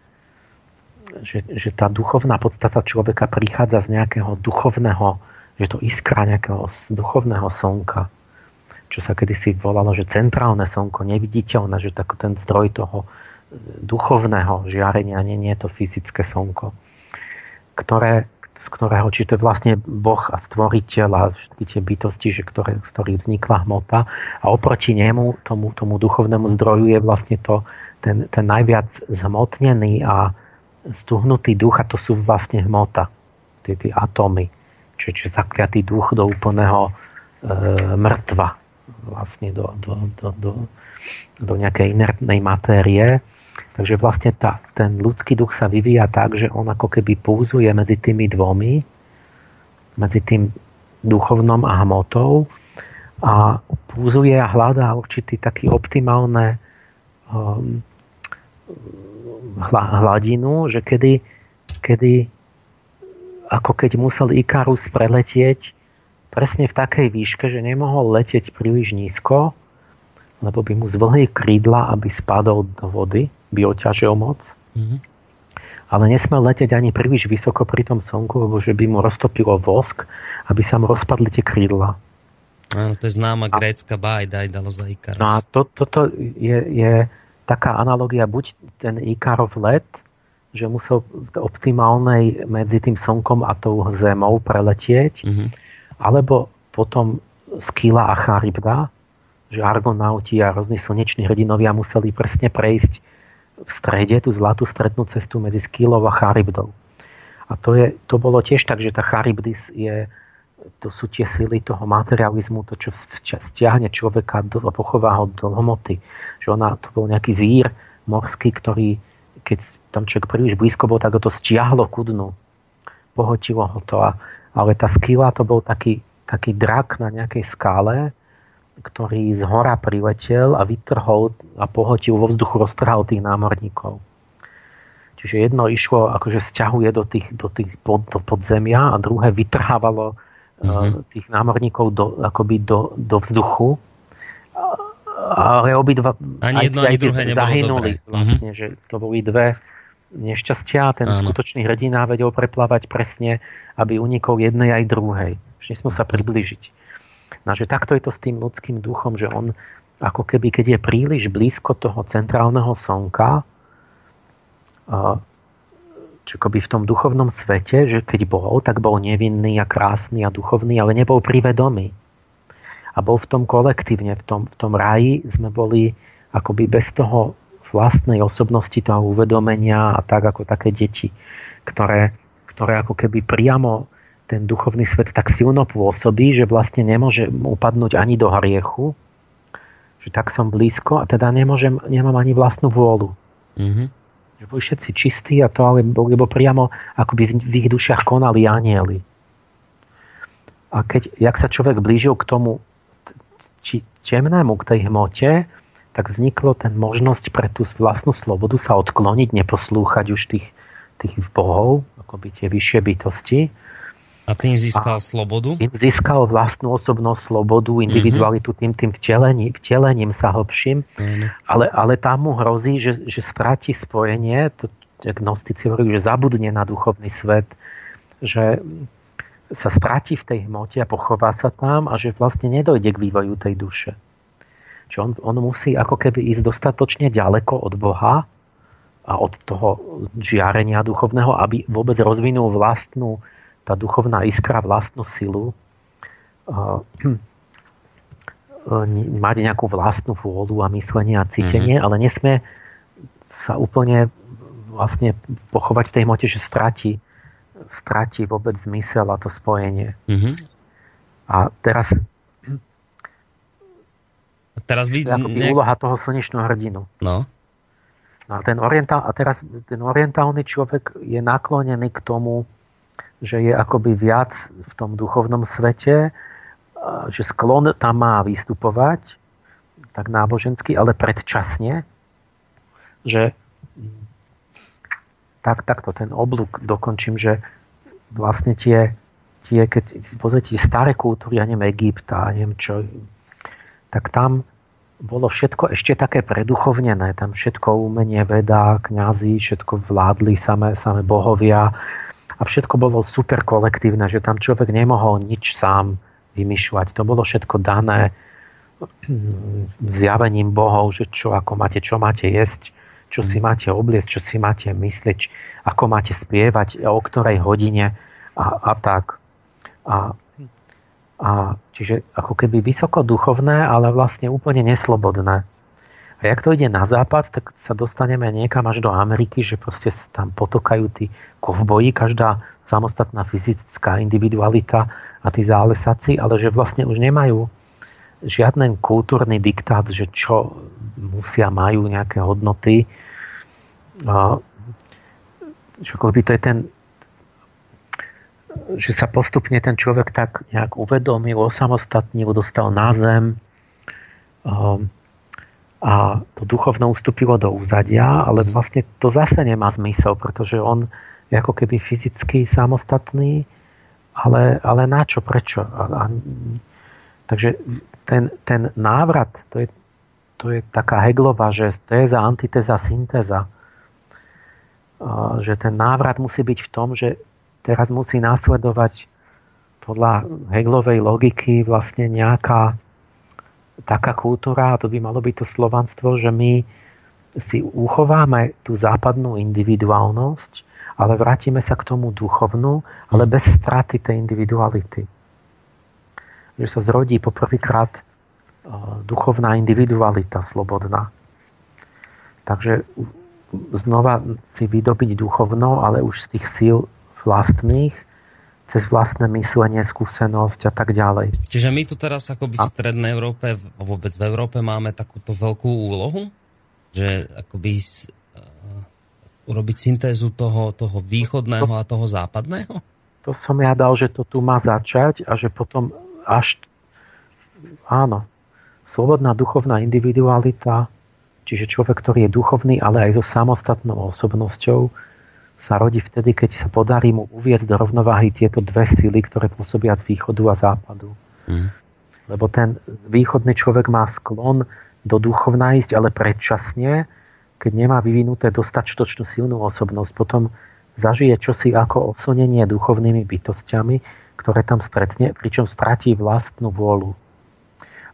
že, že tá duchovná podstata človeka prichádza z nejakého duchovného, že to iskra nejakého duchovného slnka, čo sa kedysi volalo, že centrálne slnko, neviditeľné, že tak ten zdroj toho e, duchovného žiarenia, nie, nie je to fyzické slnko, ktoré, z ktorého, či to je vlastne Boh a stvoriteľ a všetky tie bytosti, že ktoré, z ktorých vznikla hmota a oproti nemu, tomu, tomu duchovnému zdroju je vlastne to, ten, ten najviac zhmotnený a stuhnutý duch a to sú vlastne hmota, tie, tie atómy, čiže zakliatý duch do úplného e, mŕtva, vlastne do, do, do, do, do nejakej inertnej matérie. Takže vlastne tá, ten ľudský duch sa vyvíja tak, že on ako keby púzuje medzi tými dvomi, medzi tým duchovnom a hmotou a púzuje a hľadá určitý taký optimálne um, hladinu, že kedy, kedy ako keď musel Ikarus preletieť presne v takej výške, že nemohol letieť príliš nízko, lebo by mu zvlhli krídla, aby spadol do vody, by oťažil moc. Mm-hmm. Ale nesmel letieť ani príliš vysoko pri tom slnku, lebo že by mu roztopilo vosk, aby sa mu rozpadli tie krídla. Áno, to je známa a, grécka bájda, dalo za Ikaros. No a to, toto je, je taká analogia, buď ten Ikarov let, že musel v optimálnej medzi tým slnkom a tou zemou preletieť, mm-hmm alebo potom Skila a Charybda, že argonauti a rôzni slneční hrdinovia museli presne prejsť v strede tú zlatú strednú cestu medzi Skilou a Charybdou. A to, je, to bolo tiež tak, že tá Charybdis je, to sú tie sily toho materializmu, to, čo stiahne človeka a pochová ho do hmoty. Že ona, to bol nejaký vír morský, ktorý, keď tam človek príliš blízko bol, tak ho to stiahlo ku dnu. Pohotilo ho to a ale tá skila to bol taký, taký drak na nejakej skále, ktorý z hora priletel a vytrhol a pohotil vo vzduchu, roztrhal tých námorníkov. Čiže jedno išlo, akože stiahuje do tých, do tých pod, do podzemia a druhé vytrhávalo mm-hmm. tých námorníkov do, akoby do, do vzduchu. Ale obidva ani jedno, aj, ani druhé zahynuli. Mhm. Vlastne, mm-hmm. že to boli dve nešťastia. Ten Áno. skutočný hrdina vedel preplávať presne, aby unikol jednej aj druhej. Že nesmel sa približiť. No, že takto je to s tým ľudským duchom, že on ako keby, keď je príliš blízko toho centrálneho slnka, či akoby v tom duchovnom svete, že keď bol, tak bol nevinný a krásny a duchovný, ale nebol privedomý. A bol v tom kolektívne, v tom, v tom ráji sme boli akoby bez toho vlastnej osobnosti, toho uvedomenia a tak ako také deti, ktoré, ktoré ako keby priamo ten duchovný svet tak silno pôsobí, že vlastne nemôže upadnúť ani do hriechu, že tak som blízko a teda nemôžem, nemám ani vlastnú vôľu. Mm-hmm. Že boli všetci čistí a to ale lebo priamo akoby v, v ich dušiach konali anieli. A keď, jak sa človek blížil k tomu či temnému, k tej hmote, tak vzniklo ten možnosť pre tú vlastnú slobodu sa odkloniť, neposlúchať už tých, tých bohov, akoby tie vyššie bytosti. A tým získal a slobodu? Tým získal vlastnú osobnosť, slobodu, mhm. individualitu, tým, tým vtelením, vtelením sa hlbším. Ale, ale tam mu hrozí, že, že stratí spojenie, to gnostici hovorí, že zabudne na duchovný svet, že sa stratí v tej hmote a pochová sa tam a že vlastne nedojde k vývoju tej duše. Čiže on, on musí ako keby ísť dostatočne ďaleko od Boha a od toho žiarenia duchovného, aby vôbec rozvinul vlastnú, tá duchovná iskra, vlastnú silu, mať nejakú vlastnú vôľu a myslenie a cítenie, mm-hmm. ale nesmie sa úplne vlastne pochovať v tej hmote, že stratí stratí vôbec zmysel a to spojenie. Mm-hmm. A teraz a teraz je ne... úloha toho slnečného hrdinu. No. no a, ten orientál, a teraz ten orientálny človek je naklonený k tomu, že je akoby viac v tom duchovnom svete, že sklon tam má vystupovať, tak nábožensky, ale predčasne, že tak, takto ten oblúk dokončím, že vlastne tie, tie keď si pozrite staré kultúry, ja neviem, Egypta, neviem čo, tak tam bolo všetko ešte také preduchovnené. Tam všetko umenie, veda, kňazi, všetko vládli samé, samé bohovia a všetko bolo super kolektívne, že tam človek nemohol nič sám vymýšľať. To bolo všetko dané zjavením bohov, že čo ako máte, čo máte jesť, čo si máte obliecť, čo si máte myslieť, ako máte spievať, o ktorej hodine a, a tak. A, a čiže ako keby vysoko duchovné, ale vlastne úplne neslobodné. A jak to ide na západ, tak sa dostaneme niekam až do Ameriky, že proste tam potokajú tí kovboji, každá samostatná fyzická individualita a tí zálesaci, ale že vlastne už nemajú žiadny kultúrny diktát, že čo musia, majú nejaké hodnoty. že akoby to je ten, že sa postupne ten človek tak nejak uvedomil, osamostatnil, dostal na zem a to duchovno ustúpilo do úzadia, ale mhm. vlastne to zase nemá zmysel, pretože on je ako keby fyzicky samostatný, ale, ale na čo, prečo? A, a, takže ten, ten návrat, to je, to je taká Heglová, že téza, antitéza, syntéza. Že ten návrat musí byť v tom, že teraz musí následovať podľa Heglovej logiky vlastne nejaká taká kultúra, a to by malo byť to slovanstvo, že my si uchováme tú západnú individuálnosť, ale vrátime sa k tomu duchovnú, ale bez straty tej individuality že sa zrodí poprvýkrát e, duchovná individualita slobodná. Takže znova si vydobiť duchovno, ale už z tých síl vlastných, cez vlastné myslenie, skúsenosť a tak ďalej. Čiže my tu teraz akoby v Strednej Európe, vôbec v Európe máme takúto veľkú úlohu, že akoby uh, urobiť syntézu toho, toho východného a toho západného? To som ja dal, že to tu má začať a že potom až áno, slobodná duchovná individualita, čiže človek, ktorý je duchovný, ale aj so samostatnou osobnosťou, sa rodí vtedy, keď sa podarí mu uviezť do rovnováhy tieto dve sily, ktoré pôsobia z východu a západu. Mm. Lebo ten východný človek má sklon do duchovna ísť, ale predčasne, keď nemá vyvinuté dostatočnú silnú osobnosť, potom zažije čosi ako oslnenie duchovnými bytostiami, ktoré tam stretne, pričom stratí vlastnú vôľu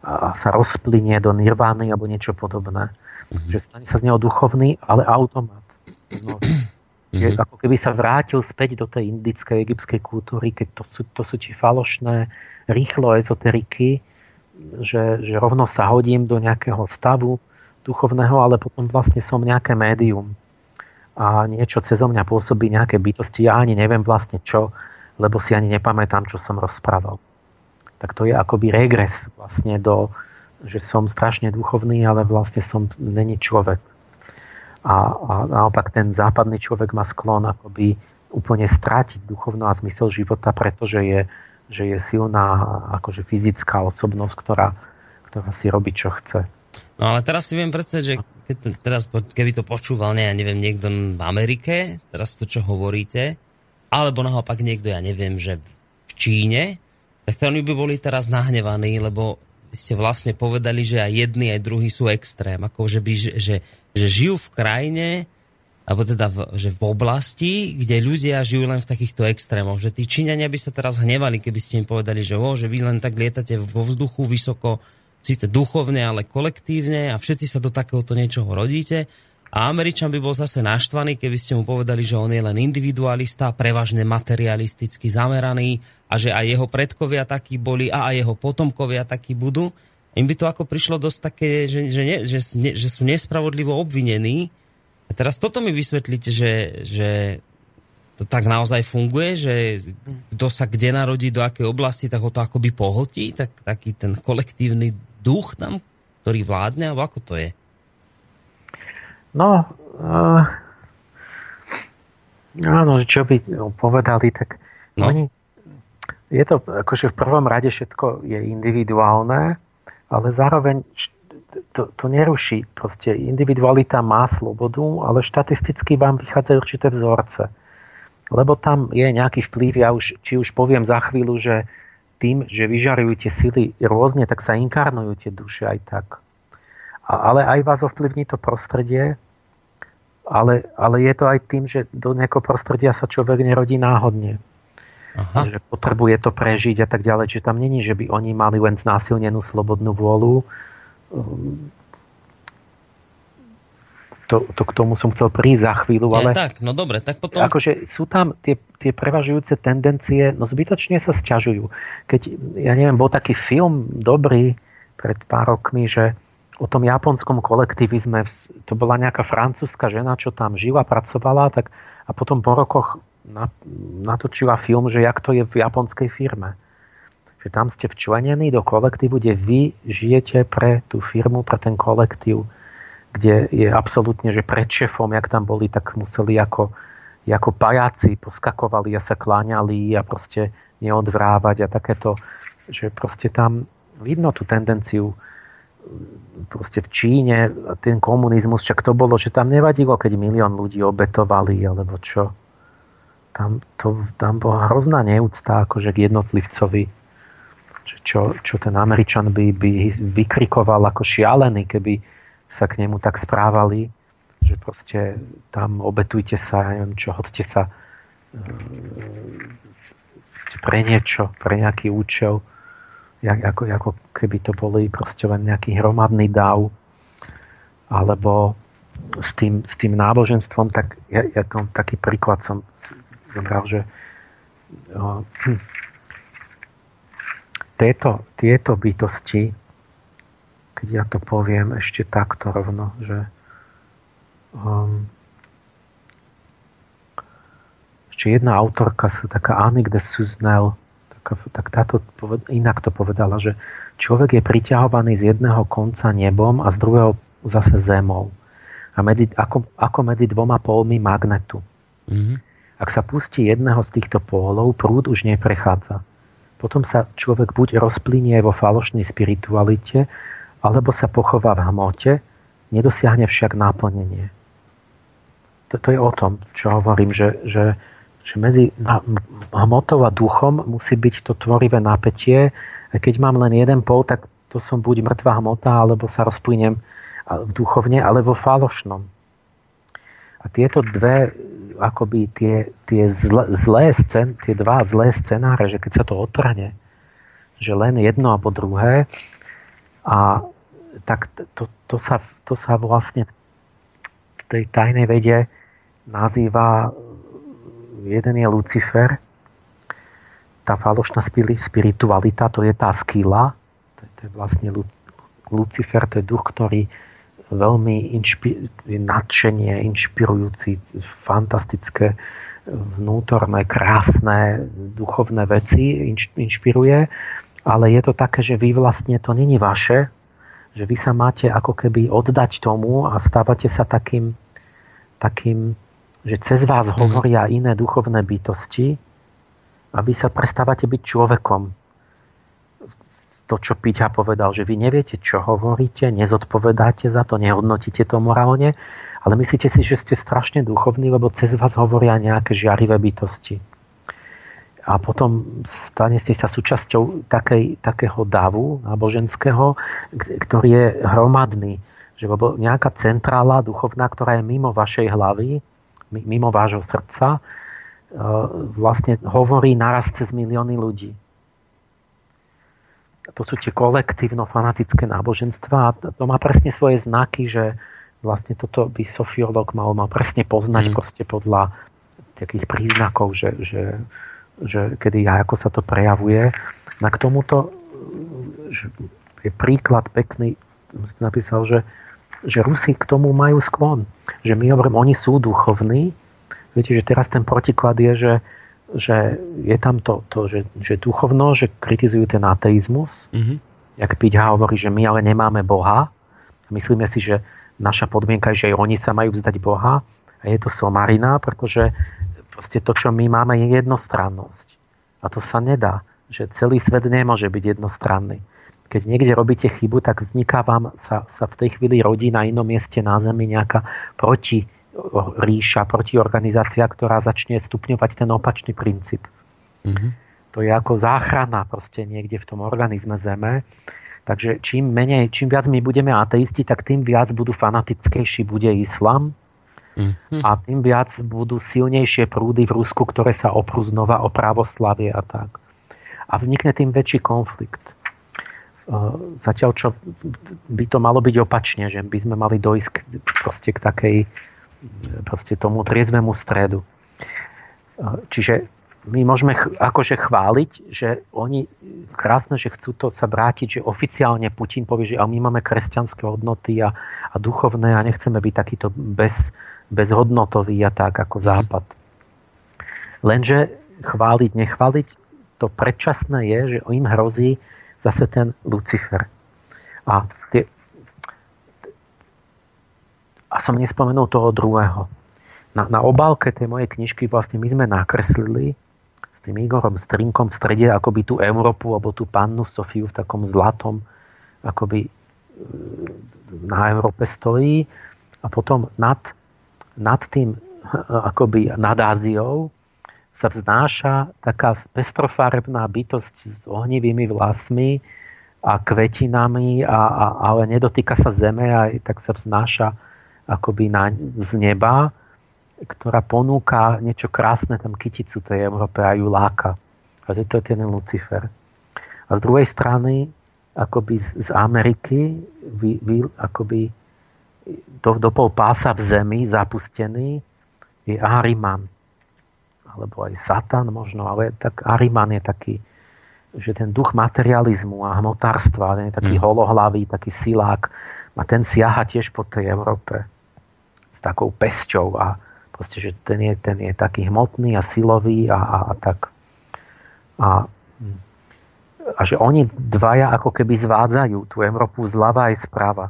a sa rozplynie do nirvány alebo niečo podobné. Mm-hmm. Že stane sa z neho duchovný, ale automat. Mm-hmm. ako keby sa vrátil späť do tej indickej, egyptskej kultúry, keď to sú, to sú ti falošné, rýchlo ezoteriky, že, že rovno sa hodím do nejakého stavu duchovného, ale potom vlastne som nejaké médium a niečo cez mňa pôsobí nejaké bytosti. Ja ani neviem vlastne čo, lebo si ani nepamätám, čo som rozprával. Tak to je akoby regres vlastne do, že som strašne duchovný, ale vlastne som není človek. A, a naopak ten západný človek má sklon akoby úplne strátiť duchovno a zmysel života, pretože je že je silná akože fyzická osobnosť, ktorá, ktorá si robí, čo chce. No ale teraz si viem predstaviť, že keď, teraz, keby to počúval, ne, ja neviem, niekto v Amerike, teraz to, čo hovoríte, alebo naopak niekto, ja neviem, že v Číne, tak oni by boli teraz nahnevaní, lebo ste vlastne povedali, že aj jedni, aj druhí sú extrém. Ako, že, by, že, že, že žijú v krajine, alebo teda v, že v oblasti, kde ľudia žijú len v takýchto extrémoch. Že tí Číňania by sa teraz hnevali, keby ste im povedali, že, o, že vy len tak lietate vo vzduchu vysoko, síce duchovne, ale kolektívne a všetci sa do takéhoto niečoho rodíte. A Američan by bol zase naštvaný, keby ste mu povedali, že on je len individualista, prevažne materialisticky zameraný a že aj jeho predkovia takí boli a aj jeho potomkovia takí budú. Im by to ako prišlo dosť také, že, že, ne, že, že sú nespravodlivo obvinení, a teraz toto mi vysvetlíte, že, že to tak naozaj funguje, že kto sa kde narodí, do akej oblasti, tak ho to akoby pohltí, tak, taký ten kolektívny duch tam, ktorý vládne, alebo ako to je? No, uh, áno, čo by povedali, tak no. oni, je to akože v prvom rade všetko je individuálne, ale zároveň to, to neruší. Proste individualita má slobodu, ale štatisticky vám vychádzajú určité vzorce. Lebo tam je nejaký vplyv, ja už, či už poviem za chvíľu, že tým, že vyžarujú tie sily rôzne, tak sa inkarnujú tie duše aj tak. A, ale aj vás ovplyvní to prostredie, ale, ale je to aj tým, že do nejakého prostredia sa človek nerodí náhodne. Aha. Že potrebuje to prežiť a tak ďalej. Čiže tam není, že by oni mali len znásilnenú slobodnú vôľu, to, to k tomu som chcel prísť za chvíľu, ale... Ja, tak, no dobre, tak potom... Akože sú tam tie, tie prevažujúce tendencie, no zbytočne sa sťažujú. Keď, ja neviem, bol taký film dobrý pred pár rokmi, že o tom japonskom kolektivizme, to bola nejaká francúzska žena, čo tam žila, pracovala, tak a potom po rokoch natočila film, že jak to je v japonskej firme. Že tam ste včlenení do kolektívu, kde vy žijete pre tú firmu, pre ten kolektív, kde je absolútne, že pred šefom, jak tam boli, tak museli ako, ako pajáci poskakovali a sa kláňali a proste neodvrávať a takéto, že proste tam vidno tú tendenciu proste v Číne ten komunizmus, čak to bolo, že tam nevadilo, keď milión ľudí obetovali, alebo čo. Tam, to, tam bola hrozná neúcta akože k jednotlivcovi čo, čo ten Američan by, by vykrikoval ako šialený, keby sa k nemu tak správali, že proste tam obetujte sa, neviem čo, hodte sa e, pre niečo, pre nejaký účel, ako, ako keby to boli proste len nejaký hromadný dáv, alebo s tým, s tým náboženstvom, tak ja, ja tom taký príklad som zobral, že hm, tieto, tieto bytosti, keď ja to poviem ešte takto rovno, že um, ešte jedna autorka, taká Annick de Suznel, tak táto inak to povedala, že človek je priťahovaný z jedného konca nebom a z druhého zase zemou. A medzi, ako, ako medzi dvoma pólmi magnetu. Mm-hmm. Ak sa pustí jedného z týchto pólov, prúd už neprechádza. Potom sa človek buď rozplynie vo falošnej spiritualite, alebo sa pochová v hmote, nedosiahne však náplnenie. To, to je o tom, čo hovorím, že, že, že medzi hmotou a duchom musí byť to tvorivé napätie. Keď mám len jeden pol, tak to som buď mŕtva hmota, alebo sa rozplyniem v duchovne, ale vo falošnom. A tieto dve akoby tie, tie zlé, zlé scén, tie dva zlé scenáre, že keď sa to otrane, že len jedno alebo druhé, a tak to, to, sa, to sa vlastne v tej tajnej vede nazýva jeden je Lucifer, tá falošná spiritualita, to je tá skila, to, to je vlastne Lucifer, to je duch, ktorý veľmi inšpi- nadšenie, inšpirujúci, fantastické, vnútorné, krásne, duchovné veci inš- inšpiruje, ale je to také, že vy vlastne to není vaše, že vy sa máte ako keby oddať tomu a stávate sa takým, takým že cez vás mm-hmm. hovoria iné duchovné bytosti A vy sa prestávate byť človekom. To, čo Piťa povedal, že vy neviete, čo hovoríte, nezodpovedáte za to, nehodnotíte to morálne, ale myslíte si, že ste strašne duchovní, lebo cez vás hovoria nejaké žiarivé bytosti. A potom stane ste sa súčasťou takej, takého davu náboženského, ktorý je hromadný. Že lebo nejaká centrála duchovná, ktorá je mimo vašej hlavy, mimo vášho srdca, E, vlastne hovorí naraz cez milióny ľudí. To sú tie kolektívno-fanatické náboženstva a to má presne svoje znaky, že vlastne toto by sofiolog mal, mal presne poznať mm. proste podľa takých príznakov, že, že, že kedy a ako sa to prejavuje. Na k tomuto že je príklad pekný, som napísal, že, že Rusi k tomu majú sklon. Že my hovorím, oni sú duchovní, Viete, že teraz ten protiklad je, že, že je tam to, to že, že duchovno, že kritizujú ten ateizmus. Mm-hmm. Jak Piťa hovorí, že my ale nemáme Boha. Myslíme si, že naša podmienka je, že aj oni sa majú vzdať Boha. A je to somarina, pretože proste to, čo my máme, je jednostrannosť. A to sa nedá. Že celý svet nemôže byť jednostranný. Keď niekde robíte chybu, tak vzniká vám, sa, sa v tej chvíli rodí na inom mieste na Zemi nejaká proti ríša, protiorganizácia, ktorá začne stupňovať ten opačný princíp. Mm-hmm. To je ako záchrana proste niekde v tom organizme Zeme. Takže čím, menej, čím viac my budeme ateisti, tak tým viac budú fanatickejší bude islam mm-hmm. a tým viac budú silnejšie prúdy v Rusku, ktoré sa oprú znova o právoslavie a tak. A vznikne tým väčší konflikt. Zatiaľ, čo by to malo byť opačne, že by sme mali dojsť proste k takej proste tomu triezvemu stredu. Čiže my môžeme akože chváliť, že oni krásne, že chcú to sa vrátiť, že oficiálne Putin povie, že my máme kresťanské hodnoty a, a duchovné a nechceme byť takýto bez, bezhodnotový a tak ako Západ. Lenže chváliť, nechváliť, to predčasné je, že im hrozí zase ten Lucifer. A tie, a som nespomenul toho druhého. Na, na obálke tej mojej knižky vlastne my sme nakreslili s tým Igorom Strinkom v strede akoby tú Európu alebo tú pannu Sofiu v takom zlatom akoby e, na Európe stojí a potom nad, nad tým akoby nad Áziou sa vznáša taká pestrofarebná bytosť s ohnivými vlasmi a kvetinami, a, a, ale nedotýka sa zeme a tak sa vznáša akoby na, z neba, ktorá ponúka niečo krásne, tam kyticu tej Európe a ju láka. A to je ten Lucifer. A z druhej strany, akoby z Ameriky, vy, vy, akoby do, do pol pása v zemi zapustený, je Ahriman. Alebo aj Satan možno, ale tak Ahriman je taký, že ten duch materializmu a hmotárstva, ten je taký mm. holohlavý, taký silák, a ten siaha tiež po tej Európe s takou pesťou a proste, že ten je, ten je taký hmotný a silový a, a, a tak. A, a že oni dvaja ako keby zvádzajú tú Európu zľava aj zprava.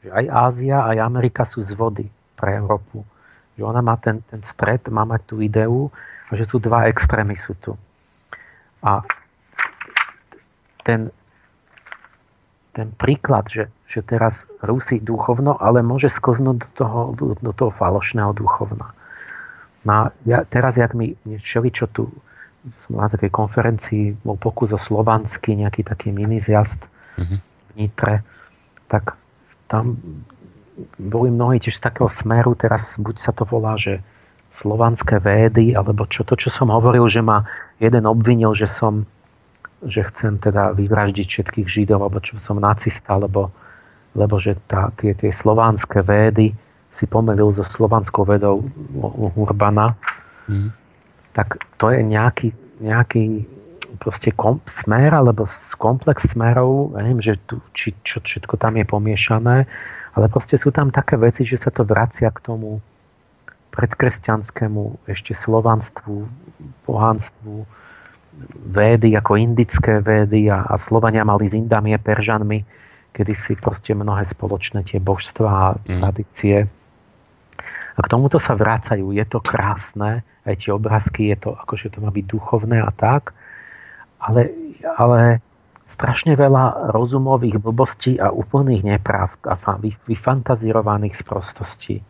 Že aj Ázia, aj Amerika sú z vody pre Európu. Že ona má ten, ten stred, má mať tú ideu a že tu dva extrémy sú tu. A ten, ten príklad, že, že teraz Rusi duchovno, ale môže skoznúť do toho, do, do toho falošného duchovna. No ja, teraz, jak mi čeli, čo tu som na takej konferencii, bol pokus o slovanský, nejaký taký mini zjazd mm-hmm. v Nitre, tak tam boli mnohí tiež z takého smeru, teraz buď sa to volá, že slovanské védy, alebo čo to, čo som hovoril, že ma jeden obvinil, že som že chcem teda vyvraždiť všetkých Židov, alebo čo som nacista, lebo, lebo že tá, tie, tie slovanské védy si pomelil so slovanskou vedou Urbana, mm. tak to je nejaký, nejaký proste kom, smer, alebo komplex smerov, neviem, že tu, či, čo všetko tam je pomiešané, ale proste sú tam také veci, že sa to vracia k tomu predkresťanskému ešte slovanstvu, pohanstvu, védy ako indické védy a, a Slovania mali s Indami a Peržanmi kedy si proste mnohé spoločné tie božstva a mm. tradície. A k tomuto sa vracajú. Je to krásne, aj tie obrázky, je to, akože to má byť duchovné a tak, ale, ale strašne veľa rozumových blbostí a úplných nepravd a vyfantazírovaných sprostostí.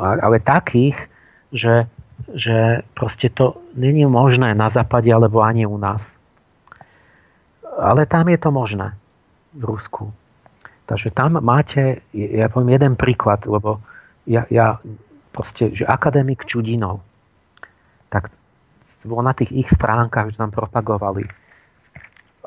Ale takých, že, že proste to není možné na západe alebo ani u nás. Ale tam je to možné v Rusku. Takže tam máte, ja poviem jeden príklad, lebo ja, ja proste, že akademik Čudinov, tak bol na tých ich stránkach, že tam propagovali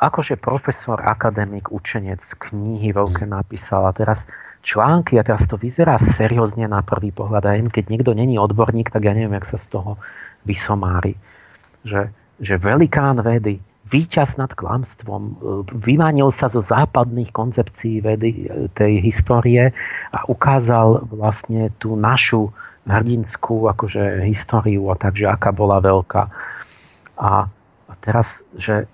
akože profesor, akademik, učenec knihy veľké mm. napísal a teraz články a teraz to vyzerá seriózne na prvý pohľad a keď niekto není odborník, tak ja neviem, jak sa z toho vysomári. Že, že velikán vedy, víťaz nad klamstvom, e, vymanil sa zo západných koncepcií vedy e, tej histórie a ukázal vlastne tú našu hrdinskú akože históriu a takže aká bola veľká. A, a teraz, že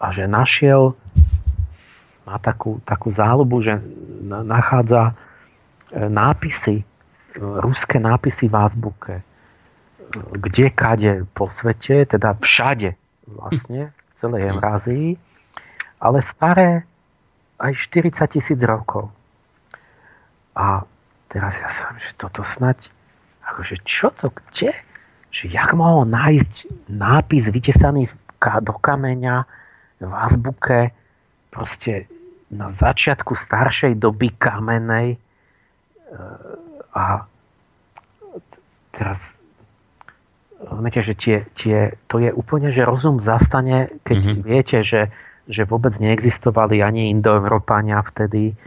a že našiel, má takú, takú záľubu, že nachádza e, nápisy, e, ruské nápisy v azbuke, kde, kade po svete, teda všade vlastne, v celej Eurázii, ale staré aj 40 tisíc rokov. A teraz ja som, že toto snať, akože čo to, kde? Že jak mohol nájsť nápis vytesaný do kameňa v azbuke proste na začiatku staršej doby kamenej e, a teraz viete, že tie, tie, to je úplne, že rozum zastane, keď mm-hmm. viete, že, že vôbec neexistovali ani indoeurópania vtedy,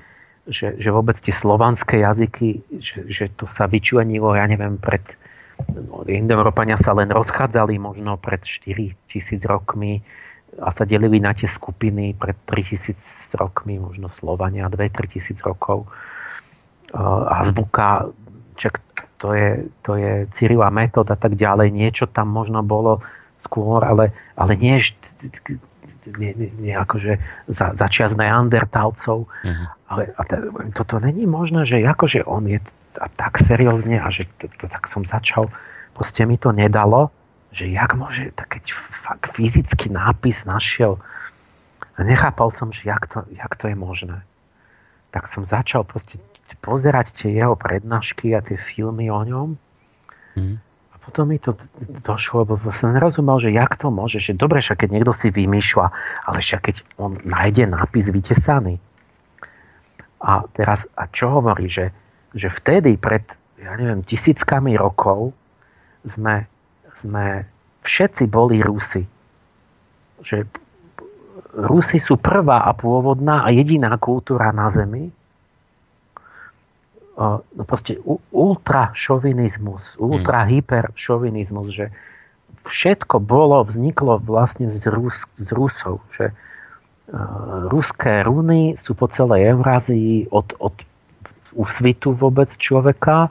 že, že vôbec tie slovanské jazyky, že, že to sa vyčlenilo, ja neviem, pred no, indoeurópania sa len rozchádzali možno pred 4 tisíc rokmi, a sa delili na tie skupiny pred 3000 rokmi, možno Slovania, 2-3 tisíc rokov. Azbuka, čak to je, to je Cyrila metód a tak ďalej. Niečo tam možno bolo skôr, ale, ale nie, nie, nie akože za, za čas neandertalcov. Uh-huh. Ale a t- toto není možné, že akože on je a tak seriózne a že to, to, tak som začal, proste mi to nedalo že jak môže, tak keď fakt fyzický nápis našiel nechápal som, že jak to, jak to je možné. Tak som začal proste pozerať tie jeho prednášky a tie filmy o ňom. Mm. A potom mi to došlo, lebo som nerozumel, že jak to môže, že dobre, však keď niekto si vymýšľa, ale však keď on nájde nápis vytesaný. A teraz, a čo hovorí, že, že vtedy pred, ja neviem, tisíckami rokov sme sme všetci boli Rusi. Že Rusi sú prvá a pôvodná a jediná kultúra na Zemi. No proste ultrašovinizmus, ultrahyperšovinizmus, že všetko bolo, vzniklo vlastne z, Rus, z Rusov. Že ruské runy sú po celej Eurázii od, od úsvitu vôbec človeka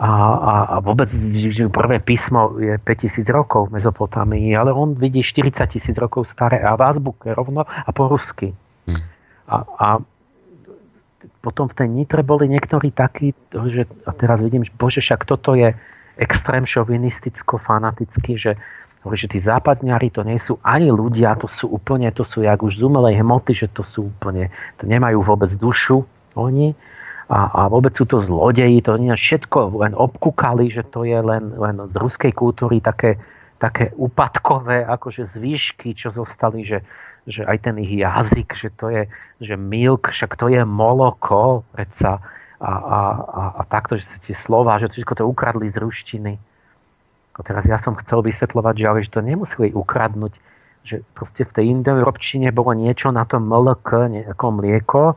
a, a, a vôbec že prvé písmo je 5000 rokov v Mezopotámii, ale on vidí 40 tisíc rokov staré a v azbuke rovno a po rusky. Hmm. A, a potom v tej Nitre boli niektorí takí, že a teraz vidím, že bože, však toto je extrém šovinisticko-fanatický, že že tí západňari to nie sú ani ľudia, to sú úplne, to sú jak už z umelej hmoty, že to sú úplne, to nemajú vôbec dušu oni a, a vôbec sú to zlodeji, to nie všetko len obkúkali, že to je len, len z ruskej kultúry také, také úpadkové akože zvýšky, čo zostali, že, že aj ten ich jazyk, že to je, že milk, však to je moloko, predsa, a, a, a, a takto, že tie slova, že všetko to ukradli z ruštiny. A teraz ja som chcel vysvetľovať, že, ale, že to nemuseli ukradnúť, že proste v tej indoeurópčine bolo niečo na tom MLK, ako mlieko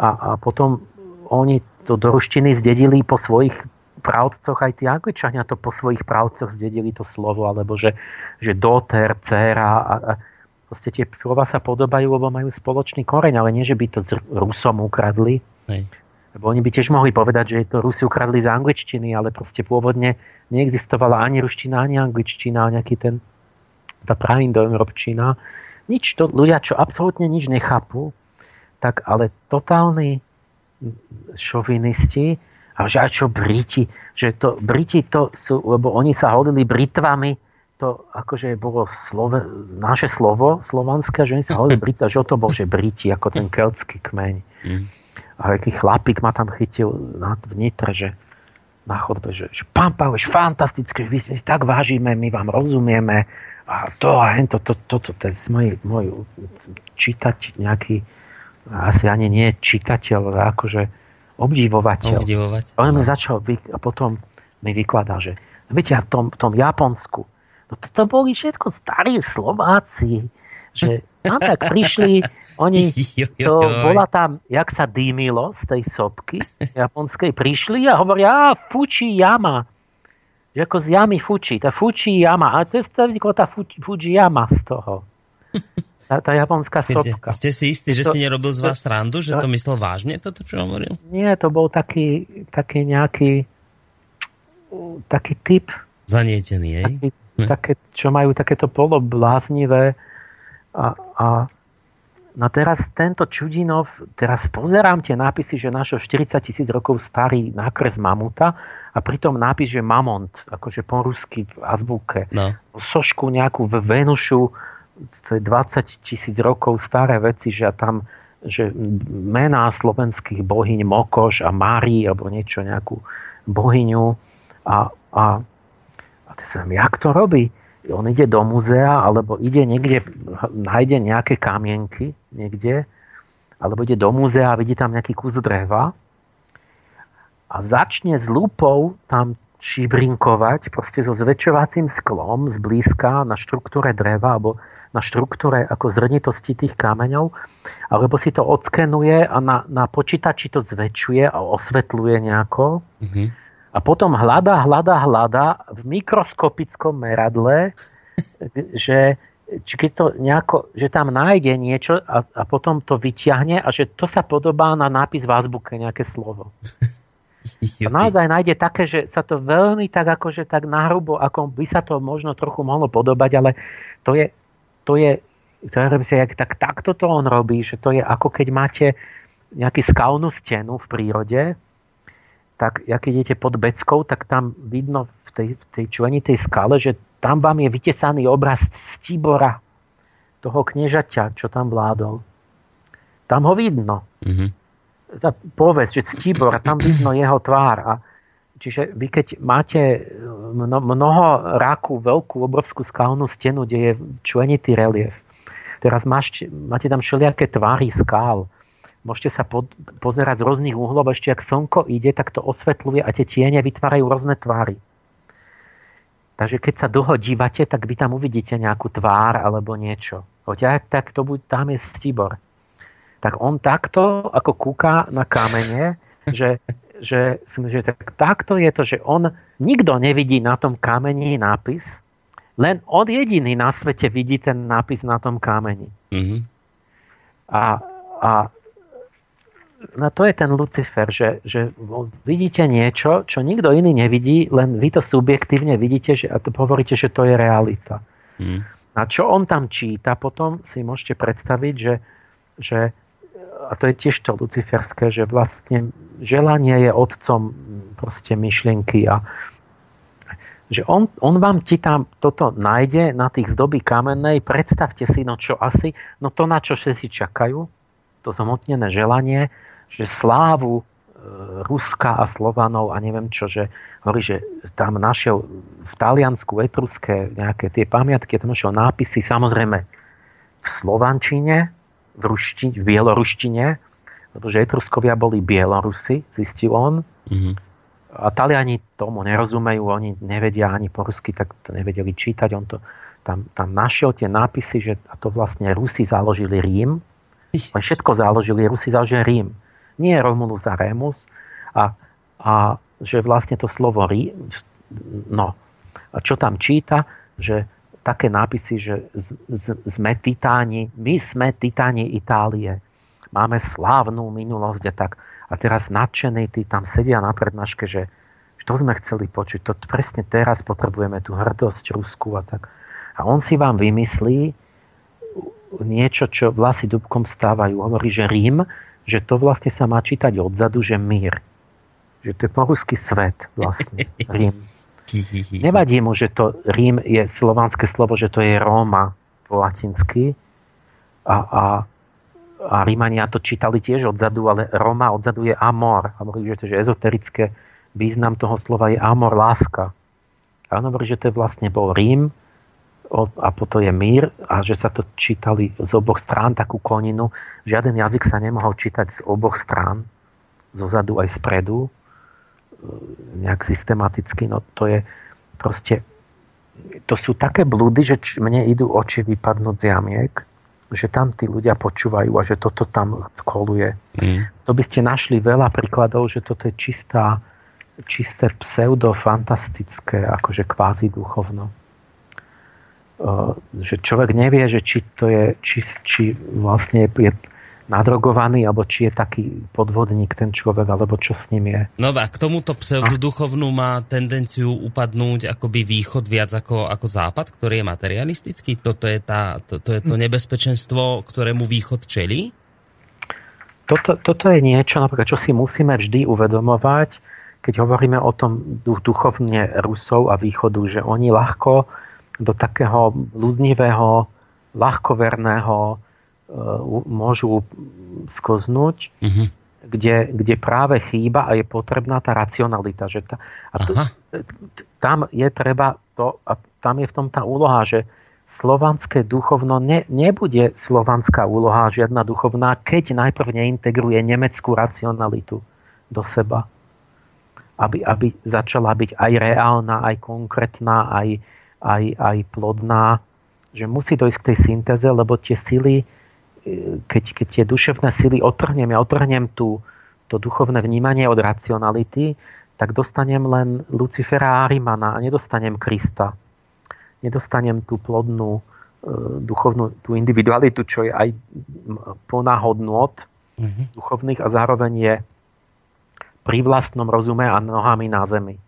a, a potom oni to do ruštiny zdedili po svojich právcoch, aj tí angličania to po svojich právcoch zdedili to slovo, alebo že, že doter, dcera a, a proste tie slova sa podobajú, lebo majú spoločný koreň, ale nie, že by to s Rusom ukradli. Hej. Lebo oni by tiež mohli povedať, že to Rusi ukradli z angličtiny, ale proste pôvodne neexistovala ani ruština, ani angličtina, nejaký ten tá praindoeurópčina. Nič to, ľudia, čo absolútne nič nechápu, tak ale totálny šovinisti A že a čo Briti? Že to, Briti to sú, lebo oni sa hodili Britvami, to akože bolo slove, naše slovo slovanské, že oni sa hodili Brita, že to bol, že Briti, ako ten keltský kmeň. Mm. A aký chlapík ma tam chytil na vnitre, že na chodbe, že, že pán Paveš, fantastické, vy si tak vážime, my vám rozumieme a to a hento, to, to, to, to, to je môj, môj čítať nejaký, asi ani nie čitateľ, ale akože obdivovateľ. Obdivovať. On mi no. začal a potom mi vykladal, že viete, v tom, v tom Japonsku, no to boli všetko starí Slováci, že tam tak prišli, oni, to bola tam, jak sa dýmilo z tej sopky japonskej, prišli a hovoria, a Fuji Yama. Že ako z jamy Fuji, tá Fuji Yama. A to je tá Fuji Yama z toho. Tá, tá japonská sopka. Ste si istí, že to, si nerobil z vás srandu, že to myslel vážne, toto, čo hovoril? Nie, to bol taký, taký nejaký taký typ. Zanietený, hej? Taký, také, čo majú takéto polobláznivé a, a No teraz tento Čudinov, teraz pozerám tie nápisy, že našiel 40 tisíc rokov starý nákres mamuta a pritom nápis, že mamont, akože po rusky v azbuke. No. Sošku nejakú Venušu, to je 20 tisíc rokov staré veci, že tam že mená slovenských bohyň Mokoš a Mári, alebo niečo, nejakú bohyňu a, a, a to sa jak to robí? on ide do muzea, alebo ide niekde, nájde nejaké kamienky niekde, alebo ide do muzea a vidí tam nejaký kus dreva a začne s lupou tam šibrinkovať proste so zväčšovacím sklom zblízka na štruktúre dreva alebo na štruktúre ako zrnitosti tých kameňov, alebo si to odskenuje a na, na počítači to zväčšuje a osvetľuje nejako. Mm-hmm a potom hľadá, hľadá, hľadá v mikroskopickom meradle, že, keď to nejako, že tam nájde niečo a, a potom to vyťahne a že to sa podobá na nápis v azbuke, nejaké slovo. A naozaj nájde také, že sa to veľmi tak akože tak nahrubo, ako by sa to možno trochu mohlo podobať, ale to je, to je, to si, jak, tak takto to on robí, že to je ako keď máte nejakú skalnú stenu v prírode, tak keď idete pod Beckou, tak tam vidno v tej, v tej členitej skale, že tam vám je vytesaný obraz Stibora, toho kniežaťa, čo tam vládol. Tam ho vidno. Mm-hmm. Tá povesť, že Stibor, tam vidno jeho tvár. A čiže vy keď máte mno, mnoho ráku, veľkú, obrovskú skalnú stenu, kde je členitý relief, teraz máš, máte tam všelijaké tvary skál, Môžete sa pod, pozerať z rôznych uhlov, ešte ak slnko ide, tak to osvetľuje a tie tiene vytvárajú rôzne tvary. Takže keď sa dlho dívate, tak vy tam uvidíte nejakú tvár alebo niečo. Hoď tak to buď, tam je Stibor. Tak on takto, ako kúka na kamene, že, že, že tak, takto je to, že on nikto nevidí na tom kameni nápis, len on jediný na svete vidí ten nápis na tom kameni. Mm-hmm. A, a no to je ten Lucifer, že, že vidíte niečo, čo nikto iný nevidí, len vy to subjektívne vidíte že, a to hovoríte, že to je realita. Hmm. A čo on tam číta, potom si môžete predstaviť, že, že a to je tiež to luciferské, že vlastne želanie je otcom proste myšlienky a že on, on vám ti tam toto nájde na tých zdobí kamennej, predstavte si, no čo asi, no to na čo si čakajú, to zmotnené želanie, že slávu e, Ruska a Slovanov a neviem čo, že hovorí, že tam našiel v Taliansku, etruské nejaké tie pamiatky, tam našiel nápisy samozrejme v Slovančine, v, ruštine, v bieloruštine, pretože Etruskovia boli Bielorusi, zistil on. Mm-hmm. A Taliani tomu nerozumejú, oni nevedia ani po rusky, tak to nevedeli čítať. On to tam, tam našiel tie nápisy, že a to vlastne Rusi založili Rím. Oni všetko založili, Rusi založili Rím nie Romulus a Remus a, a že vlastne to slovo rí, no, a čo tam číta, že také nápisy, že z, z, sme titáni, my sme titáni Itálie, máme slávnu minulosť a tak. A teraz nadšení tí tam sedia na prednáške, že to sme chceli počuť, to presne teraz potrebujeme tú hrdosť Rusku a tak. A on si vám vymyslí niečo, čo vlasy dubkom stávajú. Hovorí, že Rím že to vlastne sa má čítať odzadu, že mír. Že to je poruský svet vlastne, Rím. Nevadí mu, že to Rím je slovanské slovo, že to je Róma po latinsky a, a, a Rímania to čítali tiež odzadu, ale Róma odzadu je amor. A hovorí, že to je ezoterické význam toho slova je amor, láska. A on hovorí, že to je vlastne bol Rím a potom je mír a že sa to čítali z oboch strán, takú koninu. Žiaden jazyk sa nemohol čítať z oboch strán, zo zadu aj spredu, e, nejak systematicky. No to je proste, to sú také blúdy, že mne idú oči vypadnúť z jamiek, že tam tí ľudia počúvajú a že toto tam koluje. Mm. To by ste našli veľa príkladov, že toto je čistá čisté pseudo-fantastické, akože kvázi duchovno. Že človek nevie, že či to je, či, či vlastne je nadrogovaný, alebo či je taký podvodník ten človek, alebo čo s ním je. No a k tomuto pseudoduchovnu má tendenciu upadnúť akoby východ viac ako, ako západ, ktorý je materialistický? Toto je, tá, to, to je to nebezpečenstvo, ktorému východ čelí? Toto, toto je niečo, napríklad, čo si musíme vždy uvedomovať, keď hovoríme o tom duchovne Rusov a východu, že oni ľahko do takého lúznivého, ľahkoverného môžu skoznúť, mm-hmm. kde, kde práve chýba a je potrebná tá racionalita. Že tá, a t, tam je treba to, a tam je v tom tá úloha, že slovanské duchovno ne, nebude slovanská úloha žiadna duchovná, keď najprv neintegruje nemeckú racionalitu do seba aby, aby začala byť aj reálna, aj konkrétna, aj, aj, aj plodná. Že musí dojsť k tej syntéze, lebo tie sily, keď, keď tie duševné sily otrhnem, ja otrhnem tú, to duchovné vnímanie od racionality, tak dostanem len Lucifera a Arimana a nedostanem Krista. Nedostanem tú plodnú e, duchovnú tú individualitu, čo je aj plná hodnot mm-hmm. duchovných a zároveň je pri vlastnom rozume a nohami na zemi.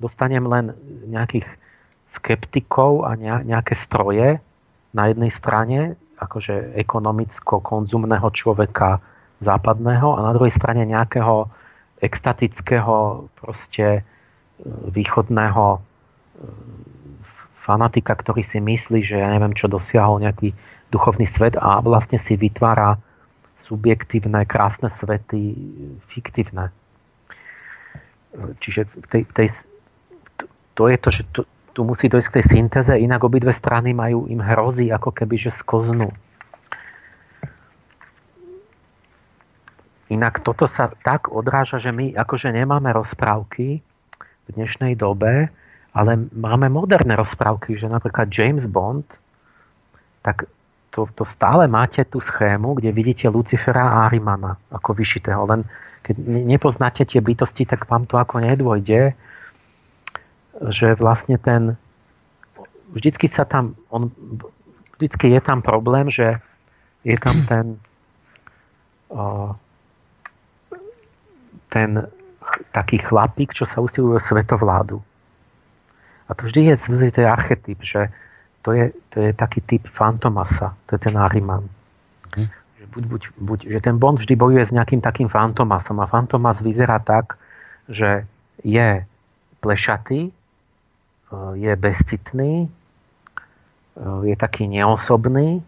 Dostanem len nejakých skeptikov a nejaké stroje na jednej strane, akože ekonomicko-konzumného človeka západného a na druhej strane nejakého extatického proste e, východného e, fanatika, ktorý si myslí, že ja neviem čo dosiahol nejaký duchovný svet a vlastne si vytvára subjektívne, krásne svety fiktívne. Čiže v tej, v tej, to je to, že tu, tu musí dojsť k tej syntéze, inak obidve strany majú im hrozí, ako keby, že skoznú. Inak toto sa tak odráža, že my akože nemáme rozprávky v dnešnej dobe, ale máme moderné rozprávky, že napríklad James Bond, tak to, to stále máte tú schému, kde vidíte Lucifera a Arimana ako vyšitého, len keď nepoznáte tie bytosti, tak vám to ako nedôjde, že vlastne ten vždycky sa tam on, vždycky je tam problém, že je tam ten o, ten taký chlapík, čo sa usiluje o svetovládu. A to vždy je ten archetyp, že to je, to je taký typ Fantomasa, to je ten Ariman. Hm buď, buď, buď, že ten Bond vždy bojuje s nejakým takým fantomasom a fantomas vyzerá tak, že je plešatý, je bezcitný, e, je taký neosobný,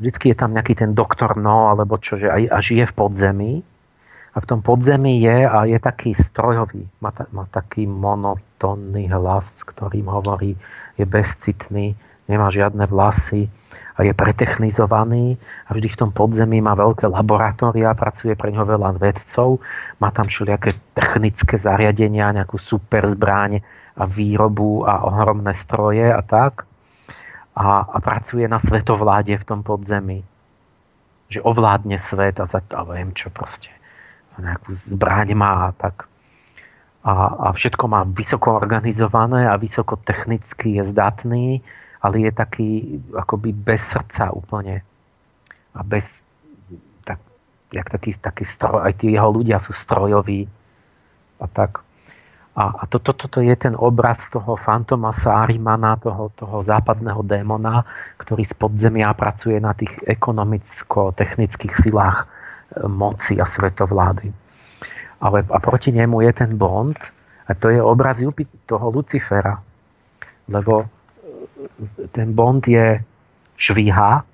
vždycky je tam nejaký ten doktor No, alebo čo, že aj, a žije v podzemí. A v tom podzemí je a je taký strojový, má, ta, má taký monotónny hlas, ktorým hovorí, je bezcitný, nemá žiadne vlasy, je pretechnizovaný a vždy v tom podzemí má veľké laboratória, pracuje pre ňoho veľa vedcov, má tam všelijaké technické zariadenia, nejakú super zbráň a výrobu a ohromné stroje a tak. A, a pracuje na svetovláde v tom podzemí. Že ovládne svet a, za, a viem čo proste. Nejakú zbráň má a tak. A, a všetko má vysoko organizované a vysoko technicky je zdatný ale je taký akoby bez srdca úplne. A bez, tak, jak taký, taký stroj, aj tí jeho ľudia sú strojoví a tak. A, a toto to, to je ten obraz toho fantomasa Arimana, toho, toho západného démona, ktorý z podzemia pracuje na tých ekonomicko-technických silách e, moci a svetovlády. Ale a proti nemu je ten Bond a to je obraz toho Lucifera. Lebo ten Bond je švíhák,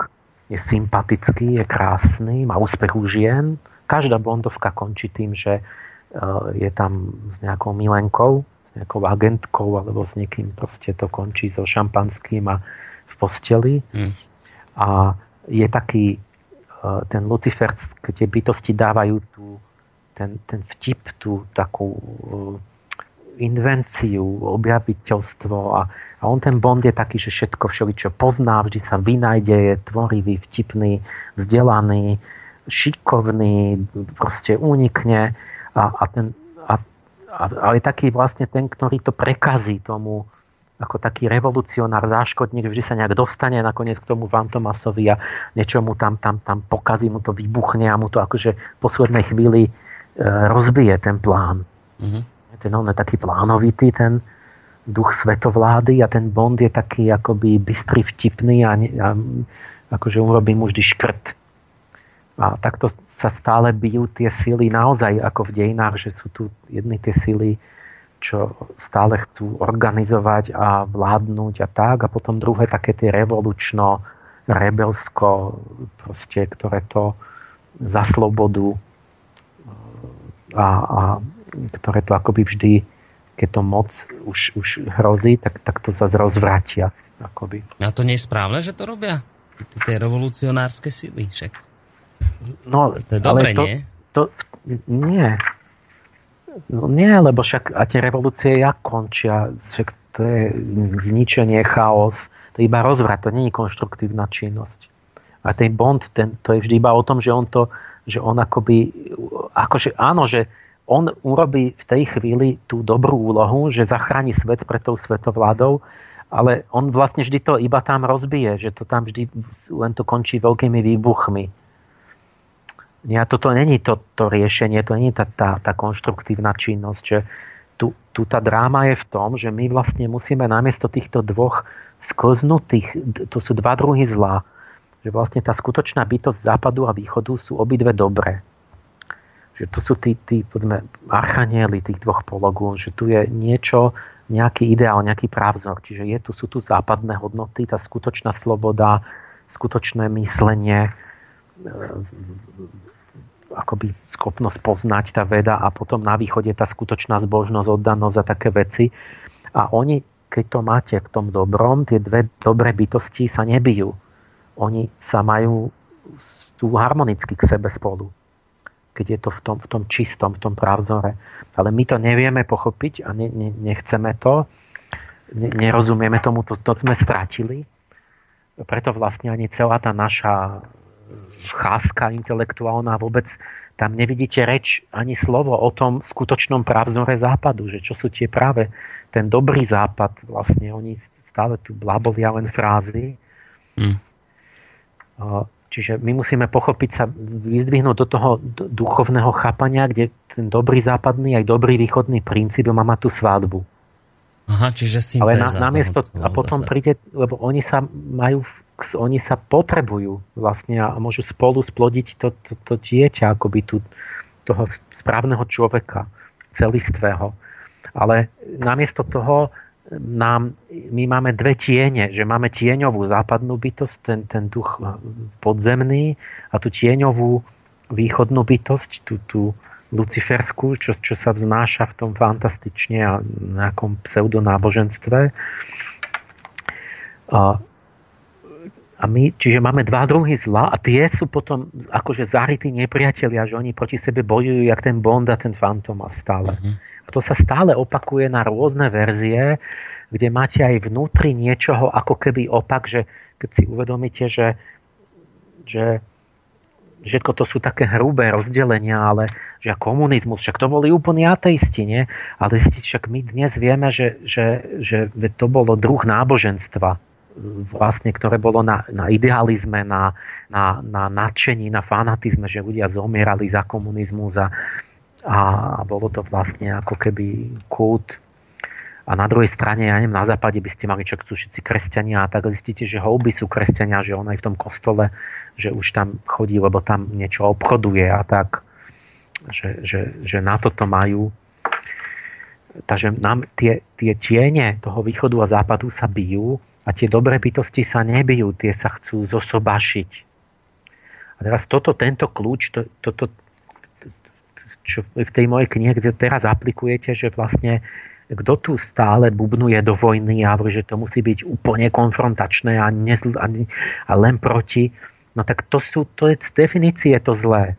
je sympatický, je krásny, má úspech u žien. Každá Bondovka končí tým, že e, je tam s nejakou milenkou, s nejakou agentkou alebo s niekým proste to končí so šampanským a v posteli. Mm. A je taký e, ten Lucifer, kde bytosti dávajú tú, ten, ten vtip, tú takú invenciu, objaviteľstvo a, a on ten Bond je taký, že všetko všeličo pozná, vždy sa vynajde, je tvorivý, vtipný, vzdelaný, šikovný, proste unikne a, a ten, ale taký vlastne ten, ktorý to prekazí tomu, ako taký revolucionár, záškodník, vždy sa nejak dostane nakoniec k tomu Fantomasovi a niečo mu tam, tam, tam pokazí, mu to vybuchne a mu to akože v poslednej chvíli e, rozbije ten plán. Mm-hmm ten on je taký plánovitý, ten duch svetovlády a ten Bond je taký akoby bystrý, vtipný a, a akože urobí mu vždy škrt. A takto sa stále bijú tie sily naozaj ako v dejinách, že sú tu jedny tie sily, čo stále chcú organizovať a vládnuť a tak a potom druhé také tie revolučno, rebelsko, proste, ktoré to za slobodu a, a ktoré to akoby vždy, keď to moc už, už hrozí, tak, tak to zase rozvratia. Akoby. A to nie je správne, že to robia? Tie revolucionárske sily však. No, to je dobre, to, nie? To, nie. No nie, lebo však a tie revolúcie jak končia? Však to je zničenie, chaos, to je iba rozvrat, to nie je konštruktívna činnosť. A ten Bond, ten, to je vždy iba o tom, že on to, že on akoby, akože áno, že on urobí v tej chvíli tú dobrú úlohu, že zachráni svet pred tou svetovládou, ale on vlastne vždy to iba tam rozbije, že to tam vždy len to končí veľkými výbuchmi. A toto není to, to riešenie, to není tá, tá, tá konštruktívna činnosť, že tu, tu tá dráma je v tom, že my vlastne musíme namiesto týchto dvoch sklznutých, to sú dva druhy zla, že vlastne tá skutočná bytosť západu a východu sú obidve dobré že to sú tí, tí povedzme, archanieli tých dvoch pologún, že tu je niečo, nejaký ideál, nejaký právzor. Čiže je tu, sú tu západné hodnoty, tá skutočná sloboda, skutočné myslenie, e, akoby schopnosť poznať tá veda a potom na východe tá skutočná zbožnosť, oddanosť a také veci. A oni, keď to máte v tom dobrom, tie dve dobré bytosti sa nebijú. Oni sa majú tu harmonicky k sebe spolu keď je to v tom, v tom čistom, v tom pravzore. Ale my to nevieme pochopiť a ne, ne, nechceme to, ne, nerozumieme tomu, to, to sme stratili. Preto vlastne ani celá tá naša cházka intelektuálna vôbec tam nevidíte reč ani slovo o tom skutočnom pravzore západu, že čo sú tie práve ten dobrý západ, vlastne oni stále tu blabovia len frázy. Mm. Čiže my musíme pochopiť sa, vyzdvihnúť do toho duchovného chápania, kde ten dobrý západný aj dobrý východný princíp má mať tú svadbu. Aha, čiže syntéza. Ale na, namiesto, a potom zase. príde, lebo oni sa majú, oni sa potrebujú vlastne a môžu spolu splodiť to, to, to dieťa, akoby tu, toho správneho človeka, celistvého. Ale namiesto toho nám, my máme dve tiene, že máme tieňovú západnú bytosť, ten, ten duch podzemný a tú tieňovú východnú bytosť, tú, tú luciferskú, čo, čo sa vznáša v tom fantastične a nejakom pseudonáboženstve. A, a my, čiže máme dva druhy zla a tie sú potom akože zarytí nepriatelia, že oni proti sebe bojujú, jak ten Bond a ten Fantomas stále. Uh-huh. A to sa stále opakuje na rôzne verzie, kde máte aj vnútri niečoho ako keby opak, že keď si uvedomíte, že, že všetko to sú také hrubé rozdelenia, ale že komunizmus, však to boli úplne ateisti, nie? Ale však my dnes vieme, že, že, že to bolo druh náboženstva, vlastne, ktoré bolo na, na idealizme, na, na, na nadšení, na fanatizme, že ľudia zomierali za komunizmus a, a, bolo to vlastne ako keby kult. A na druhej strane, ja neviem, na západe by ste mali, čo sú všetci kresťania a tak zistíte, že houby sú kresťania, že on aj v tom kostole, že už tam chodí, lebo tam niečo obchoduje a tak. že, že, že na toto majú. Takže nám tie, tie tiene toho východu a západu sa bijú a tie dobré bytosti sa nebijú, tie sa chcú zosobašiť. A teraz toto, tento kľúč, to, toto, čo v tej mojej knihe, kde teraz aplikujete, že vlastne kto tu stále bubnuje do vojny a že to musí byť úplne konfrontačné a, nezl- a, a len proti, no tak to, sú, to je z definície to zlé.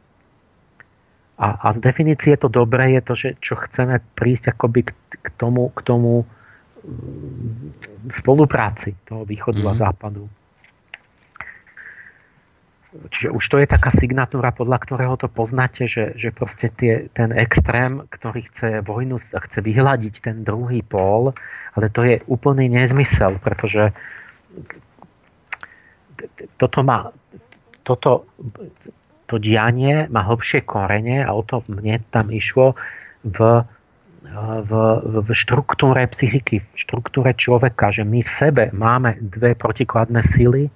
A, a z definície to dobré je to, že čo chceme prísť akoby k, k tomu, k tomu mm, spolupráci toho východu mm-hmm. a mhm. západu. Čiže už to je taká signatúra, podľa ktorého to poznáte, že, že proste tie, ten extrém, ktorý chce vojnu, chce vyhľadiť ten druhý pól, ale to je úplný nezmysel, pretože toto má, toto, to dianie má hlbšie korene a o to mne tam išlo v, v, v štruktúre psychiky, v štruktúre človeka, že my v sebe máme dve protikladné sily,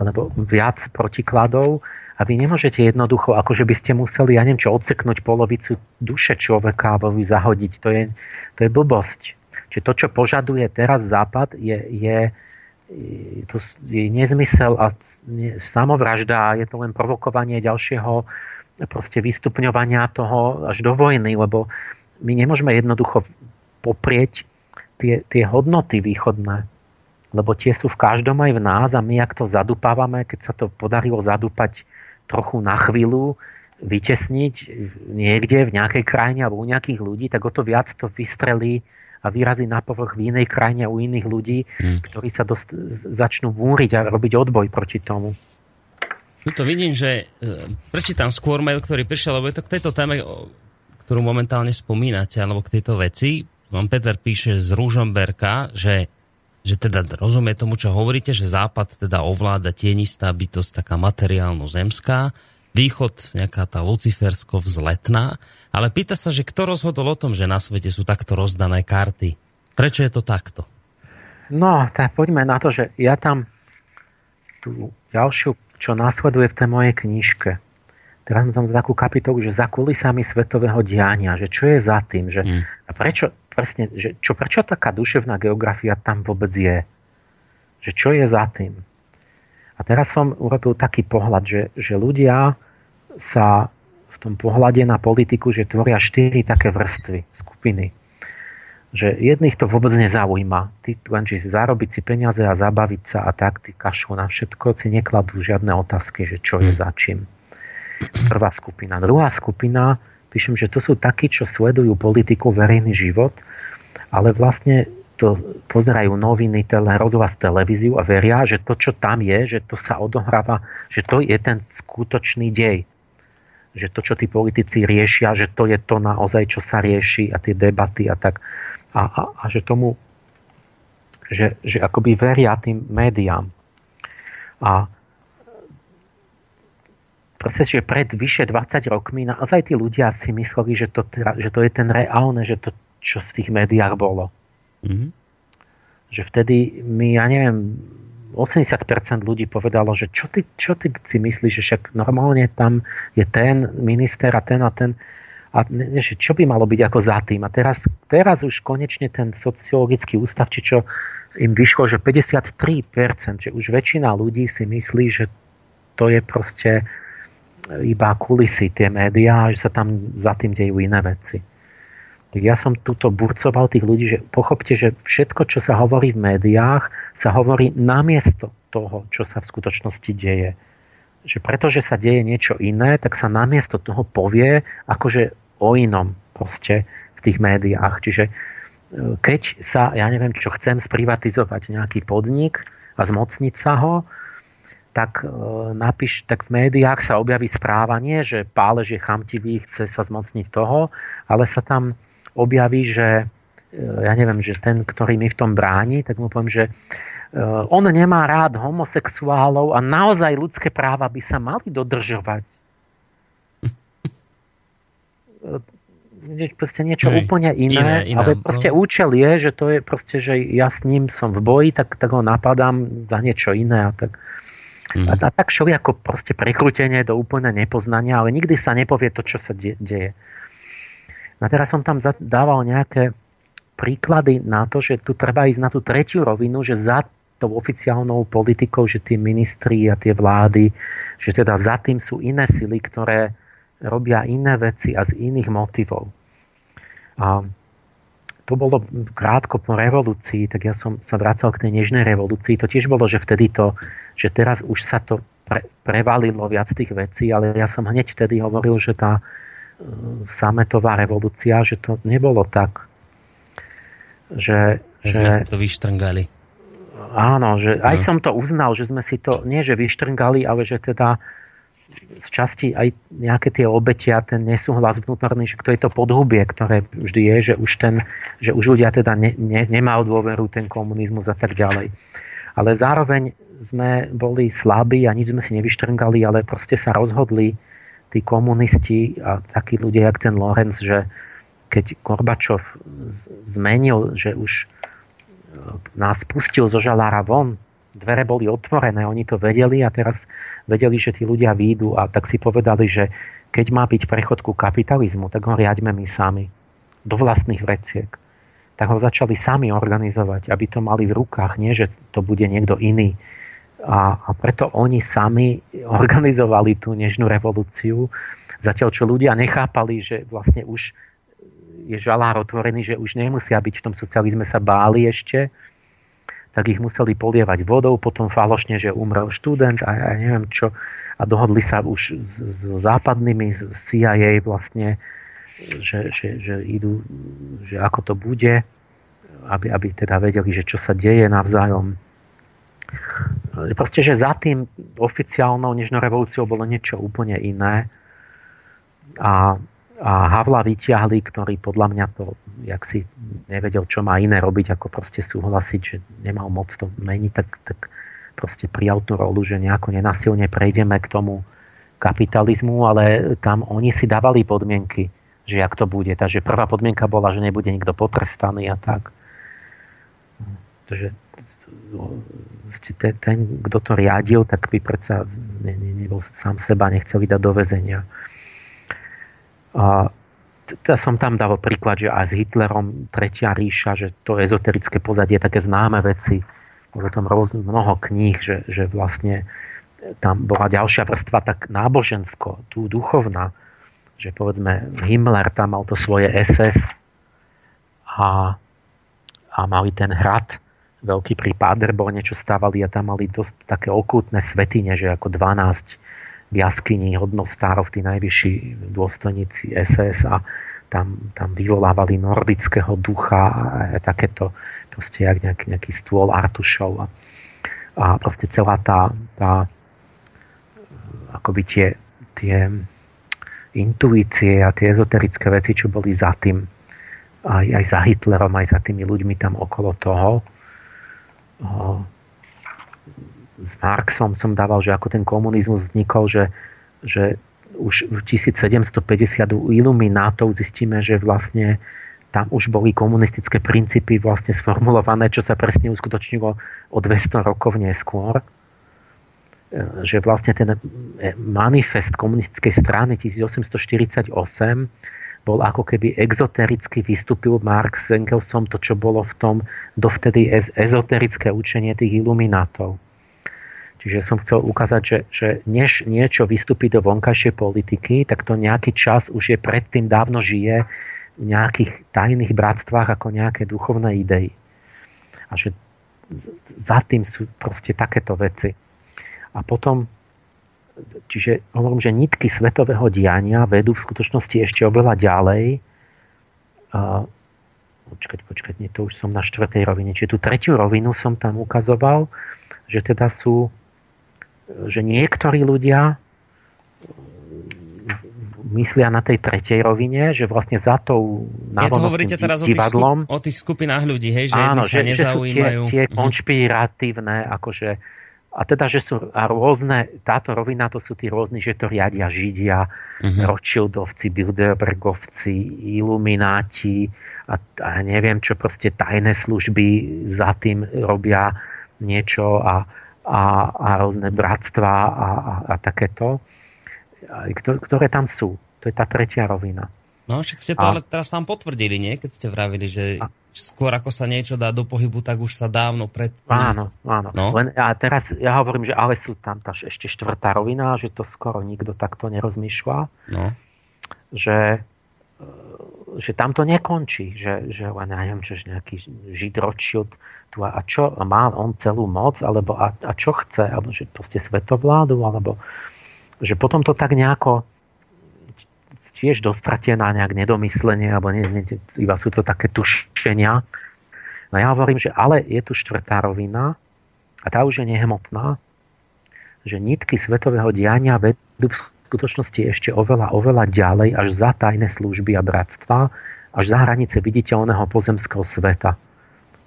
alebo viac protikladov a vy nemôžete jednoducho, ako že by ste museli, ja neviem čo, odseknúť polovicu duše človeka alebo ju zahodiť. To je, to je blbosť. Čiže to, čo požaduje teraz Západ, je, je, to je nezmysel a samovražda je to len provokovanie ďalšieho proste vystupňovania toho až do vojny, lebo my nemôžeme jednoducho poprieť tie, tie hodnoty východné lebo tie sú v každom aj v nás a my, ak to zadupávame, keď sa to podarilo zadúpať trochu na chvíľu, vytesniť niekde v nejakej krajine alebo u nejakých ľudí, tak o to viac to vystrelí a vyrazí na povrch v inej krajine u iných ľudí, hmm. ktorí sa dost, začnú múriť a robiť odboj proti tomu. Tu to vidím, že e, prečítam skôr mail, ktorý prišiel, lebo je to k tejto téme, ktorú momentálne spomínate, alebo k tejto veci. Vám Peter píše z Rúžomberka, že že teda rozumie tomu, čo hovoríte, že Západ teda ovláda tienistá bytosť taká materiálno-zemská, východ nejaká tá lucifersko-vzletná, ale pýta sa, že kto rozhodol o tom, že na svete sú takto rozdané karty? Prečo je to takto? No, tak poďme na to, že ja tam tú ďalšiu, čo následuje v tej mojej knižke, teraz tam takú kapitolu, že za kulisami svetového diania, že čo je za tým, že mm. a prečo, presne, že čo, prečo taká duševná geografia tam vôbec je? Že čo je za tým? A teraz som urobil taký pohľad, že, že ľudia sa v tom pohľade na politiku, že tvoria štyri také vrstvy, skupiny. Že jedných to vôbec nezaujíma. Tí len, že zarobiť si peniaze a zabaviť sa a tak, tí kašľú na všetko, si nekladú žiadne otázky, že čo je hm. za čím. Prvá skupina. Druhá skupina píšem, že to sú takí, čo sledujú politiku, verejný život, ale vlastne to pozerajú noviny, tele, rozhlas, televíziu a veria, že to, čo tam je, že to sa odohráva, že to je ten skutočný dej. Že to, čo tí politici riešia, že to je to naozaj, čo sa rieši a tie debaty a tak. A, a, a že tomu, že, že akoby veria tým médiám. A proste, že pred vyše 20 rokmi naozaj tí ľudia si mysleli, že to, že to je ten reálne, že to, čo v tých médiách bolo. Mm-hmm. Že vtedy my, ja neviem, 80% ľudí povedalo, že čo ty, čo ty si myslíš, že však normálne tam je ten minister a ten a ten a že čo by malo byť ako za tým. A teraz, teraz už konečne ten sociologický ústav, či čo im vyšlo, že 53%, že už väčšina ľudí si myslí, že to je proste iba kulisy, tie médiá, že sa tam za tým dejú iné veci. Tak ja som tuto burcoval tých ľudí, že pochopte, že všetko, čo sa hovorí v médiách, sa hovorí namiesto toho, čo sa v skutočnosti deje. Že pretože sa deje niečo iné, tak sa namiesto toho povie akože o inom proste v tých médiách. Čiže e, keď sa, ja neviem čo, chcem sprivatizovať nejaký podnik a zmocniť sa ho, tak, e, napíš, tak v médiách sa objaví správanie, že pálež je chamtivý, chce sa zmocniť toho, ale sa tam objaví, že e, ja neviem, že ten, ktorý mi v tom bráni, tak mu poviem, že e, on nemá rád homosexuálov a naozaj ľudské práva by sa mali dodržovať. proste niečo Hej, úplne iné, iné, iné ale proste no. účel je, že to je proste, že ja s ním som v boji, tak, tak ho napadám za niečo iné a tak A, a tak šli ako proste prekrútenie do úplne nepoznania, ale nikdy sa nepovie to, čo sa de- deje. A teraz som tam dával nejaké príklady na to, že tu treba ísť na tú tretiu rovinu, že za tou oficiálnou politikou, že tie ministri a tie vlády, že teda za tým sú iné sily, ktoré robia iné veci a z iných motivov. A to bolo krátko po revolúcii, tak ja som sa vracal k tej nežnej revolúcii. To tiež bolo, že vtedy to, že teraz už sa to pre, prevalilo viac tých vecí, ale ja som hneď vtedy hovoril, že tá e, sametová revolúcia, že to nebolo tak. Že, že, sme si to vyštrngali. Áno, že aj no. som to uznal, že sme si to, nie že vyštrngali, ale že teda z časti aj nejaké tie obetia, ten nesúhlas vnútorný, že to je to podhubie, ktoré vždy je, že už, ten, že už ľudia teda ne, ne, nemal dôveru ten komunizmus a tak ďalej. Ale zároveň sme boli slabí a nič sme si nevyštrngali, ale proste sa rozhodli tí komunisti a takí ľudia, jak ten Lorenz, že keď Gorbačov zmenil, že už nás pustil zo žalára von, dvere boli otvorené, oni to vedeli a teraz vedeli, že tí ľudia výjdu a tak si povedali, že keď má byť prechod ku kapitalizmu, tak ho riaďme my sami do vlastných vreciek. Tak ho začali sami organizovať, aby to mali v rukách, nie že to bude niekto iný. A, a preto oni sami organizovali tú nežnú revolúciu, zatiaľ čo ľudia nechápali, že vlastne už je žalár otvorený, že už nemusia byť v tom socializme, sa báli ešte, tak ich museli polievať vodou, potom falošne, že umrel študent a ja neviem čo. A dohodli sa už s, s západnými, s CIA vlastne, že, že, že idú, že ako to bude, aby, aby teda vedeli, že čo sa deje navzájom. Proste, že za tým oficiálnou nežnou revolúciou bolo niečo úplne iné. A a Havla vyťahli, ktorý podľa mňa to, jak si nevedel, čo má iné robiť, ako proste súhlasiť, že nemal moc to meniť, tak, tak proste prijal tú rolu, že nejako nenasilne prejdeme k tomu kapitalizmu, ale tam oni si dávali podmienky, že jak to bude. Takže prvá podmienka bola, že nebude nikto potrestaný a tak. Takže ten, ten, kto to riadil, tak by predsa ne, ne, nebol sám seba, nechceli dať do väzenia. A teda som tam dal príklad, že aj s Hitlerom Tretia ríša, že to ezoterické pozadie, také známe veci, bolo tam mnoho kníh, že, že vlastne tam bola ďalšia vrstva tak nábožensko, tu duchovná, že povedzme Himmler tam mal to svoje SS a, a mali ten hrad veľký pri Paderborne, čo stávali a tam mali dosť také okultné svetine, že ako 12 v jaskyni hodnostárov, tí najvyšší dôstojníci SS a tam, tam vyvolávali nordického ducha a takéto proste jak nejaký, nejaký stôl artušov a, a proste celá tá, tá akoby tie, tie intuície a tie ezoterické veci, čo boli za tým aj, aj za Hitlerom, aj za tými ľuďmi tam okolo toho s Marxom som dával, že ako ten komunizmus vznikol, že, že už v 1750 u iluminátov zistíme, že vlastne tam už boli komunistické princípy vlastne sformulované, čo sa presne uskutočnilo o 200 rokov neskôr. E, že vlastne ten manifest komunistickej strany 1848 bol ako keby exotericky vystúpil Marx s Engelsom to, čo bolo v tom dovtedy ezoterické učenie tých iluminátov. Čiže som chcel ukázať, že, že než niečo vystúpi do vonkajšej politiky, tak to nejaký čas už je predtým dávno žije v nejakých tajných bratstvách ako nejaké duchovné idei. A že za tým sú proste takéto veci. A potom, čiže hovorím, že nitky svetového diania vedú v skutočnosti ešte oveľa ďalej. Uh, počkať, počkať, nie, to už som na štvrtej rovine. Čiže tú tretiu rovinu som tam ukazoval, že teda sú že niektorí ľudia myslia na tej tretej rovine, že vlastne za tou ja to hovoríte teraz divadlom, o tých, skup, o tých skupinách ľudí, hej, že áno, že, že sú tie, tie mhm. konšpiratívne, akože a teda, že sú a rôzne, táto rovina to sú tí rôzni, že to riadia Židia, uh-huh. Rothschildovci, Bilderbergovci, Ilumináti a, a neviem čo, proste tajné služby za tým robia niečo a a, a rôzne bratstva a, a, a takéto, ktoré tam sú. To je tá tretia rovina. No, však ste to a, ale teraz tam potvrdili, nie? Keď ste vravili, že a, skôr ako sa niečo dá do pohybu, tak už sa dávno pred... Áno, áno. No? Len, a teraz ja hovorím, že ale sú tam tá ešte štvrtá rovina, že to skoro nikto takto nerozmýšľa. No. Že že tam to nekončí, že, že len ja neviem, čo, nejaký žid Rothschild tu a, a čo, má on celú moc, alebo a, a čo chce, alebo že proste svetovládu, alebo že potom to tak nejako tiež dostratie na nejak nedomyslenie, alebo nie, nie, iba sú to také tušenia. No ja hovorím, že ale je tu štvrtá rovina a tá už je nehmotná, že nitky svetového diania vedú v skutočnosti ešte oveľa, oveľa ďalej, až za tajné služby a bratstva, až za hranice viditeľného pozemského sveta.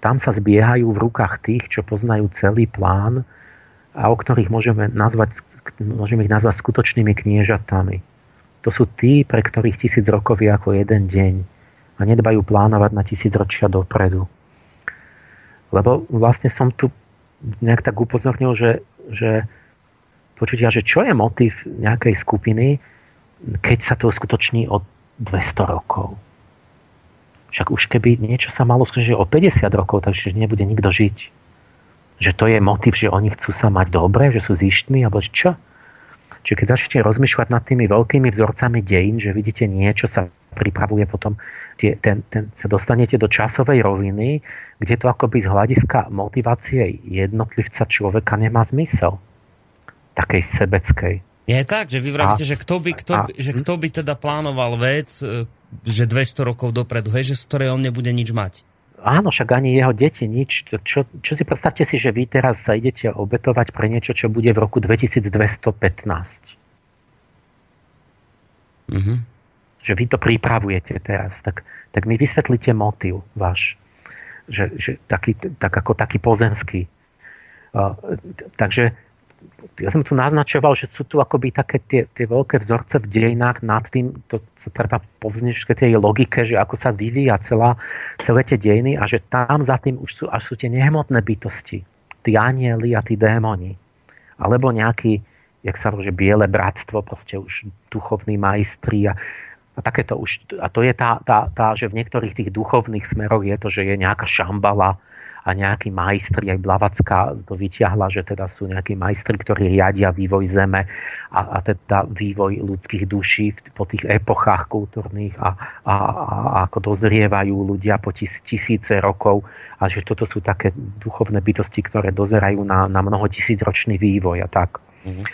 Tam sa zbiehajú v rukách tých, čo poznajú celý plán a o ktorých môžeme, nazvať, môžeme ich nazvať skutočnými kniežatami. To sú tí, pre ktorých tisíc rokov je ako jeden deň a nedbajú plánovať na tisíc ročia dopredu. Lebo vlastne som tu nejak tak upozornil, že, že počutia, že čo je motiv nejakej skupiny, keď sa to uskutoční od 200 rokov. Však už keby niečo sa malo skutočniť o 50 rokov, takže nebude nikto žiť. Že to je motiv, že oni chcú sa mať dobre, že sú zištní, alebo čo? Čiže keď začnete rozmýšľať nad tými veľkými vzorcami dejín, že vidíte niečo sa pripravuje potom, tie, ten, ten, sa dostanete do časovej roviny, kde to akoby z hľadiska motivácie jednotlivca človeka nemá zmysel takej sebeckej. Je tak, že vy vravíte, že, kto by, kto, a, že kto by teda plánoval vec, e, že 200 rokov dopredu, hej, že z ktorej on nebude nič mať. Áno, však ani jeho deti nič. Čo, čo si predstavte si, že vy teraz sa idete obetovať pre niečo, čo bude v roku 2215. Mm-hmm. Že vy to pripravujete teraz. Tak, tak mi vysvetlíte motív váš. Že, že taký, tak ako taký pozemský. Uh, takže ja som tu naznačoval, že sú tu akoby také tie, tie veľké vzorce v dejinách nad tým, to sa treba povznieš k tej logike, že ako sa vyvíja celá, celé tie dejiny a že tam za tým už sú, až sú tie nehmotné bytosti. Tí anieli a tí démoni. Alebo nejaký, jak sa že biele bratstvo, proste už duchovní majstri a, a takéto už, a to je tá, tá, tá, že v niektorých tých duchovných smeroch je to, že je nejaká šambala, a nejakí majstri, aj Blavacká to vyťahla, že teda sú nejakí majstri, ktorí riadia vývoj Zeme a, a teda vývoj ľudských duší po tých epochách kultúrnych a, a, a ako dozrievajú ľudia po tis, tisíce rokov a že toto sú také duchovné bytosti, ktoré dozerajú na, na mnoho tisícročný vývoj a tak. Mm-hmm.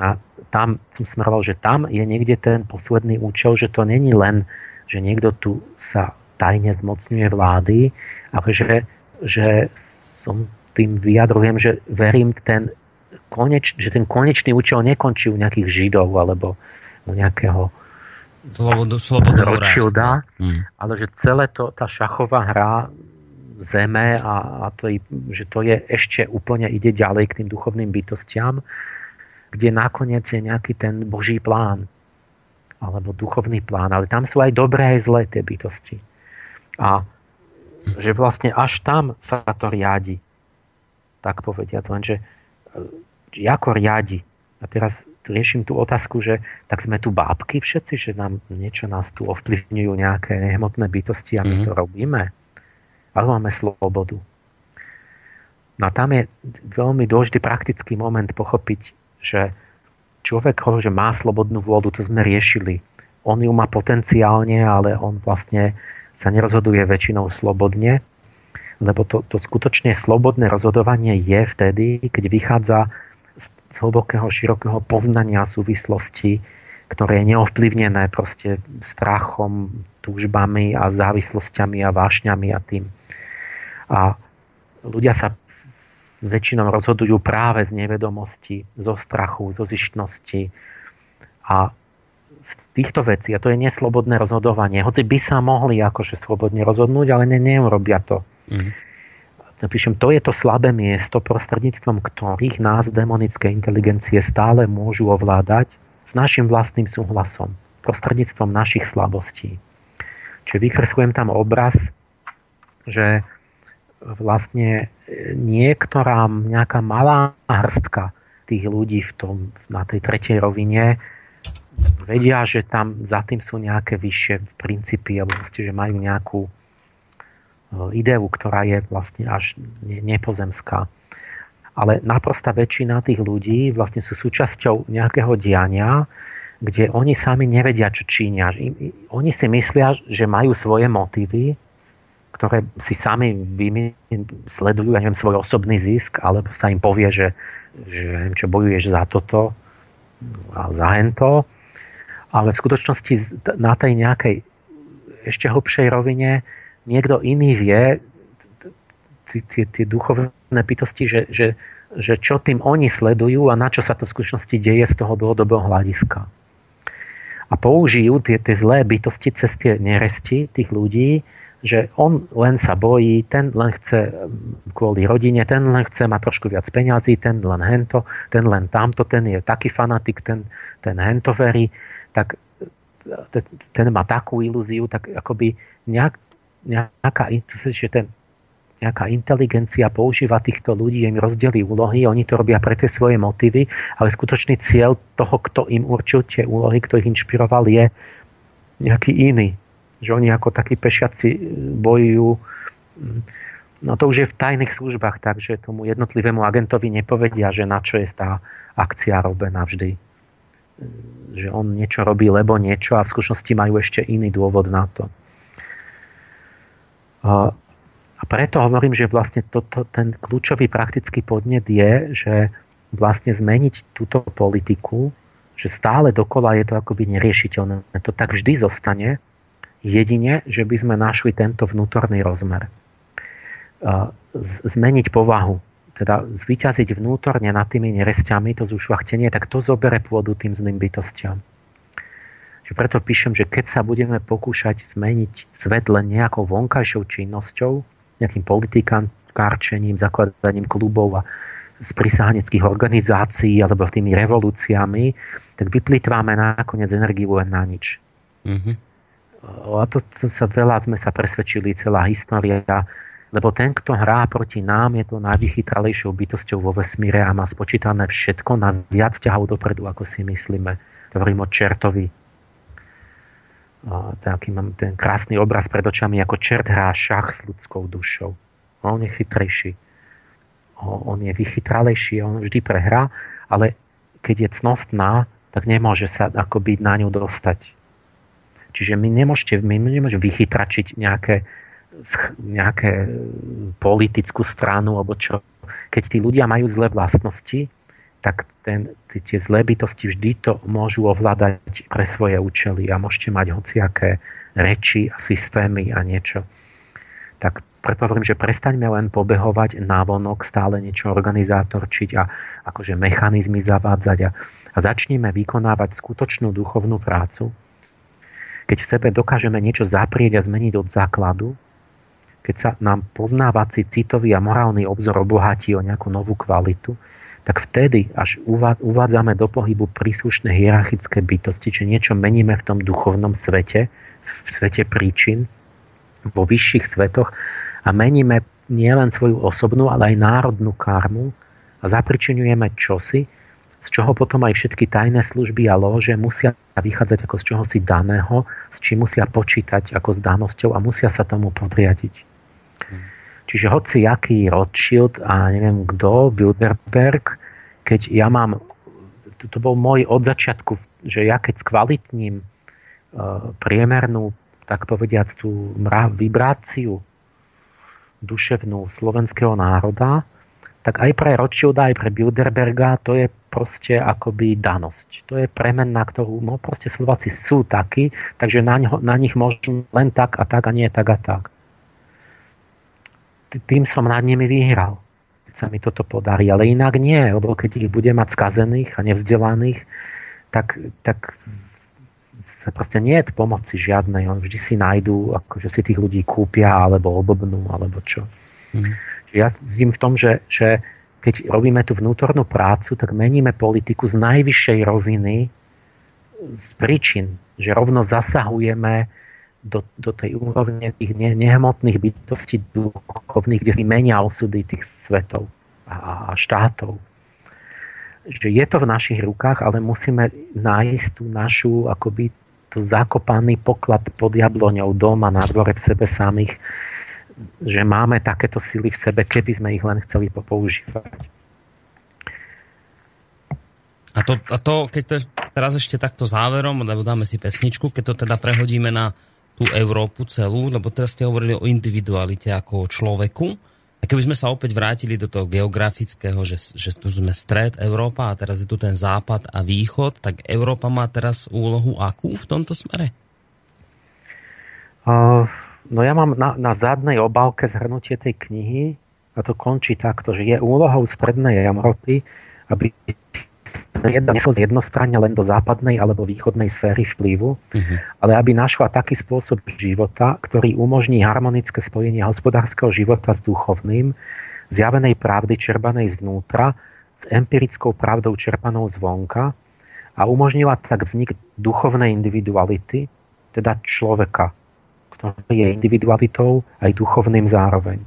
A tam som smeroval, že tam je niekde ten posledný účel, že to není len, že niekto tu sa tajne zmocňuje vlády, ale že že som tým vyjadrujem, že verím ten koneč, že ten konečný účel nekončí u nejakých židov alebo u nejakého Rothschilda, hmm. ale že celé to, tá šachová hra zeme a, a to, že to je ešte úplne ide ďalej k tým duchovným bytostiam, kde nakoniec je nejaký ten boží plán alebo duchovný plán, ale tam sú aj dobré aj zlé tie bytosti. A že vlastne až tam sa to riadi. Tak povediať, lenže e, ako riadi? A teraz riešim tú otázku, že tak sme tu bábky všetci, že nám niečo nás tu ovplyvňujú nejaké nehmotné bytosti a my mm-hmm. to robíme. Ale máme slobodu. No a tam je veľmi dôležitý praktický moment pochopiť, že človek hovorí, že má slobodnú vôľu, to sme riešili. On ju má potenciálne, ale on vlastne sa nerozhoduje väčšinou slobodne, lebo to, to skutočne slobodné rozhodovanie je vtedy, keď vychádza z hlbokého, širokého poznania súvislosti, ktoré je neovplyvnené proste strachom, túžbami a závislosťami a vášňami a tým. A ľudia sa väčšinou rozhodujú práve z nevedomosti, zo strachu, zo zištnosti a týchto vecí. A to je neslobodné rozhodovanie. Hoci by sa mohli akože slobodne rozhodnúť, ale ne, neurobia to. Mm. Napíšem, to je to slabé miesto, prostredníctvom ktorých nás demonické inteligencie stále môžu ovládať s našim vlastným súhlasom, prostredníctvom našich slabostí. Čiže vykreslujem tam obraz, že vlastne niektorá nejaká malá hrstka tých ľudí v tom, na tej tretej rovine vedia, že tam za tým sú nejaké vyššie princípy alebo vlastne, že majú nejakú e, ideu, ktorá je vlastne až nepozemská. Ale naprosta väčšina tých ľudí vlastne sú súčasťou nejakého diania, kde oni sami nevedia, čo čínia. Oni si myslia, že majú svoje motívy, ktoré si sami sledujú, ja neviem, svoj osobný zisk, alebo sa im povie, že, že neviem, čo bojuješ za toto a za hento ale v skutočnosti na tej nejakej ešte hlbšej rovine niekto iný vie tie duchovné bytosti, že, že, že čo tým oni sledujú a na čo sa to v skutočnosti deje z toho dlhodobého hľadiska. A použijú tie, tie zlé bytosti cez tie neresti tých ľudí, že on len sa bojí, ten len chce kvôli rodine, ten len chce mať trošku viac peňazí, ten len hento, ten len tamto, ten je taký fanatik, ten, ten hento verí tak ten má takú ilúziu, tak akoby nejak, nejaká, že ten, nejaká inteligencia používa týchto ľudí, im rozdelí úlohy, oni to robia pre tie svoje motívy, ale skutočný cieľ toho, kto im určil tie úlohy, kto ich inšpiroval, je nejaký iný. Že oni ako takí pešiaci bojujú. No to už je v tajných službách, takže tomu jednotlivému agentovi nepovedia, že na čo je tá akcia robená vždy že on niečo robí, lebo niečo a v skutočnosti majú ešte iný dôvod na to. A preto hovorím, že vlastne toto, ten kľúčový praktický podnet je, že vlastne zmeniť túto politiku, že stále dokola je to akoby neriešiteľné. To tak vždy zostane, jedine, že by sme našli tento vnútorný rozmer. Zmeniť povahu teda zvyťaziť vnútorne nad tými nerestiami, to zušvachtenie, tak to zobere pôdu tým zlým bytostiam. Čiže preto píšem, že keď sa budeme pokúšať zmeniť svet len nejakou vonkajšou činnosťou, nejakým politikárčením, zakladaním klubov a z prisáhneckých organizácií alebo tými revolúciami, tak vyplýtvame nakoniec energiu len na nič. Mm-hmm. A to, to sa veľa sme sa presvedčili, celá história lebo ten, kto hrá proti nám, je to najvychytralejšou bytosťou vo vesmíre a má spočítané všetko na viac ťahov dopredu, ako si myslíme. Hovorím o čertovi. Taký mám ten krásny obraz pred očami, ako čert hrá šach s ľudskou dušou. On je chytrejší. On je vychytralejší, on vždy prehrá, ale keď je cnostná, tak nemôže sa akoby na ňu dostať. Čiže my nemôžete, my nemôžeme vychytračiť nejaké nejaké politickú stranu, alebo čo. Keď tí ľudia majú zlé vlastnosti, tak ten, tie zlé bytosti vždy to môžu ovládať pre svoje účely a môžete mať hociaké reči a systémy a niečo. Tak preto hovorím, že prestaňme len pobehovať návonok, stále niečo organizátorčiť a akože mechanizmy zavádzať a, a začneme vykonávať skutočnú duchovnú prácu. Keď v sebe dokážeme niečo zaprieť a zmeniť od základu, keď sa nám poznávací citový a morálny obzor obohatí o nejakú novú kvalitu, tak vtedy až uvádzame do pohybu príslušné hierarchické bytosti, či niečo meníme v tom duchovnom svete, v svete príčin, vo vyšších svetoch a meníme nielen svoju osobnú, ale aj národnú karmu a zapričinujeme čosi, z čoho potom aj všetky tajné služby a lože musia vychádzať ako z čohosi daného, s čím musia počítať ako s danosťou a musia sa tomu podriadiť. Čiže hoci aký Rothschild a neviem kto, Bilderberg, keď ja mám, to, to bol môj od začiatku, že ja keď skvalitním uh, priemernú, tak povediať, tú vibráciu duševnú slovenského národa, tak aj pre Rothschilda, aj pre Bilderberga to je proste akoby danosť. To je premenná, ktorú, no proste Slováci sú takí, takže na, ňo, na nich môžu len tak a tak a nie tak a tak tým som nad nimi vyhral. Keď sa mi toto podarí. Ale inak nie, lebo keď ich bude mať skazených a nevzdelaných, tak, tak sa proste nie je pomoci žiadnej. On vždy si nájdú, akože si tých ľudí kúpia, alebo obobnú, alebo čo. Mm. Ja vidím v tom, že, že keď robíme tú vnútornú prácu, tak meníme politiku z najvyššej roviny z príčin, že rovno zasahujeme do, do tej úrovne tých ne, nehmotných bytostí duchovných, kde si menia osudy tých svetov a, a štátov. Že je to v našich rukách, ale musíme nájsť tú našu akoby tu zakopaný poklad pod jabloňou doma na dvore v sebe samých, že máme takéto sily v sebe, keby sme ich len chceli používať. A to, a to keď to je teraz ešte takto záverom, lebo dáme si pesničku, keď to teda prehodíme na tú Európu celú, lebo teraz ste hovorili o individualite ako o človeku. A keby sme sa opäť vrátili do toho geografického, že, že tu sme stred Európa a teraz je tu ten západ a východ, tak Európa má teraz úlohu akú v tomto smere? Uh, no ja mám na, na zadnej obálke zhrnutie tej knihy a to končí takto, že je úlohou strednej Európy, aby jedna nesol jednostranne len do západnej alebo východnej sféry vplyvu, uh-huh. ale aby našla taký spôsob života, ktorý umožní harmonické spojenie hospodárskeho života s duchovným, zjavenej pravdy čerpanej zvnútra, s empirickou pravdou čerpanou zvonka a umožnila tak vznik duchovnej individuality, teda človeka, ktorý je individualitou aj duchovným zároveň.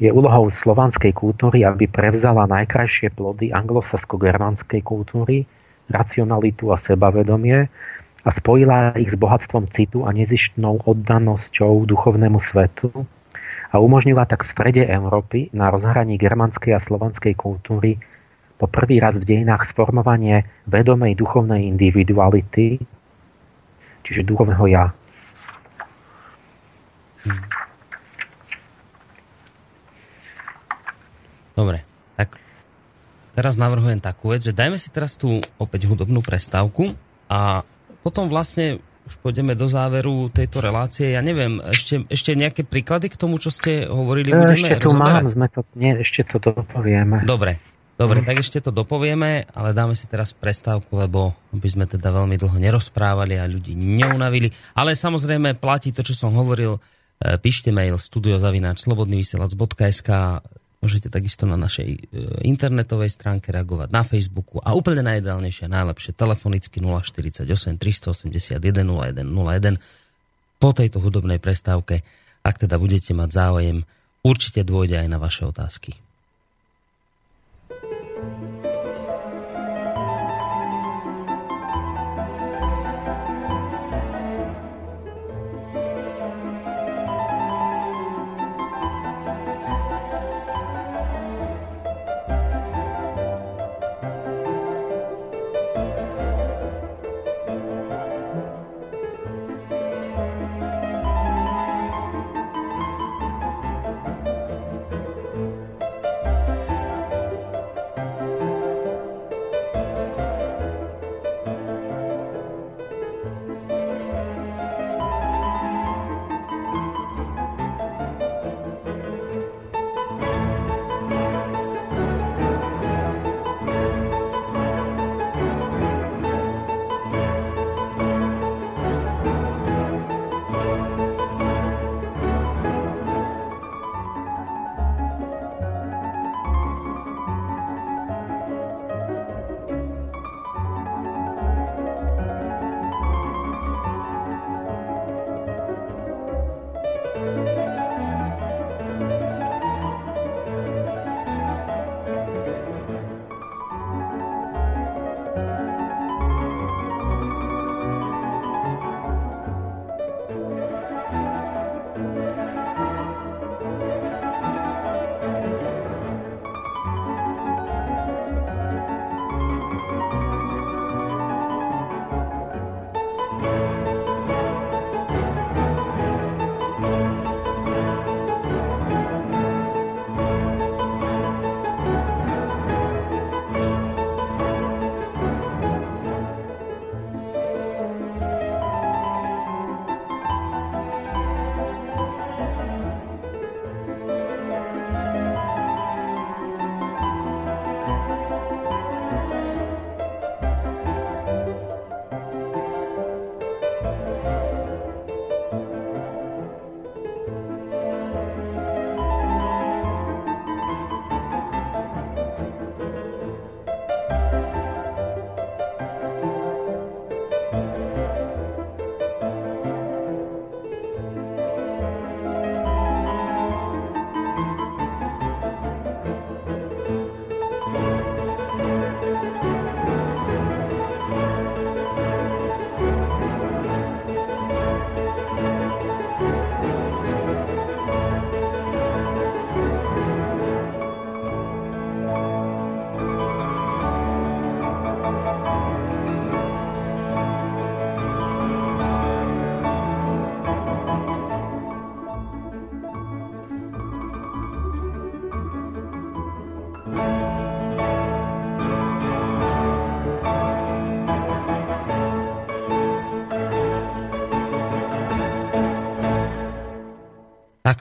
Je úlohou slovanskej kultúry, aby prevzala najkrajšie plody anglosasko-germánskej kultúry, racionalitu a sebavedomie a spojila ich s bohatstvom citu a nezištnou oddanosťou duchovnému svetu a umožnila tak v strede Európy na rozhraní germánskej a slovanskej kultúry po prvý raz v dejinách sformovanie vedomej duchovnej individuality, čiže duchovného ja. Hmm. Dobre, tak teraz navrhujem takú vec, že dajme si teraz tú opäť hudobnú prestávku a potom vlastne už pôjdeme do záveru tejto relácie. Ja neviem, ešte, ešte nejaké príklady k tomu, čo ste hovorili? Budeme ešte tu rozoberať? mám, sme to, nie, ešte to dopovieme. Dobre, dobre, tak ešte to dopovieme, ale dáme si teraz prestávku, lebo by sme teda veľmi dlho nerozprávali a ľudí neunavili. Ale samozrejme platí to, čo som hovoril. E, píšte mail studiozavináč.slobodnyvysielac.sk Môžete takisto na našej e, internetovej stránke reagovať na Facebooku a úplne najideálnejšie najlepšie telefonicky 048 381 01 01 po tejto hudobnej prestávke, ak teda budete mať záujem, určite dôjde aj na vaše otázky.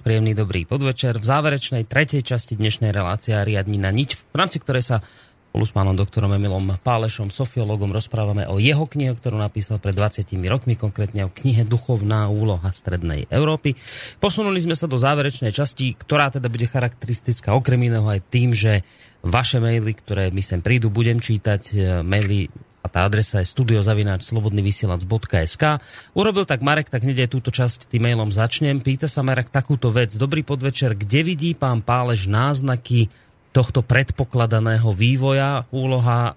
Príjemný dobrý podvečer. V záverečnej tretej časti dnešnej relácie riadni na niť, v rámci ktorej sa spolu s pánom doktorom Emilom Pálešom, sofiologom, rozprávame o jeho knihe, ktorú napísal pred 20 rokmi, konkrétne o knihe Duchovná úloha Strednej Európy. Posunuli sme sa do záverečnej časti, ktorá teda bude charakteristická okrem iného aj tým, že vaše maily, ktoré mi sem prídu, budem čítať, e, maily tá adresa je studiozavináč.slobodnyvysielac.sk Urobil tak Marek, tak hneď aj túto časť tým mailom začnem. Pýta sa Marek takúto vec. Dobrý podvečer, kde vidí pán Pálež náznaky tohto predpokladaného vývoja úloha e,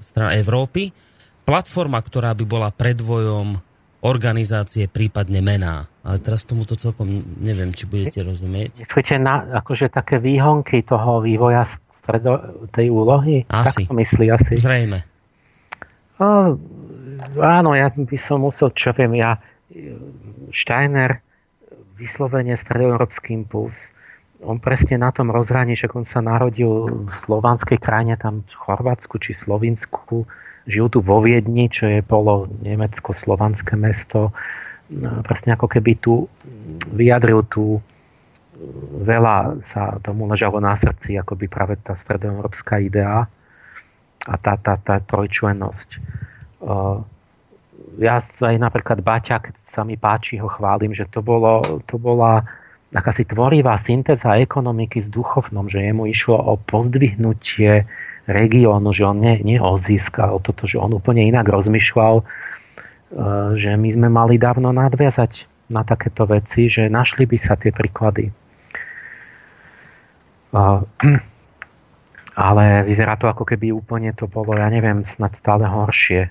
strana Európy, platforma, ktorá by bola predvojom organizácie, prípadne mená. Ale teraz tomuto celkom neviem, či budete rozumieť. Myslíte na akože také výhonky toho vývoja stredo, tej úlohy? Asi. Tak to myslí asi. Zrejme. O, áno, ja by som musel, čo viem, ja Steiner vyslovene stredoeurópsky impuls on presne na tom rozhraní, že on sa narodil v slovanskej krajine, tam v Chorvátsku či Slovinsku, žil tu vo Viedni, čo je polo nemecko-slovanské mesto. No, presne ako keby tu vyjadril tu veľa sa tomu ležalo na srdci, ako by práve tá stredoeurópska idea a tá, tá, tá trojčlennosť. Ja aj napríklad Baťa, keď sa mi páči, ho chválim, že to, bolo, to bola akási tvorivá syntéza ekonomiky s duchovnom, že jemu išlo o pozdvihnutie regiónu, že on ale o toto, že on úplne inak rozmýšľal, že my sme mali dávno nadviazať na takéto veci, že našli by sa tie príklady. Ale vyzerá to ako keby úplne to bolo, ja neviem, snad stále horšie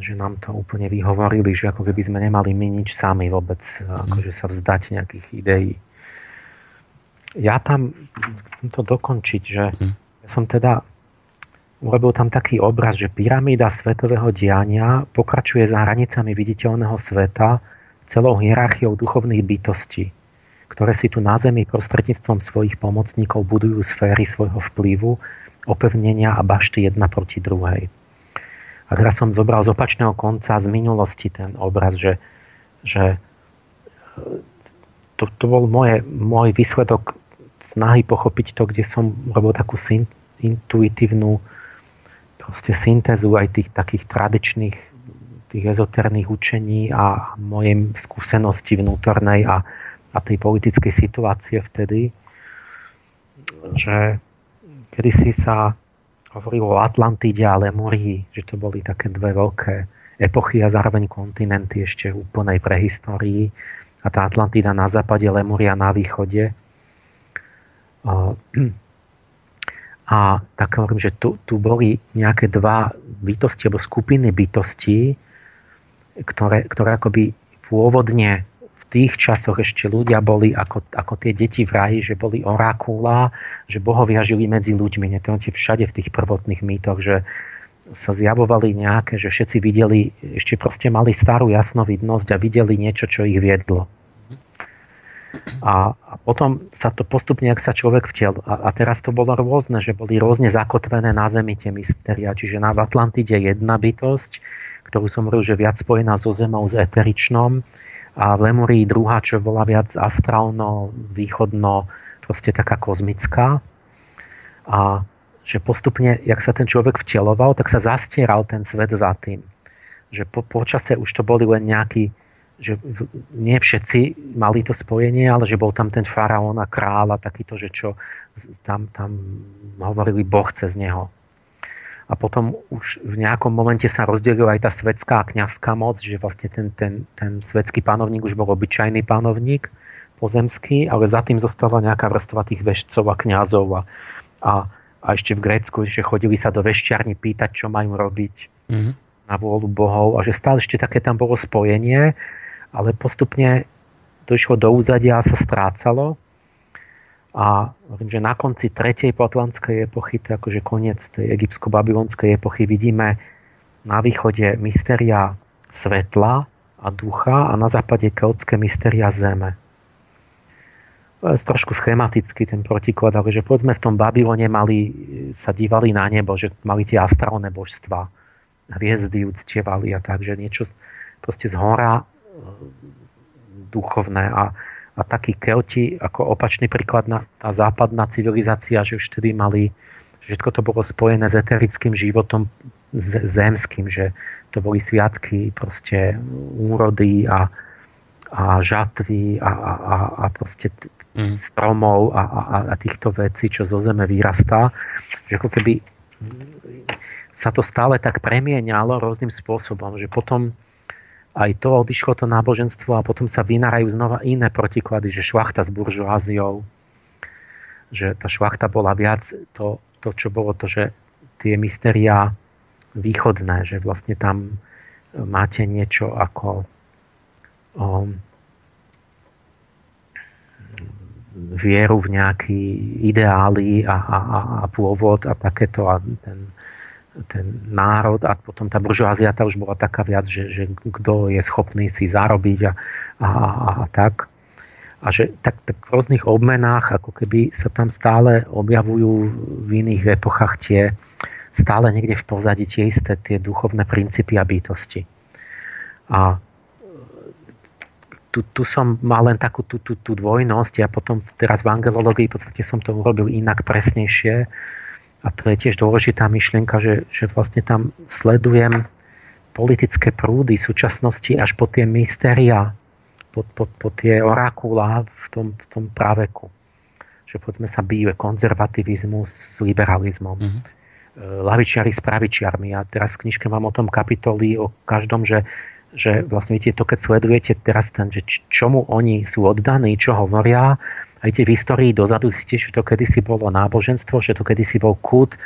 že nám to úplne vyhovorili, že ako keby sme nemali my nič sami vôbec, mm. akože sa vzdať nejakých ideí. Ja tam chcem to dokončiť, že mm. ja som teda urobil tam taký obraz, že pyramída svetového diania pokračuje za hranicami viditeľného sveta celou hierarchiou duchovných bytostí, ktoré si tu na Zemi prostredníctvom svojich pomocníkov budujú sféry svojho vplyvu, opevnenia a bašty jedna proti druhej. A teraz som zobral z opačného konca z minulosti ten obraz, že, že to, to bol moje, môj výsledok snahy pochopiť to, kde som robil takú syn, intuitívnu proste syntézu aj tých takých tradičných tých ezoterných učení a mojej skúsenosti vnútornej a, a tej politickej situácie vtedy, že kedy si sa hovoril o Atlantíde a Lemurii, že to boli také dve veľké epochy a zároveň kontinenty ešte v úplnej prehistórii. A tá Atlantída na západe, Lemuria na východe. A tak hovorím, že tu, tu boli nejaké dva bytosti alebo skupiny bytostí, ktoré, ktoré akoby pôvodne tých časoch ešte ľudia boli ako, ako tie deti v raji, že boli orákula, že bohovia žili medzi ľuďmi. To všade v tých prvotných mýtoch, že sa zjavovali nejaké, že všetci videli, ešte proste mali starú jasnovidnosť a videli niečo, čo ich viedlo. A, a potom sa to postupne, ak sa človek vtiel, a, a teraz to bolo rôzne, že boli rôzne zakotvené na Zemi tie mystéria, čiže na Atlantide jedna bytosť, ktorú som hovoril, že viac spojená so Zemou, s eteričnom, a v Lemurii druhá, čo bola viac astrálno, východno, proste taká kozmická. A že postupne, jak sa ten človek vteloval, tak sa zastieral ten svet za tým. Že po, počase už to boli len nejakí, že nie všetci mali to spojenie, ale že bol tam ten faraón a kráľ a takýto, že čo tam, tam hovorili Boh cez neho a potom už v nejakom momente sa rozdelila aj tá svetská a kniazská moc, že vlastne ten, ten, ten svetský panovník už bol obyčajný panovník pozemský, ale za tým zostala nejaká vrstva tých vešcov a kňazov a, a, a ešte v Grécku, že chodili sa do vešťarní pýtať, čo majú robiť mm-hmm. na vôľu bohov a že stále ešte také tam bolo spojenie, ale postupne to išlo do úzadia a sa strácalo a hovorím, že na konci tretej potlantskej epochy, to je akože koniec tej egyptsko-babylonskej epochy, vidíme na východe mysteria svetla a ducha a na západe keltské mysteria zeme. To je trošku schematicky ten protiklad, ale že povedzme v tom Babylone mali, sa dívali na nebo, že mali tie astrálne božstva, hviezdy uctievali a tak, že niečo proste z hora duchovné a, a takí kelti, ako opačný príklad na tá západná civilizácia, že už vtedy mali, že všetko to bolo spojené s eterickým životom zemským, že to boli sviatky proste úrody a, a žatvy a, a, a proste mm. stromov a, a, a týchto vecí, čo zo zeme vyrastá. Že ako keby sa to stále tak premieňalo rôznym spôsobom, že potom aj to odišlo to náboženstvo a potom sa vynárajú znova iné protiklady, že šlachta s buržoáziou, že tá šlachta bola viac to, to, čo bolo to, že tie mysteriá východné, že vlastne tam máte niečo ako um, vieru v nejaký ideály a, a, a pôvod a takéto a ten, ten národ a potom tá buržoázia tá už bola taká viac, že, že kto je schopný si zarobiť a, a, a, a tak. A že tak, tak v rôznych obmenách ako keby sa tam stále objavujú v iných epochách tie stále niekde v pozadí tie isté tie duchovné princípy a bytosti. A tu, tu som mal len takú tú, tú, tú dvojnosť a potom teraz v angelológii v podstate som to urobil inak presnejšie a to je tiež dôležitá myšlienka, že, že vlastne tam sledujem politické prúdy súčasnosti až po tie mystéria, po, po, po tie orákulá v tom, v tom práveku. Že povedzme sa býve konzervativizmus s liberalizmom. Mm-hmm. Lavičiari s pravičiarmi. A teraz v knižke mám o tom kapitoly o každom, že že vlastne viete, to keď sledujete teraz ten, že čomu oni sú oddaní, čo hovoria, aj tie v histórii dozadu zistíte, že to kedysi bolo náboženstvo, že to kedysi bol kult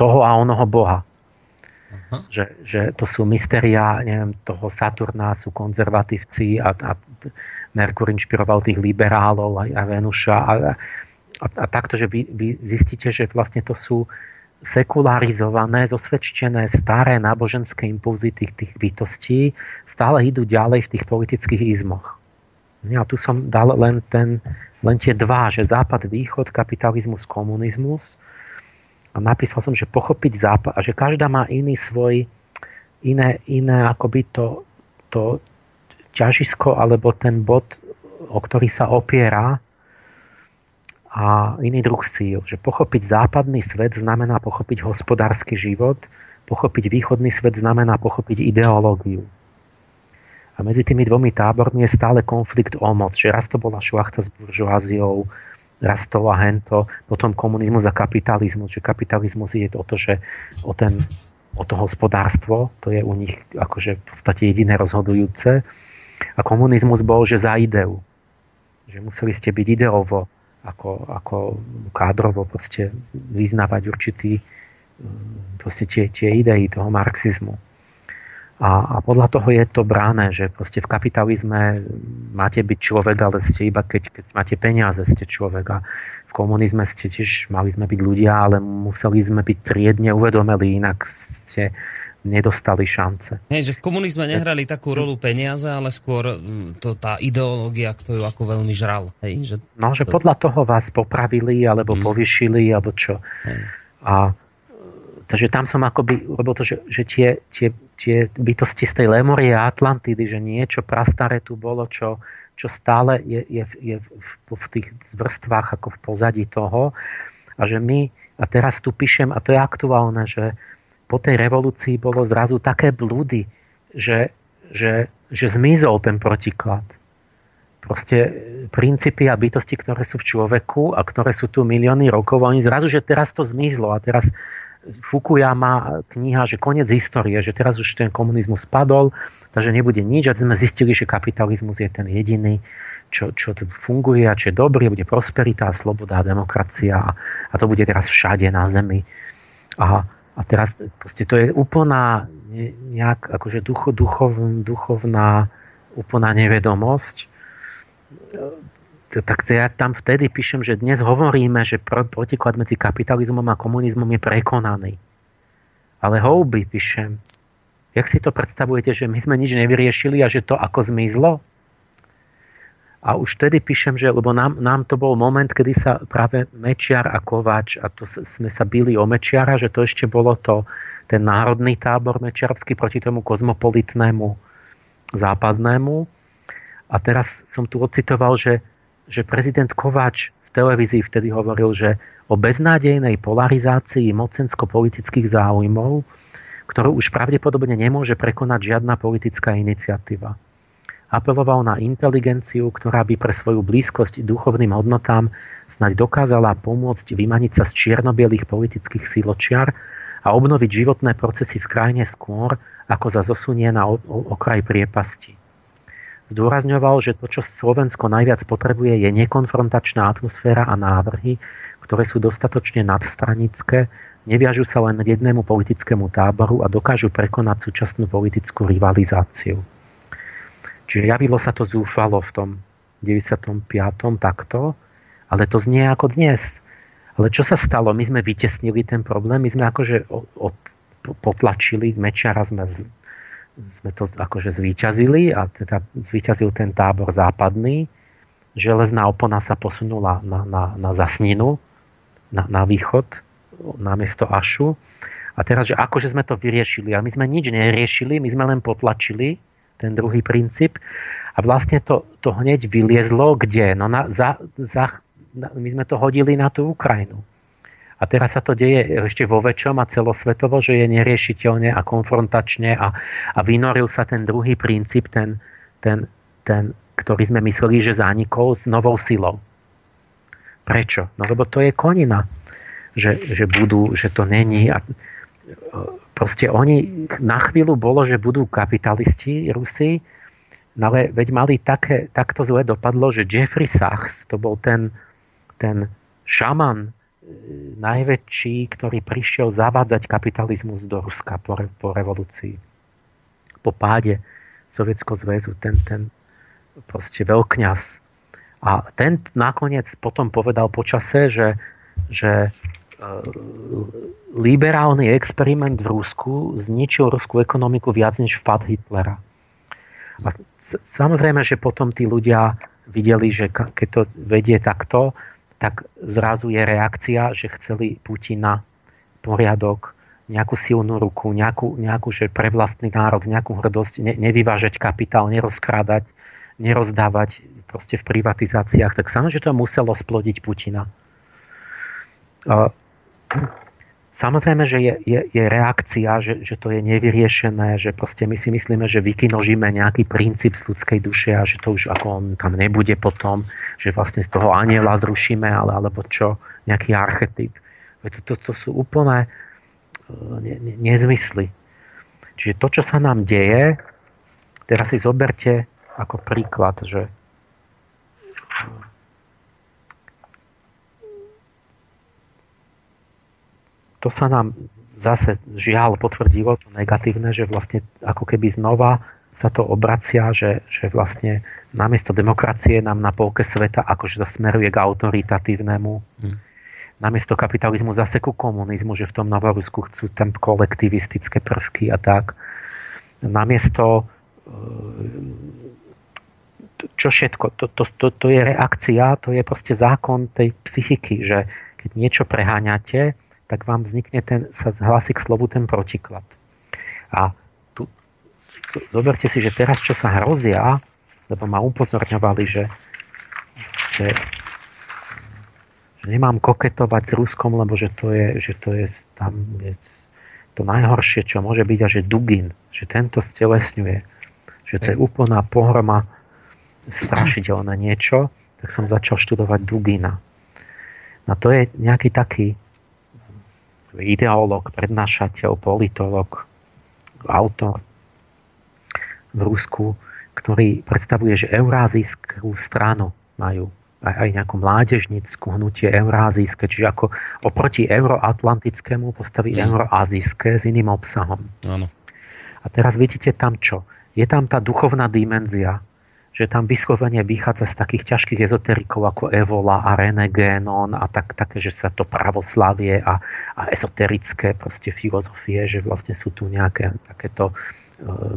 toho a onoho boha. Uh-huh. Že, že to sú mysteria neviem, toho Saturna, sú konzervatívci a, a Merkur inšpiroval tých liberálov a, a Venuša a, a, a takto, že vy, vy zistíte, že vlastne to sú sekularizované, zosvedčené staré náboženské impulzy tých, tých bytostí stále idú ďalej v tých politických izmoch. Ja tu som dal len, ten, len tie dva, že západ, východ, kapitalizmus, komunizmus. A napísal som, že pochopiť západ a že každá má iný svoj, iné, iné akoby to, to ťažisko alebo ten bod, o ktorý sa opiera a iný druh síl. Že pochopiť západný svet znamená pochopiť hospodársky život, pochopiť východný svet znamená pochopiť ideológiu. A medzi tými dvomi tábormi je stále konflikt o moc. Že raz to bola šlachta s buržoáziou, raz to a hento, potom komunizmus a kapitalizmus. Že kapitalizmus je o to, že o, ten, o to hospodárstvo, to je u nich akože v podstate jediné rozhodujúce. A komunizmus bol, že za ideu. Že museli ste byť ideovo ako, ako kádrovo proste vyznávať určitý mm, proste tie, tie idei toho marxizmu. A, a podľa toho je to bráne, že proste v kapitalizme máte byť človek, ale ste iba keď, keď máte peniaze, ste človek. A v komunizme ste tiež mali sme byť ľudia, ale museli sme byť triedne uvedomeli, inak ste nedostali šance. Nie, že v komunizme nehrali takú rolu peniaze, ale skôr to tá ideológia, kto ju ako veľmi žral. Hej, že no, že podľa toho vás popravili, alebo hmm. povyšili, alebo čo. Hej. A takže tam som akoby lebo to, že, že tie, tie, tie bytosti z tej Lemorie a Atlantidy, že niečo prastaré tu bolo, čo, čo stále je, je, je v, v tých vrstvách ako v pozadí toho a že my, a teraz tu píšem, a to je aktuálne, že po tej revolúcii bolo zrazu také blúdy, že, že, že zmizol ten protiklad. Proste princípy a bytosti, ktoré sú v človeku a ktoré sú tu milióny rokov, oni zrazu, že teraz to zmizlo a teraz Fukuyama kniha, že koniec histórie, že teraz už ten komunizmus spadol, takže nebude nič a sme zistili, že kapitalizmus je ten jediný, čo, čo tu funguje a čo je dobrý, bude prosperita, sloboda a demokracia a, a to bude teraz všade na zemi. A, a teraz proste to je úplná nejak akože ducho, duchov, duchovná úplná nevedomosť. Tak ja tam vtedy píšem, že dnes hovoríme, že protiklad medzi kapitalizmom a komunizmom je prekonaný. Ale houby píšem. Jak si to predstavujete, že my sme nič nevyriešili a že to ako zmizlo? A už vtedy píšem, že lebo nám, nám to bol moment, kedy sa práve Mečiar a Kováč, a to sme sa bili o Mečiara, že to ešte bolo to, ten národný tábor mečiarovský proti tomu kozmopolitnému západnému. A teraz som tu ocitoval, že, že prezident Kováč v televízii vtedy hovoril, že o beznádejnej polarizácii mocensko-politických záujmov, ktorú už pravdepodobne nemôže prekonať žiadna politická iniciatíva. Apeloval na inteligenciu, ktorá by pre svoju blízkosť duchovným hodnotám snáď dokázala pomôcť vymaniť sa z čiernobielých politických síločiar a obnoviť životné procesy v krajine skôr, ako za zosunie na okraj priepasti. Zdôrazňoval, že to, čo Slovensko najviac potrebuje, je nekonfrontačná atmosféra a návrhy, ktoré sú dostatočne nadstranické, neviažu sa len k jednému politickému táboru a dokážu prekonať súčasnú politickú rivalizáciu. Čiže javilo sa to zúfalo v tom 95. takto, ale to znie ako dnes. Ale čo sa stalo? My sme vytesnili ten problém, my sme akože od, potlačili, Mečara sme sme to akože zvíťazili a teda zvíťazil ten tábor západný. Železná opona sa posunula na, na, na Zasninu, na, na východ, na miesto Ašu. A teraz, že akože sme to vyriešili, a my sme nič neriešili, my sme len potlačili ten druhý princíp a vlastne to, to hneď vyliezlo kde? No na, za, za, my sme to hodili na tú Ukrajinu. A teraz sa to deje ešte vo väčšom a celosvetovo, že je neriešiteľne a konfrontačne a, a vynoril sa ten druhý princíp, ten, ten, ten, ktorý sme mysleli, že zanikol s novou silou. Prečo? No lebo to je konina, že, že budú, že to není. A, proste oni na chvíľu bolo, že budú kapitalisti Rusi, no ale veď mali také, takto zle dopadlo, že Jeffrey Sachs, to bol ten, ten šaman najväčší, ktorý prišiel zavádzať kapitalizmus do Ruska po, po revolúcii. Po páde Sovietského zväzu, ten, ten proste veľkňaz. A ten nakoniec potom povedal počase, že, že e, liberálny experiment v Rusku zničil ruskú ekonomiku viac než vpad Hitlera. A samozrejme, že potom tí ľudia videli, že keď to vedie takto, tak zrazu je reakcia, že chceli Putina poriadok, nejakú silnú ruku, nejakú, nejakú že pre vlastný národ, nejakú hrdosť, ne, nevyvážať kapitál, nerozkrádať, nerozdávať proste v privatizáciách, tak samozrejme, že to muselo splodiť Putina. Samozrejme, že je, je, je reakcia, že, že to je nevyriešené, že proste my si myslíme, že vykinožíme nejaký princíp z ľudskej duše a že to už ako on tam nebude potom, že vlastne z toho aniela zrušíme, ale alebo čo, nejaký archetyp. To, to, to sú úplné e, ne, ne, nezmysly. Čiže to, čo sa nám deje, teraz si zoberte ako príklad, že to sa nám zase žiaľ potvrdilo to negatívne, že vlastne ako keby znova sa to obracia, že, že vlastne namiesto demokracie nám na polke sveta akože to smeruje k autoritatívnemu. Hmm. Namiesto kapitalizmu zase ku komunizmu, že v tom Novorusku chcú tam kolektivistické prvky a tak. Namiesto e, čo všetko, to, to, to, to je reakcia, to je proste zákon tej psychiky, že keď niečo preháňate, tak vám vznikne ten, sa hlási k slovu ten protiklad. A tu, zoberte si, že teraz, čo sa hrozia, lebo ma upozorňovali, že, že, že nemám koketovať s Ruskom, lebo že to je, že to je tam je to najhoršie, čo môže byť, a že Dugin, že tento stelesňuje, že to je úplná pohroma strašidelné niečo, tak som začal študovať Dugina. No to je nejaký taký ideológ, prednášateľ, politolog, autor v Rusku, ktorý predstavuje, že eurázijskú stranu majú aj, aj nejakú mládežnickú hnutie eurázijské, čiže ako oproti euroatlantickému postaví mm. euroazijské s iným obsahom. Áno. A teraz vidíte tam čo? Je tam tá duchovná dimenzia, že tam vyslovene vychádza z takých ťažkých ezoterikov ako Evola a René Génon a tak, také, že sa to pravoslavie a, a ezoterické proste filozofie, že vlastne sú tu nejaké takéto e,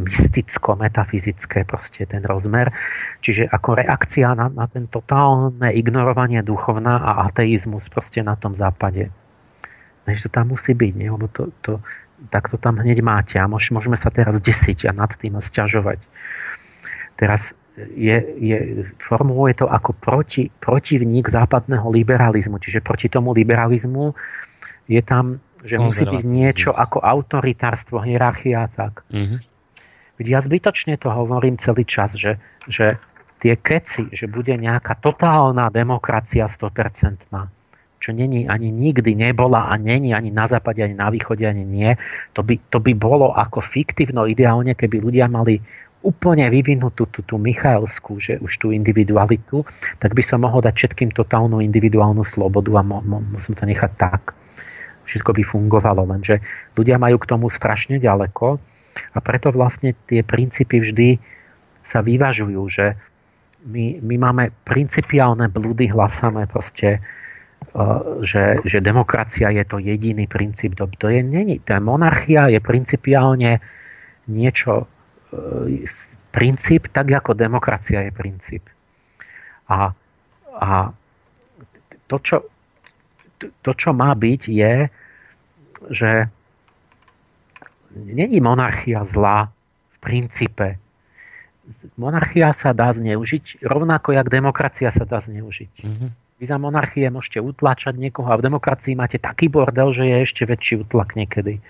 mysticko-metafyzické proste ten rozmer. Čiže ako reakcia na, na ten totálne ignorovanie duchovná a ateizmus proste na tom západe. Než to tam musí byť, nie? lebo to, to, tak to tam hneď máte a môžeme sa teraz desiť a nad tým a sťažovať. Teraz je, je, formuluje to ako proti, protivník západného liberalizmu. Čiže proti tomu liberalizmu je tam, že musí byť niečo ako autoritárstvo, hierarchia a tak. Uh-huh. Ja zbytočne to hovorím celý čas, že, že tie keci, že bude nejaká totálna demokracia 100%, čo není ani nikdy nebola a není ani na západe, ani na východe, ani nie, to by, to by bolo ako fiktívno ideálne, keby ľudia mali úplne vyvinutú tú, tú Michaelskú, že už tú individualitu, tak by som mohol dať všetkým totálnu individuálnu slobodu a mo, musím to nechať tak. Všetko by fungovalo, lenže ľudia majú k tomu strašne ďaleko a preto vlastne tie princípy vždy sa vyvažujú, že my, my máme principiálne blúdy, hlasáme proste, uh, že, že demokracia je to jediný princíp. To, je, není. Tá monarchia je principiálne niečo E, princíp, tak ako demokracia je princíp. A, a to, čo, to, čo má byť, je, že není monarchia zlá v princípe. Monarchia sa dá zneužiť, rovnako jak demokracia sa dá zneužiť. Mm-hmm. Vy za monarchie môžete utlačať niekoho a v demokracii máte taký bordel, že je ešte väčší utlak niekedy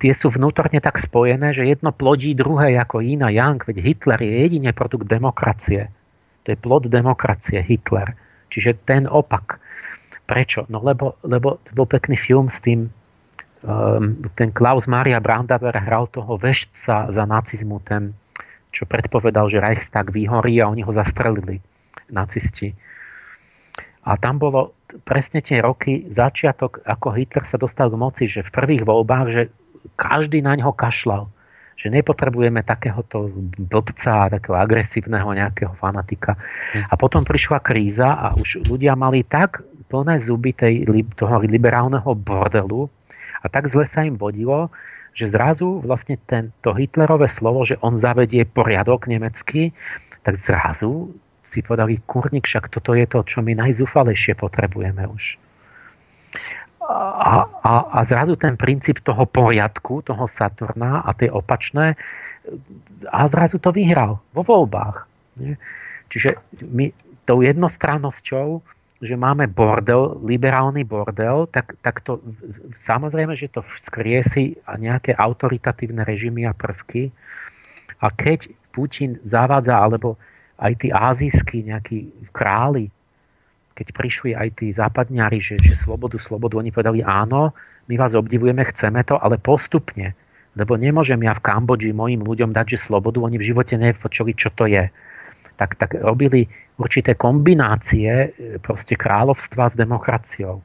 tie sú vnútorne tak spojené, že jedno plodí druhé ako Ina Yang, veď Hitler je jedine produkt demokracie. To je plod demokracie, Hitler. Čiže ten opak. Prečo? No lebo, lebo to bol pekný film s tým, um, ten Klaus Maria Brandauer hral toho veštca za nacizmu, ten, čo predpovedal, že Reichstag vyhorí a oni ho zastrelili, nacisti. A tam bolo presne tie roky, začiatok, ako Hitler sa dostal k moci, že v prvých voľbách, že každý na ňo kašľal. Že nepotrebujeme takéhoto blbca, takého agresívneho nejakého fanatika. A potom prišla kríza a už ľudia mali tak plné zuby tej, toho liberálneho bordelu a tak zle sa im vodilo, že zrazu vlastne ten, to Hitlerové slovo, že on zavedie poriadok nemecký, tak zrazu si povedali, kurník, však toto je to, čo my najzúfalejšie potrebujeme už. A, a, a zrazu ten princíp toho poriadku, toho Saturna a tie opačné, a zrazu to vyhral vo voľbách. Nie? Čiže my tou jednostrannosťou, že máme bordel, liberálny bordel, tak, tak to samozrejme, že to skriesi nejaké autoritatívne režimy a prvky. A keď Putin zavádza, alebo aj tí azijskí nejakí králi, keď prišli aj tí západňari, že, že slobodu, slobodu, oni povedali áno, my vás obdivujeme, chceme to, ale postupne. Lebo nemôžem ja v Kambodži mojim ľuďom dať, že slobodu, oni v živote nepočuli, čo to je. Tak, tak robili určité kombinácie e, proste kráľovstva s demokraciou.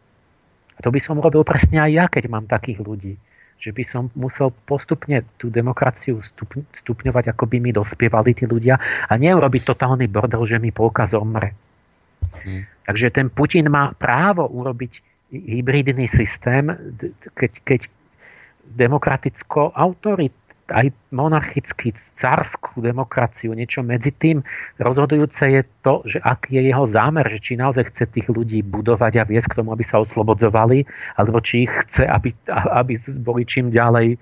A to by som robil presne aj ja, keď mám takých ľudí že by som musel postupne tú demokraciu stupňovať, ako by mi dospievali tí ľudia a neurobiť totálny bordel, že mi polka zomre. Hmm. Takže ten Putin má právo urobiť hybridný systém, keď, keď demokraticko autorit, aj monarchický, carskú demokraciu, niečo medzi tým. Rozhodujúce je to, že ak je jeho zámer, že či naozaj chce tých ľudí budovať a viesť k tomu, aby sa oslobodzovali, alebo či ich chce, aby, aby boli čím ďalej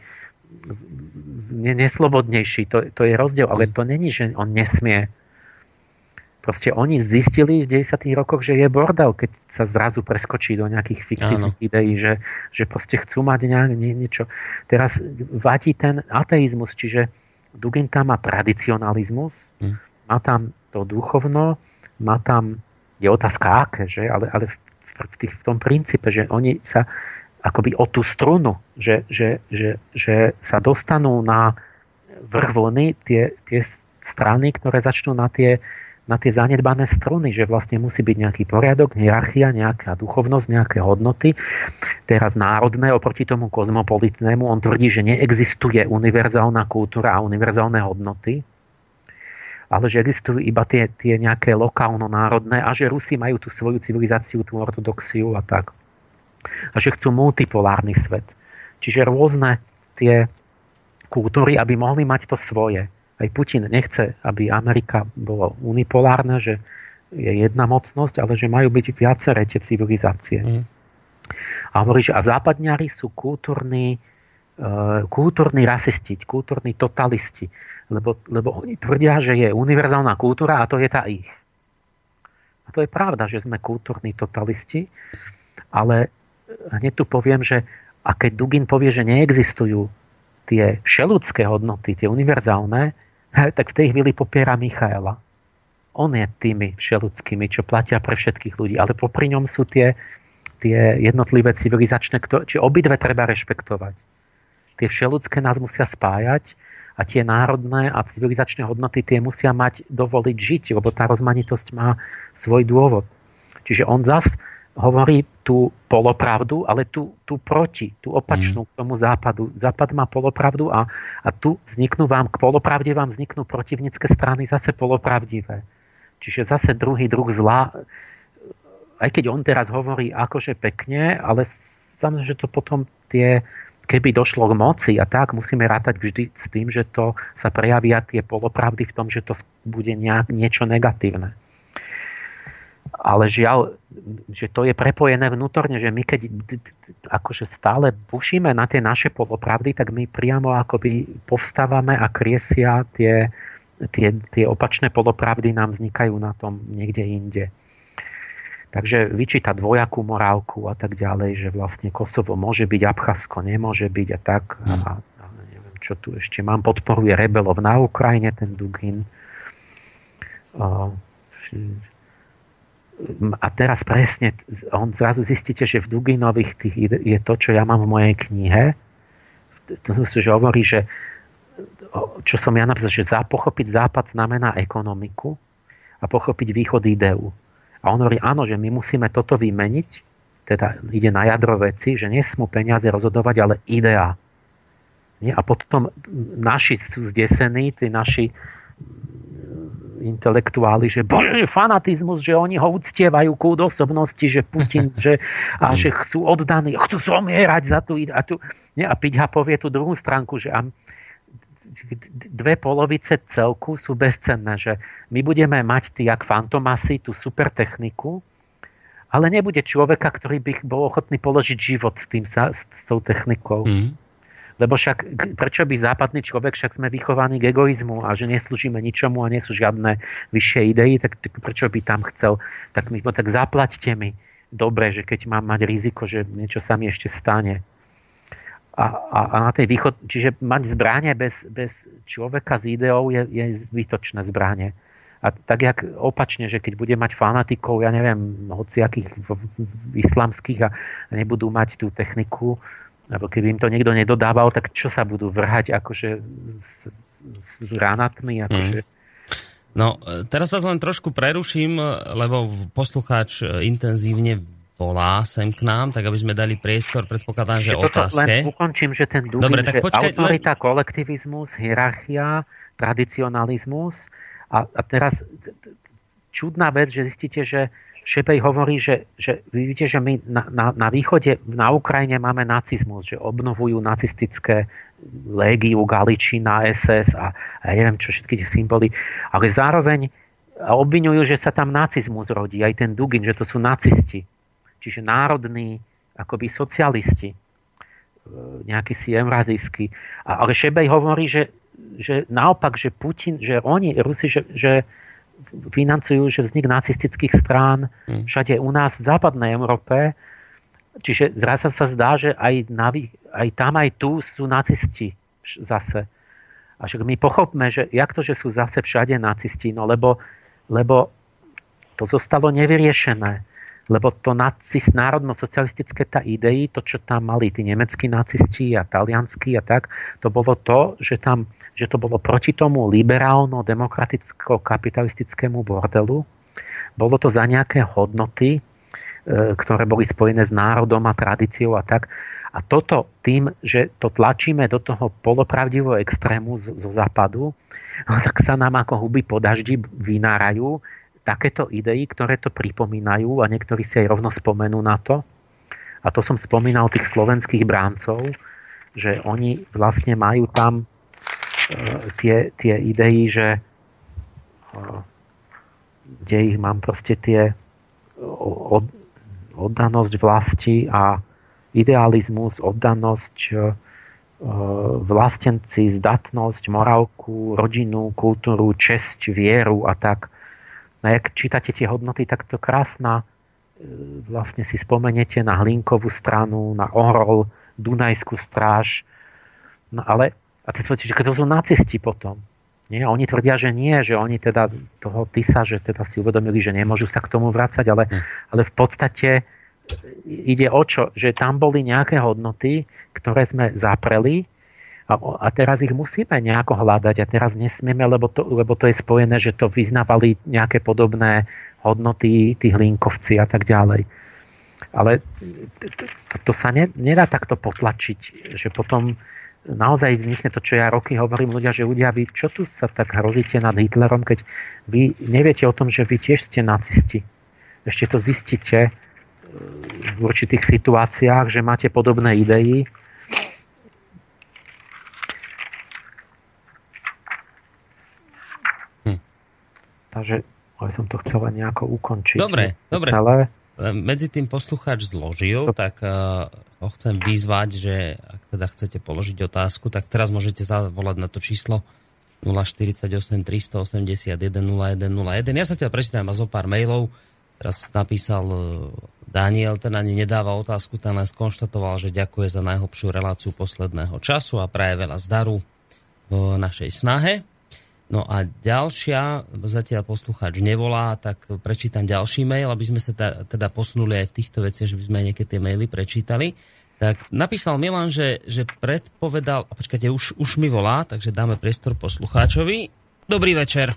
neslobodnejší. To, to je rozdiel, ale to není, že on nesmie Proste oni zistili v 90. rokoch, že je bordel, keď sa zrazu preskočí do nejakých fiktívnych ideí, že, že proste chcú mať nejak, nie, niečo. Teraz vadí ten ateizmus, čiže Dugin tam má tradicionalizmus, hmm. má tam to duchovno, má tam, je otázka aké, že? ale, ale v, v, tých, v tom princípe, že oni sa akoby o tú strunu, že, že, že, že sa dostanú na vrch vlny tie, tie strany, ktoré začnú na tie na tie zanedbané struny, že vlastne musí byť nejaký poriadok, hierarchia, nejaká duchovnosť, nejaké hodnoty. Teraz národné oproti tomu kozmopolitnému, on tvrdí, že neexistuje univerzálna kultúra a univerzálne hodnoty, ale že existujú iba tie, tie nejaké lokálno-národné a že Rusi majú tú svoju civilizáciu, tú ortodoxiu a tak. A že chcú multipolárny svet. Čiže rôzne tie kultúry, aby mohli mať to svoje aj Putin nechce, aby Amerika bola unipolárna, že je jedna mocnosť, ale že majú byť viaceré tie civilizácie. Mm. A hovorí, že a západňari sú kultúrni kultúrni rasisti, kultúrni totalisti, lebo, lebo oni tvrdia, že je univerzálna kultúra a to je tá ich. A to je pravda, že sme kultúrni totalisti, ale hneď tu poviem, že a keď Dugin povie, že neexistujú tie všeludské hodnoty, tie univerzálne, tak v tej chvíli popiera Michaela. On je tými všeludskými, čo platia pre všetkých ľudí, ale popri ňom sú tie, tie jednotlivé civilizačné, či obidve treba rešpektovať tie všeludské nás musia spájať a tie národné a civilizačné hodnoty tie musia mať dovoliť žiť, lebo tá rozmanitosť má svoj dôvod. Čiže on zas hovorí tú polopravdu, ale tú, tú proti, tú opačnú mm. k tomu západu. Západ má polopravdu a, a tu vzniknú vám, k polopravde vám vzniknú protivnícke strany zase polopravdivé. Čiže zase druhý druh zla, aj keď on teraz hovorí akože pekne, ale samozrejme, že to potom tie keby došlo k moci a tak, musíme rátať vždy s tým, že to sa prejavia tie polopravdy v tom, že to bude nejak, niečo negatívne. Ale žiaľ, že to je prepojené vnútorne, že my keď akože stále pušíme na tie naše polopravdy, tak my priamo akoby povstávame a kriesia tie, tie, tie opačné polopravdy nám vznikajú na tom niekde inde. Takže vyčíta dvojakú morálku a tak ďalej, že vlastne Kosovo môže byť, Abcházsko nemôže byť a tak. A, hmm. a neviem, čo tu ešte mám. Podporuje rebelov na Ukrajine, ten Dugin. A teraz presne, on zrazu zistíte, že v Duginových tých je to, čo ja mám v mojej knihe. To si, že hovorí, že čo som ja napísal, že pochopiť západ znamená ekonomiku a pochopiť východ ideu. A on hovorí, áno, že my musíme toto vymeniť, teda ide na jadro veci, že nesmú peniaze rozhodovať, ale ideá. Nie? A potom naši sú zdesení, tí naši intelektuáli, že bože, fanatizmus, že oni ho uctievajú kúd osobnosti, že Putin, že, a že chcú oddaní, chcú zomierať za tú a, tu, nie? a Piťha povie tú druhú stránku, že a, dve polovice celku sú bezcenné, že my budeme mať ty jak fantomasy, tú super techniku, ale nebude človeka, ktorý by bol ochotný položiť život s, tým, s, s tou technikou. Mm. Lebo však, prečo by západný človek, však sme vychovaní k egoizmu a že neslúžime ničomu a nie sú žiadne vyššie idei, tak, tak prečo by tam chcel, tak mi tak zaplaťte mi dobre, že keď mám mať riziko, že niečo sa mi ešte stane a, a, a na tej východ, čiže mať zbranie bez, bez človeka s ideou je, je zbytočné zbranie. A tak jak opačne, že keď bude mať fanatikov, ja neviem, hociakých islamských a nebudú mať tú techniku, alebo keby im to niekto nedodával, tak čo sa budú vrhať akože s, s granátmi? Akože... Mm. No, teraz vás len trošku preruším, lebo poslucháč intenzívne volá sem k nám, tak aby sme dali priestor, predpokladám, že otázke. Len ukončím, že ten Dubin, Dobre, tak že počkaj, autorita, len... kolektivizmus, hierarchia, tradicionalizmus a, a teraz čudná vec, že zistíte, že Šepej hovorí, že, že vidíte, že my na, na, na východe, na Ukrajine máme nacizmus, že obnovujú nacistické légiu, Galičina, SS a, a ja neviem čo, všetky tie symboly, ale zároveň obvinujú, že sa tam nacizmus rodí, aj ten Dugin, že to sú nacisti čiže národní akoby socialisti, e, nejaký si eurazijský. Ale Šebej hovorí, že, že naopak, že Putin, že oni, Rusi, že, že financujú že vznik nacistických strán hmm. všade u nás v západnej Európe. Čiže zrazu sa zdá, že aj, na, aj tam, aj tu sú nacisti zase. A však my pochopme, že jak to, že sú zase všade nacisti, no lebo, lebo to zostalo nevyriešené lebo to nacist, národno-socialistické tá idei, to, čo tam mali tí nemeckí nacisti a talianskí a tak, to bolo to, že, tam, že to bolo proti tomu liberálno-demokraticko-kapitalistickému bordelu. Bolo to za nejaké hodnoty, e, ktoré boli spojené s národom a tradíciou a tak. A toto tým, že to tlačíme do toho polopravdivého extrému zo, západu, tak sa nám ako huby po daždi vynárajú takéto idei, ktoré to pripomínajú a niektorí si aj rovno spomenú na to. A to som spomínal tých slovenských bráncov, že oni vlastne majú tam e, tie, tie idei, že e, kde ich mám proste tie od, oddanosť vlasti a idealizmus, oddanosť e, vlastenci, zdatnosť, morálku, rodinu, kultúru, česť, vieru a tak. No jak čítate tie hodnoty, tak to krásna e, vlastne si spomeniete na Hlinkovú stranu, na Orol, Dunajskú stráž. No ale, a ty že to sú nacisti potom. Nie? Oni tvrdia, že nie, že oni teda toho Tisa, že teda si uvedomili, že nemôžu sa k tomu vrácať, ale, hm. ale v podstate ide o čo? Že tam boli nejaké hodnoty, ktoré sme zapreli a, a teraz ich musíme nejako hľadať a teraz nesmieme, lebo to, lebo to je spojené, že to vyznávali nejaké podobné hodnoty, tí hlinkovci a tak ďalej. Ale to, to, to sa ne, nedá takto potlačiť, že potom naozaj vznikne to, čo ja roky hovorím ľudia, že ľudia, vy čo tu sa tak hrozíte nad Hitlerom, keď vy neviete o tom, že vy tiež ste nacisti. Ešte to zistíte, v určitých situáciách, že máte podobné idei. Takže ale som to chcela nejako ukončiť. Dobre, dobre. Celé. Medzi tým poslucháč zložil, tak uh, ho chcem vyzvať, že ak teda chcete položiť otázku, tak teraz môžete zavolať na to číslo 048 381 0101. Ja sa teda prečítam zo pár mailov. Teraz napísal e, Daniel, ten ani nedáva otázku, ten len skonštatoval, že ďakuje za najhlbšiu reláciu posledného času a praje veľa zdaru v našej snahe. No a ďalšia, zatiaľ poslucháč nevolá, tak prečítam ďalší mail, aby sme sa teda posunuli aj v týchto veciach, že by sme nejaké tie maily prečítali. Tak napísal Milan, že, že predpovedal, a počkajte, už, už mi volá, takže dáme priestor poslucháčovi. Dobrý večer,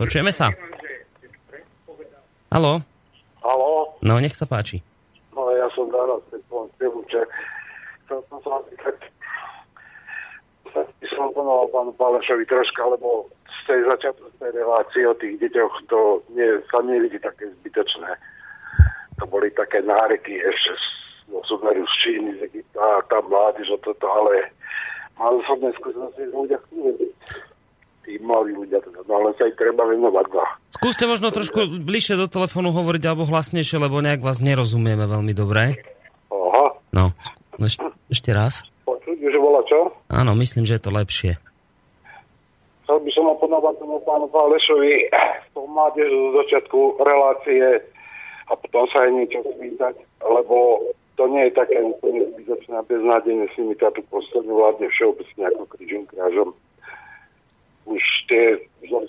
počujeme sa. Haló? Haló? No, nech sa páči. No, ja som Dano z Pevúče. Chcel som sa som pánu Pálešovi troška, lebo tej začiatku tej relácie o tých deťoch to nie, sa nevidí také zbytočné. To boli také náreky ešte z, no, z Číny, z Egypta tá mládež o toto, ale mal osobné skúsenosti z ľudia tí mladí ľudia, teda, no ale sa aj treba venovať za. Skúste možno trošku bližšie do telefónu hovoriť alebo hlasnejšie, lebo nejak vás nerozumieme veľmi dobre. Aha. No, ešte, ešte raz. Počuť, že volá čo? Áno, myslím, že je to lepšie. Chcel by som oponovať tomu pánu Pálešovi v tom mládežu začiatku relácie a potom sa aj niečo spýtať, lebo to nie je také úplne zbytočné a beznádejné s nimi táto poslednú vládne všeobecne ako križom krážom už tie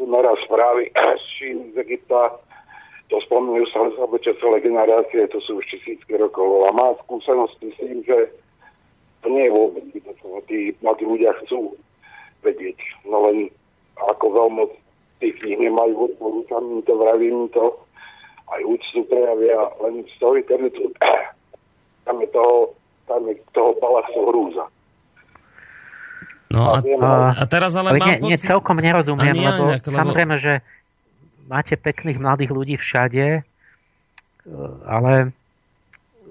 naraz správy z Číny, z Egypta, to spomínajú sa Elizabete celé generácie, to sú už tisícky rokov. A má skúsenosti s tým, že to nie je vôbec zbytočné. Tí mladí ľudia chcú vedieť. No len ako veľmi tých nich nemajú odporúčaní, to vravím to, aj úctu prejavia, len z toho internetu tam je toho, tam je toho palacu hrúza. No a, a teraz ale, ale mám nie, nie, celkom nerozumiem, lebo, inak, lebo samozrejme, že máte pekných mladých ľudí všade, e, ale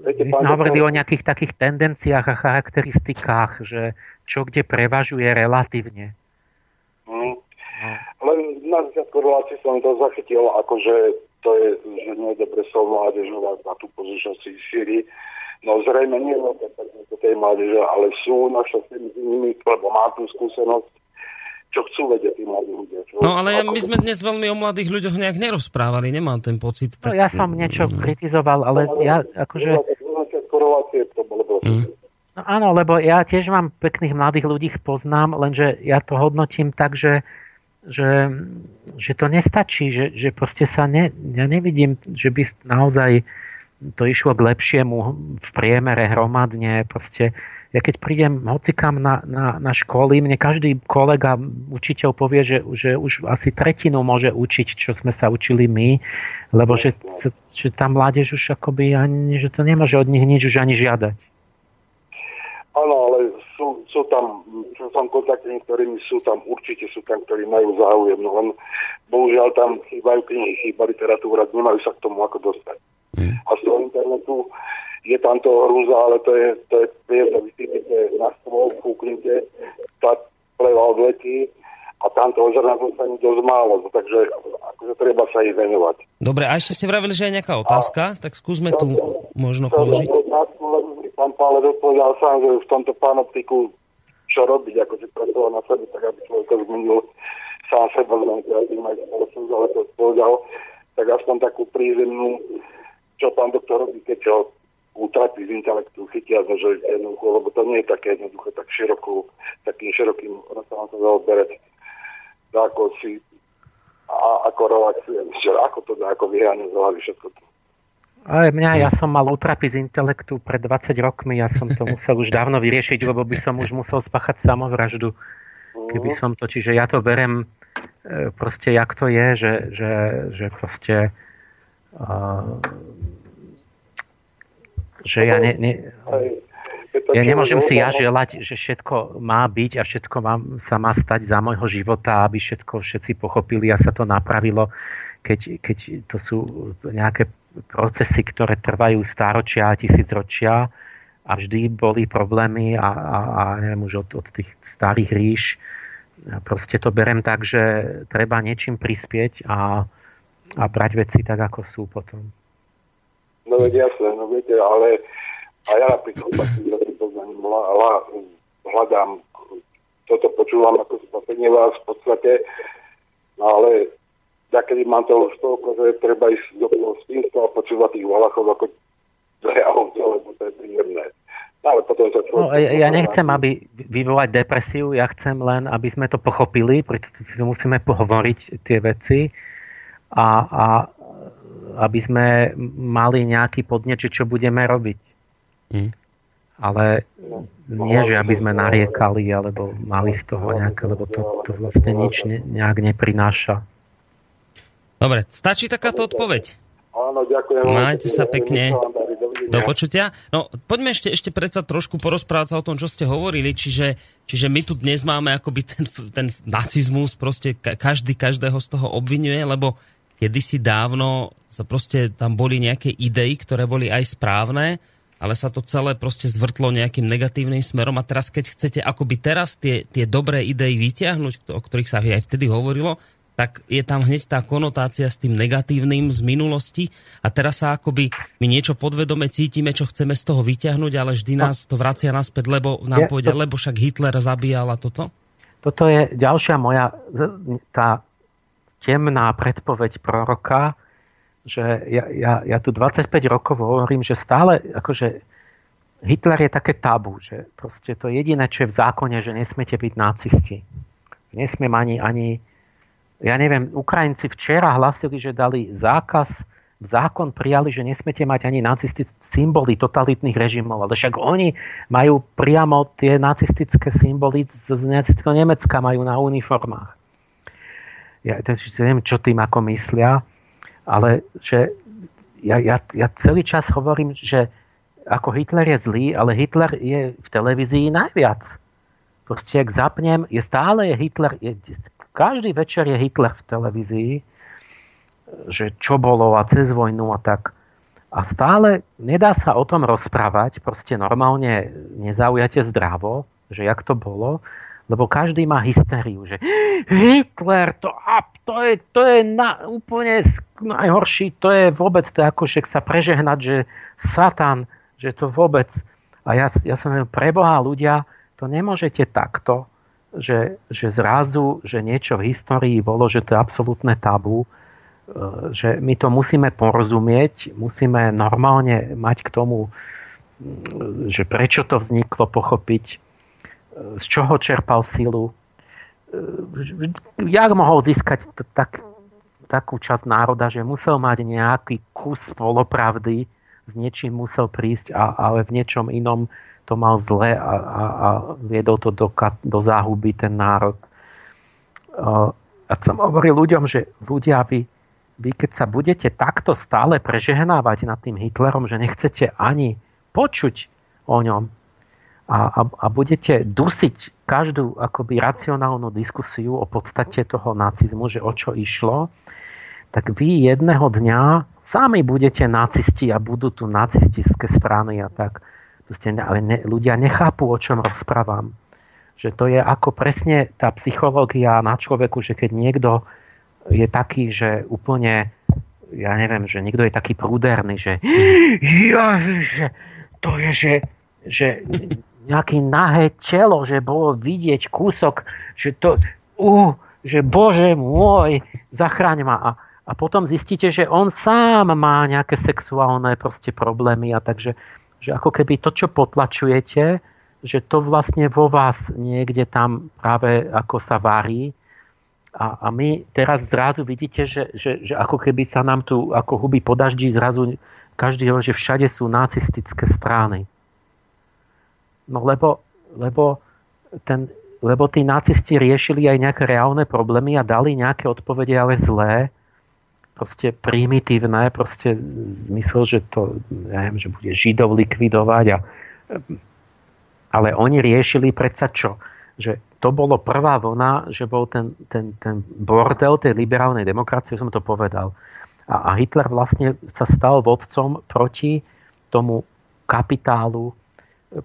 Viete, my sme hovorili o nejakých takých tendenciách a charakteristikách, že čo kde prevažuje relatívne. Relácie som to zachytil, akože to je, že nie je dobre som mládežová na tú pozíciu si šíri. No zrejme nie len tej mládeže, ale sú naše s nimi, lebo má tú skúsenosť, čo chcú vedieť tí mladí ľudia. Čo, no ale ako... my sme dnes veľmi o mladých ľuďoch nejak nerozprávali, nemám ten pocit. No, tak... No ja som niečo kritizoval, ale no, ja akože... To bolo mm. No áno, lebo ja tiež mám pekných mladých ľudí, poznám, lenže ja to hodnotím tak, že, že, že to nestačí, že, že proste sa ne, ja nevidím, že by naozaj to išlo k lepšiemu v priemere hromadne. Proste, ja keď prídem hocikam na, na, na školy, mne každý kolega, učiteľ povie, že, že už asi tretinu môže učiť, čo sme sa učili my, lebo že, že tá mládež už akoby ani, že to nemôže od nich nič už ani žiadať. Áno, ale sú, sú tam, čo som kontaktní, ktorými sú tam, určite sú tam, ktorí majú záujem, no len bohužiaľ tam chýbajú knihy, chýba literatúra, nemajú sa k tomu ako dostať. Mm. A z toho internetu je tam to hrúza, ale to je, to je priezno, vytýknete na stôl, fúknite, tá pleva odletí a tam toho zrna zostane dosť málo, takže akože treba sa ich venovať. Dobre, a ešte ste vravili, že je nejaká otázka, a tak skúsme tu možno položiť. Pán Pále odpovedal sám, že v tomto panoptiku čo robiť, ako si pracovať na sebe, tak aby človek zmenil sám seba, len tým aj spoločnosť, ale povedal, tak aspoň takú prízemnú, čo pán doktor robí, keď ho utratí z intelektu, chytia za že jednoducho, lebo to nie je také jednoduché, tak širokú, takým širokým rozsahom sa zaoberať, ako si a ako relaxujem, ako to dá, ako vyháňa z hlavy všetko to. Ale mňa, ja som mal utrapy z intelektu pred 20 rokmi, ja som to musel už dávno vyriešiť, lebo by som už musel spáchať samovraždu, keby mhm. som to, čiže ja to berem e, proste, jak to je, že, že, že proste uh, že ja ne, ne, ja nemôžem si ja želať, že všetko má byť a všetko má, sa má stať za môjho života, aby všetko všetci pochopili a sa to napravilo, keď, keď to sú nejaké procesy, ktoré trvajú stáročia a tisícročia a vždy boli problémy a, a, a neviem už od, od tých starých ríš. Proste to berem tak, že treba niečím prispieť a, a brať veci tak, ako sú potom. No veď jasné, no viete, ale a ja napríklad hľadám, toto počúvam ako spasenie vás v podstate, no ale ja kedy mám to toľko, že treba ísť do spínstva a počúvať tých Valachov ako auto, lebo to je príjemné. No, ale potom sa no, ja, ja nechcem, aby vyvolať depresiu, ja chcem len, aby sme to pochopili, preto si musíme pohovoriť tie veci a, a aby sme mali nejaký podnet, čo budeme robiť. Mm. Ale nie, že aby sme nariekali alebo mali z toho nejaké, lebo to, to vlastne nič ne, nejak neprináša. Dobre, stačí takáto odpoveď? Áno, ďakujem. Majte sa pekne. Do počutia. No, poďme ešte, ešte predsa trošku porozprávať sa o tom, čo ste hovorili. Čiže, čiže my tu dnes máme akoby ten, ten nacizmus, proste každý každého z toho obvinuje, lebo kedysi dávno sa proste tam boli nejaké idei, ktoré boli aj správne, ale sa to celé proste zvrtlo nejakým negatívnym smerom a teraz keď chcete akoby teraz tie, tie dobré idei vytiahnuť, o ktorých sa aj vtedy hovorilo, tak je tam hneď tá konotácia s tým negatívnym z minulosti a teraz sa akoby my niečo podvedome cítime, čo chceme z toho vyťahnuť, ale vždy no. nás to vracia naspäť, lebo nám povedia, lebo však Hitler zabíjal a toto? Toto je ďalšia moja, tá temná predpoveď proroka, že ja, ja, ja tu 25 rokov hovorím, že stále akože Hitler je také tabu, že proste to jediné, čo je v zákone, že nesmiete byť nacisti. Nesmiem ani, ani ja neviem, Ukrajinci včera hlasili, že dali zákaz, zákon prijali, že nesmete mať ani nacistické symboly totalitných režimov, ale však oni majú priamo tie nacistické symboly z, z nacistického Nemecka majú na uniformách. Ja neviem, čo tým ako myslia, ale že ja, ja, ja celý čas hovorím, že ako Hitler je zlý, ale Hitler je v televízii najviac. Proste, ak zapnem, je stále je Hitler, je, každý večer je Hitler v televízii, že čo bolo a cez vojnu a tak. A stále nedá sa o tom rozprávať, proste normálne nezaujate zdravo, že jak to bolo, lebo každý má hysteriu, že Hitler, to, to je, to je na, úplne najhorší, to je vôbec, to je ako, že sa prežehnať, že Satan, že to vôbec. A ja, ja som preboha ľudia, to nemôžete takto že, že zrazu, že niečo v histórii bolo, že to je absolútne tabu, e, že my to musíme porozumieť, musíme normálne mať k tomu, že prečo to vzniklo, pochopiť, e, z čoho čerpal silu, e, jak mohol získať tak, takú časť národa, že musel mať nejaký kus polopravdy, s niečím musel prísť, a, ale v niečom inom to mal zle a, a, a viedol to do, do záhuby ten národ. A som hovoril ľuďom, že ľudia, vy, vy keď sa budete takto stále prežehnávať nad tým Hitlerom, že nechcete ani počuť o ňom a, a, a budete dusiť každú akoby racionálnu diskusiu o podstate toho nacizmu, že o čo išlo, tak vy jedného dňa sami budete nacisti a budú tu nacistické strany a tak. Ale ne, ľudia nechápu, o čom rozprávam. Že to je ako presne tá psychológia na človeku, že keď niekto je taký, že úplne, ja neviem, že niekto je taký prúderný, že, že to je, že, že nejaké nahé telo, že bolo vidieť kúsok, že to, uh, že bože môj, zachráň ma. A, a potom zistíte, že on sám má nejaké sexuálne proste problémy a takže že ako keby to, čo potlačujete, že to vlastne vo vás niekde tam práve ako sa varí. A, a my teraz zrazu vidíte, že, že, že ako keby sa nám tu ako huby po daždi zrazu každý hovorí, že všade sú nacistické strany. No lebo, lebo, ten, lebo tí nacisti riešili aj nejaké reálne problémy a dali nejaké odpovede, ale zlé proste primitívne, proste zmysel, že to, neviem, že bude Židov likvidovať a ale oni riešili predsa čo? Že to bolo prvá vlna, že bol ten, ten, ten bordel tej liberálnej demokracie, som to povedal. A, a Hitler vlastne sa stal vodcom proti tomu kapitálu,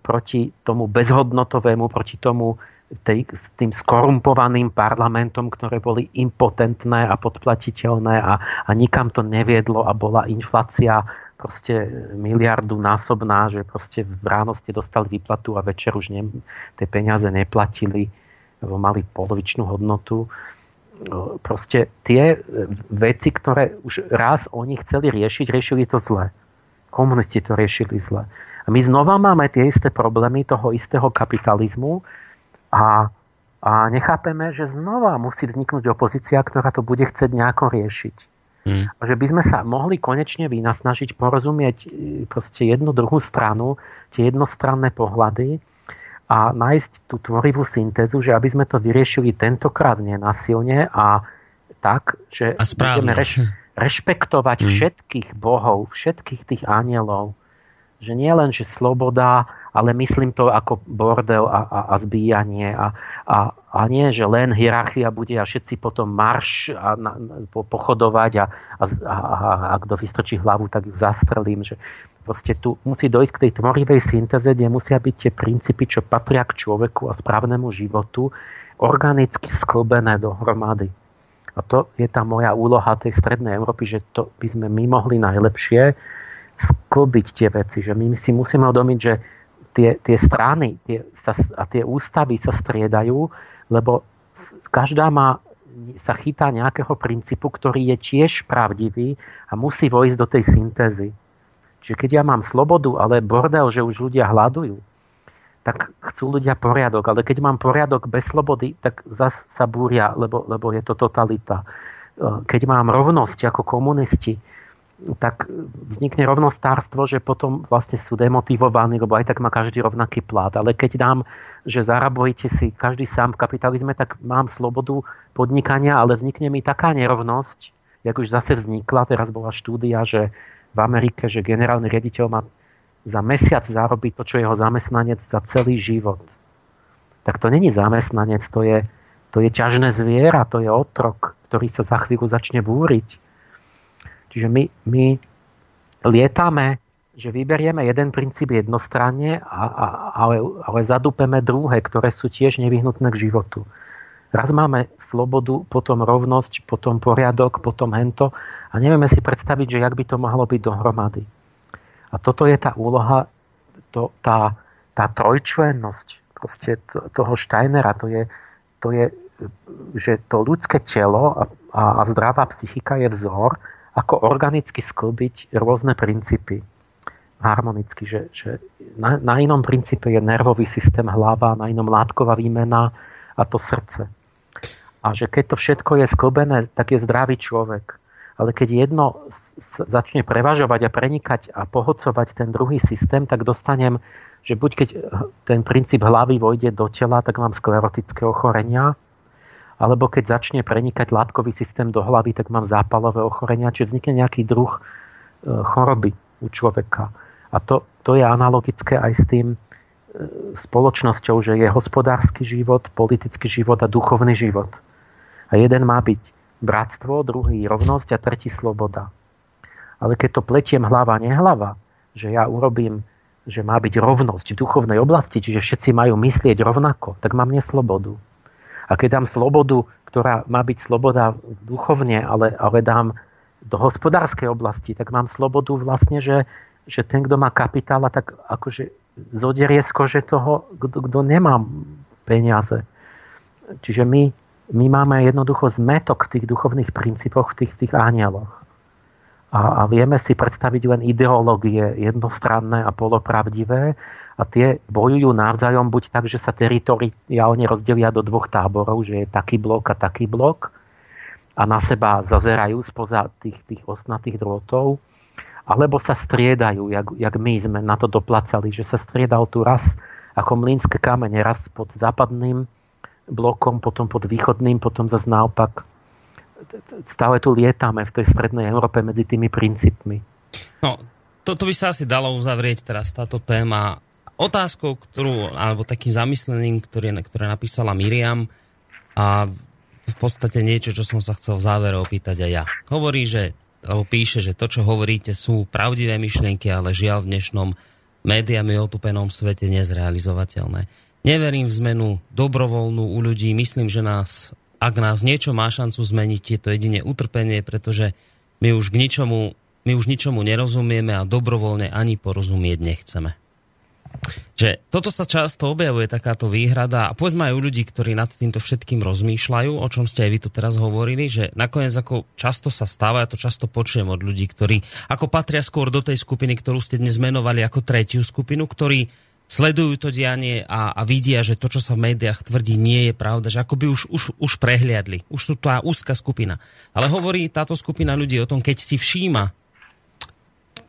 proti tomu bezhodnotovému, proti tomu tej, s tým skorumpovaným parlamentom, ktoré boli impotentné a podplatiteľné a, a nikam to neviedlo a bola inflácia proste miliardu násobná, že proste ráno ste dostali výplatu a večer už ne, tie peniaze neplatili, lebo mali polovičnú hodnotu. Proste tie veci, ktoré už raz oni chceli riešiť, riešili to zle. Komunisti to riešili zle. A my znova máme tie isté problémy toho istého kapitalizmu, a, a nechápeme, že znova musí vzniknúť opozícia, ktorá to bude chcieť nejako riešiť. Hmm. Že by sme sa mohli konečne vynasnažiť porozumieť e, proste jednu druhú stranu, tie jednostranné pohľady a nájsť tú tvorivú syntézu, že aby sme to vyriešili tentokrát nenasilne a tak, že a budeme reš, rešpektovať hmm. všetkých bohov, všetkých tých anielov. Že nie len, že sloboda ale myslím to ako bordel a, a, a zbíjanie a, a, a nie, že len hierarchia bude a všetci potom marš a na, po, pochodovať a, a, a, a, a kto vystrčí hlavu, tak ju zastrelím. Že proste tu musí dojsť k tej tvorivej syntéze, kde musia byť tie princípy, čo patria k človeku a správnemu životu, organicky sklbené dohromady. A to je tá moja úloha tej strednej Európy, že to by sme my mohli najlepšie sklbiť tie veci. Že my si musíme uvedomiť, že tie, tie strany tie sa, a tie ústavy sa striedajú, lebo každá má, sa chytá nejakého princípu, ktorý je tiež pravdivý a musí vojsť do tej syntézy. Čiže keď ja mám slobodu, ale bordel, že už ľudia hľadujú, tak chcú ľudia poriadok. Ale keď mám poriadok bez slobody, tak zas sa búria, lebo, lebo je to totalita. Keď mám rovnosť ako komunisti, tak vznikne rovnostárstvo, že potom vlastne sú demotivovaní, lebo aj tak má každý rovnaký plat. Ale keď dám, že zarabujete si každý sám v kapitalizme, tak mám slobodu podnikania, ale vznikne mi taká nerovnosť, jak už zase vznikla, teraz bola štúdia, že v Amerike, že generálny riaditeľ má za mesiac zarobiť to, čo jeho zamestnanec za celý život. Tak to není zamestnanec, to je, to je ťažné zviera, to je otrok, ktorý sa za chvíľu začne búriť Čiže my, my lietame, že vyberieme jeden princíp jednostranne, a, a, ale, ale zadúpeme druhé, ktoré sú tiež nevyhnutné k životu. Raz máme slobodu, potom rovnosť, potom poriadok, potom hento a nevieme si predstaviť, že jak by to mohlo byť dohromady. A toto je tá úloha, to, tá, tá trojčlennosť proste toho Steinera, to je, to je, že to ľudské telo a, a zdravá psychika je vzor, ako organicky sklbiť rôzne princípy harmonicky, že, že na, na inom princípe je nervový systém hlava, na inom látková výmena a to srdce. A že keď to všetko je sklbené, tak je zdravý človek. Ale keď jedno začne prevažovať a prenikať a pohodcovať ten druhý systém, tak dostanem, že buď keď ten princíp hlavy vojde do tela, tak mám sklerotické ochorenia, alebo keď začne prenikať látkový systém do hlavy, tak mám zápalové ochorenia, čiže vznikne nejaký druh e, choroby u človeka. A to, to je analogické aj s tým e, spoločnosťou, že je hospodársky život, politický život a duchovný život. A jeden má byť bratstvo, druhý rovnosť a tretí sloboda. Ale keď to pletiem hlava, nehlava, že ja urobím, že má byť rovnosť v duchovnej oblasti, čiže všetci majú myslieť rovnako, tak mám neslobodu. A keď dám slobodu, ktorá má byť sloboda duchovne, ale, ale dám do hospodárskej oblasti, tak mám slobodu vlastne, že že ten, kto má kapitála, tak akože zoderie z kože toho, kto, nemá peniaze. Čiže my, my máme jednoducho zmetok v tých duchovných princípoch, v tých, tých ángeloch. A, a vieme si predstaviť len ideológie jednostranné a polopravdivé a tie bojujú navzájom buď tak, že sa teritoriálne rozdelia do dvoch táborov, že je taký blok a taký blok a na seba zazerajú spoza tých, tých osnatých drôtov, alebo sa striedajú, jak, jak my sme na to doplacali, že sa striedal tu raz ako mlínske kamene, raz pod západným blokom, potom pod východným, potom zase naopak. Stále tu lietame v tej strednej Európe medzi tými princípmi. No, toto by sa asi dalo uzavrieť teraz táto téma otázkou, ktorú, alebo takým zamyslením, ktoré, ktoré napísala Miriam a v podstate niečo, čo som sa chcel v závere opýtať aj ja. Hovorí, že alebo píše, že to, čo hovoríte, sú pravdivé myšlienky, ale žiaľ v dnešnom médiami otupenom svete nezrealizovateľné. Neverím v zmenu dobrovoľnú u ľudí. Myslím, že nás, ak nás niečo má šancu zmeniť, je to jedine utrpenie, pretože my už k ničomu, my už ničomu nerozumieme a dobrovoľne ani porozumieť nechceme že toto sa často objavuje, takáto výhrada a povedzme aj u ľudí, ktorí nad týmto všetkým rozmýšľajú, o čom ste aj vy tu teraz hovorili, že nakoniec ako často sa stáva, ja to často počujem od ľudí, ktorí ako patria skôr do tej skupiny, ktorú ste dnes menovali ako tretiu skupinu, ktorí sledujú to dianie a, a vidia, že to, čo sa v médiách tvrdí, nie je pravda, že akoby už, už, už prehliadli. Už sú to úzka skupina. Ale hovorí táto skupina ľudí o tom, keď si všíma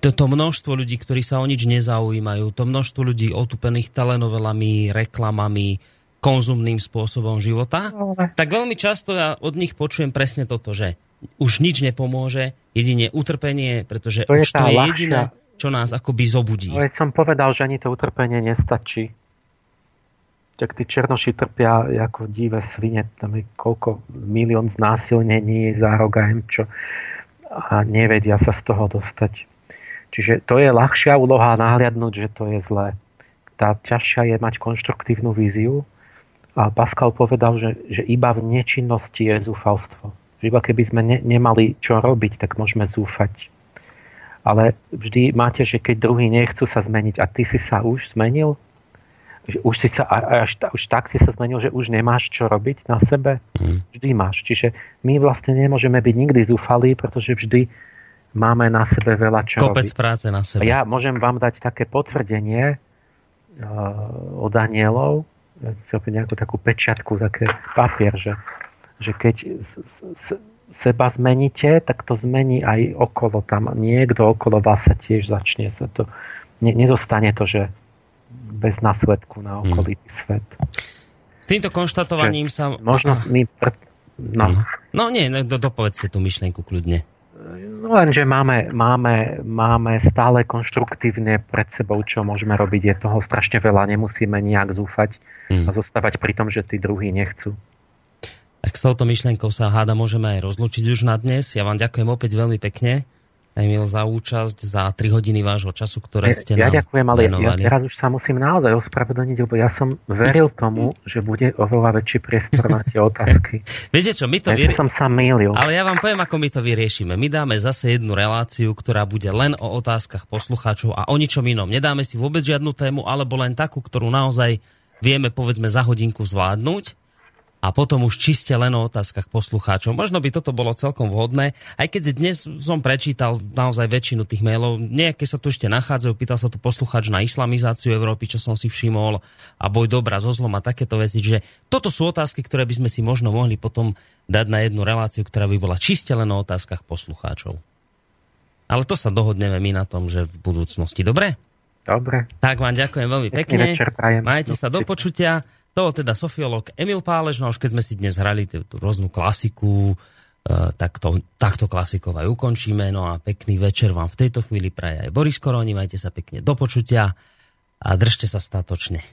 toto množstvo ľudí, ktorí sa o nič nezaujímajú, to množstvo ľudí otupených telenovelami, reklamami, konzumným spôsobom života, tak veľmi často ja od nich počujem presne toto, že už nič nepomôže, jedine utrpenie, pretože to už je to je jediné, čo nás akoby zobudí. Ale som povedal, že ani to utrpenie nestačí. Tak tí černoši trpia ako divé svine, tam je koľko milión znásilnení za rok a čo a nevedia sa z toho dostať. Čiže to je ľahšia úloha nahliadnúť, že to je zlé. Tá ťažšia je mať konštruktívnu víziu. A Pascal povedal, že, že iba v nečinnosti je zúfalstvo. Že iba keby sme ne, nemali čo robiť, tak môžeme zúfať. Ale vždy máte, že keď druhý nechcú sa zmeniť a ty si sa už zmenil, že už, si sa, až, už tak si sa zmenil, že už nemáš čo robiť na sebe, mm. vždy máš. Čiže my vlastne nemôžeme byť nikdy zúfalí, pretože vždy máme na sebe veľa čo Kopec robiť. práce na sebe. Ja môžem vám dať také potvrdenie uh, od anielov, nejakú takú pečiatku, také papier, že, že keď s, s, seba zmeníte, tak to zmení aj okolo tam. Niekto okolo vás sa tiež začne sa to... Ne, nezostane to, že bez následku na hmm. okolitý hmm. svet. S týmto konštatovaním sa... Možno. No. no nie, no, do, dopovedzte tú myšlienku kľudne. No lenže máme, máme, máme stále konštruktívne pred sebou, čo môžeme robiť. Je toho strašne veľa, nemusíme nejak zúfať hmm. a zostávať pri tom, že tí druhí nechcú. Tak s touto myšlienkou sa háda môžeme aj rozlučiť už na dnes. Ja vám ďakujem opäť veľmi pekne. Emil, za účasť, za 3 hodiny vášho času, ktoré ste ja, nám Ja ďakujem, ale venovali. ja teraz už sa musím naozaj ospravedlniť, lebo ja som veril tomu, že bude oveľa väčší priestor na tie otázky. Viete čo, my to ja vyrie... som sa mýlil. Ale ja vám poviem, ako my to vyriešime. My dáme zase jednu reláciu, ktorá bude len o otázkach poslucháčov a o ničom inom. Nedáme si vôbec žiadnu tému, alebo len takú, ktorú naozaj vieme, povedzme, za hodinku zvládnuť a potom už čiste len o otázkach poslucháčov. Možno by toto bolo celkom vhodné, aj keď dnes som prečítal naozaj väčšinu tých mailov, nejaké sa tu ešte nachádzajú, pýtal sa tu poslucháč na islamizáciu Európy, čo som si všimol, a boj dobra zo zlom a takéto veci, že toto sú otázky, ktoré by sme si možno mohli potom dať na jednu reláciu, ktorá by bola čiste len o otázkach poslucháčov. Ale to sa dohodneme my na tom, že v budúcnosti. Dobre? Dobre. Tak vám ďakujem veľmi pekne. Majte sa do počutia. To teda sofiolog Emil Pálež, no už keď sme si dnes hrali tú, tú rôznu klasiku, e, tak to, takto klasikou aj ukončíme. No a pekný večer vám v tejto chvíli praje aj Boris Koroni. Majte sa pekne do počutia a držte sa statočne.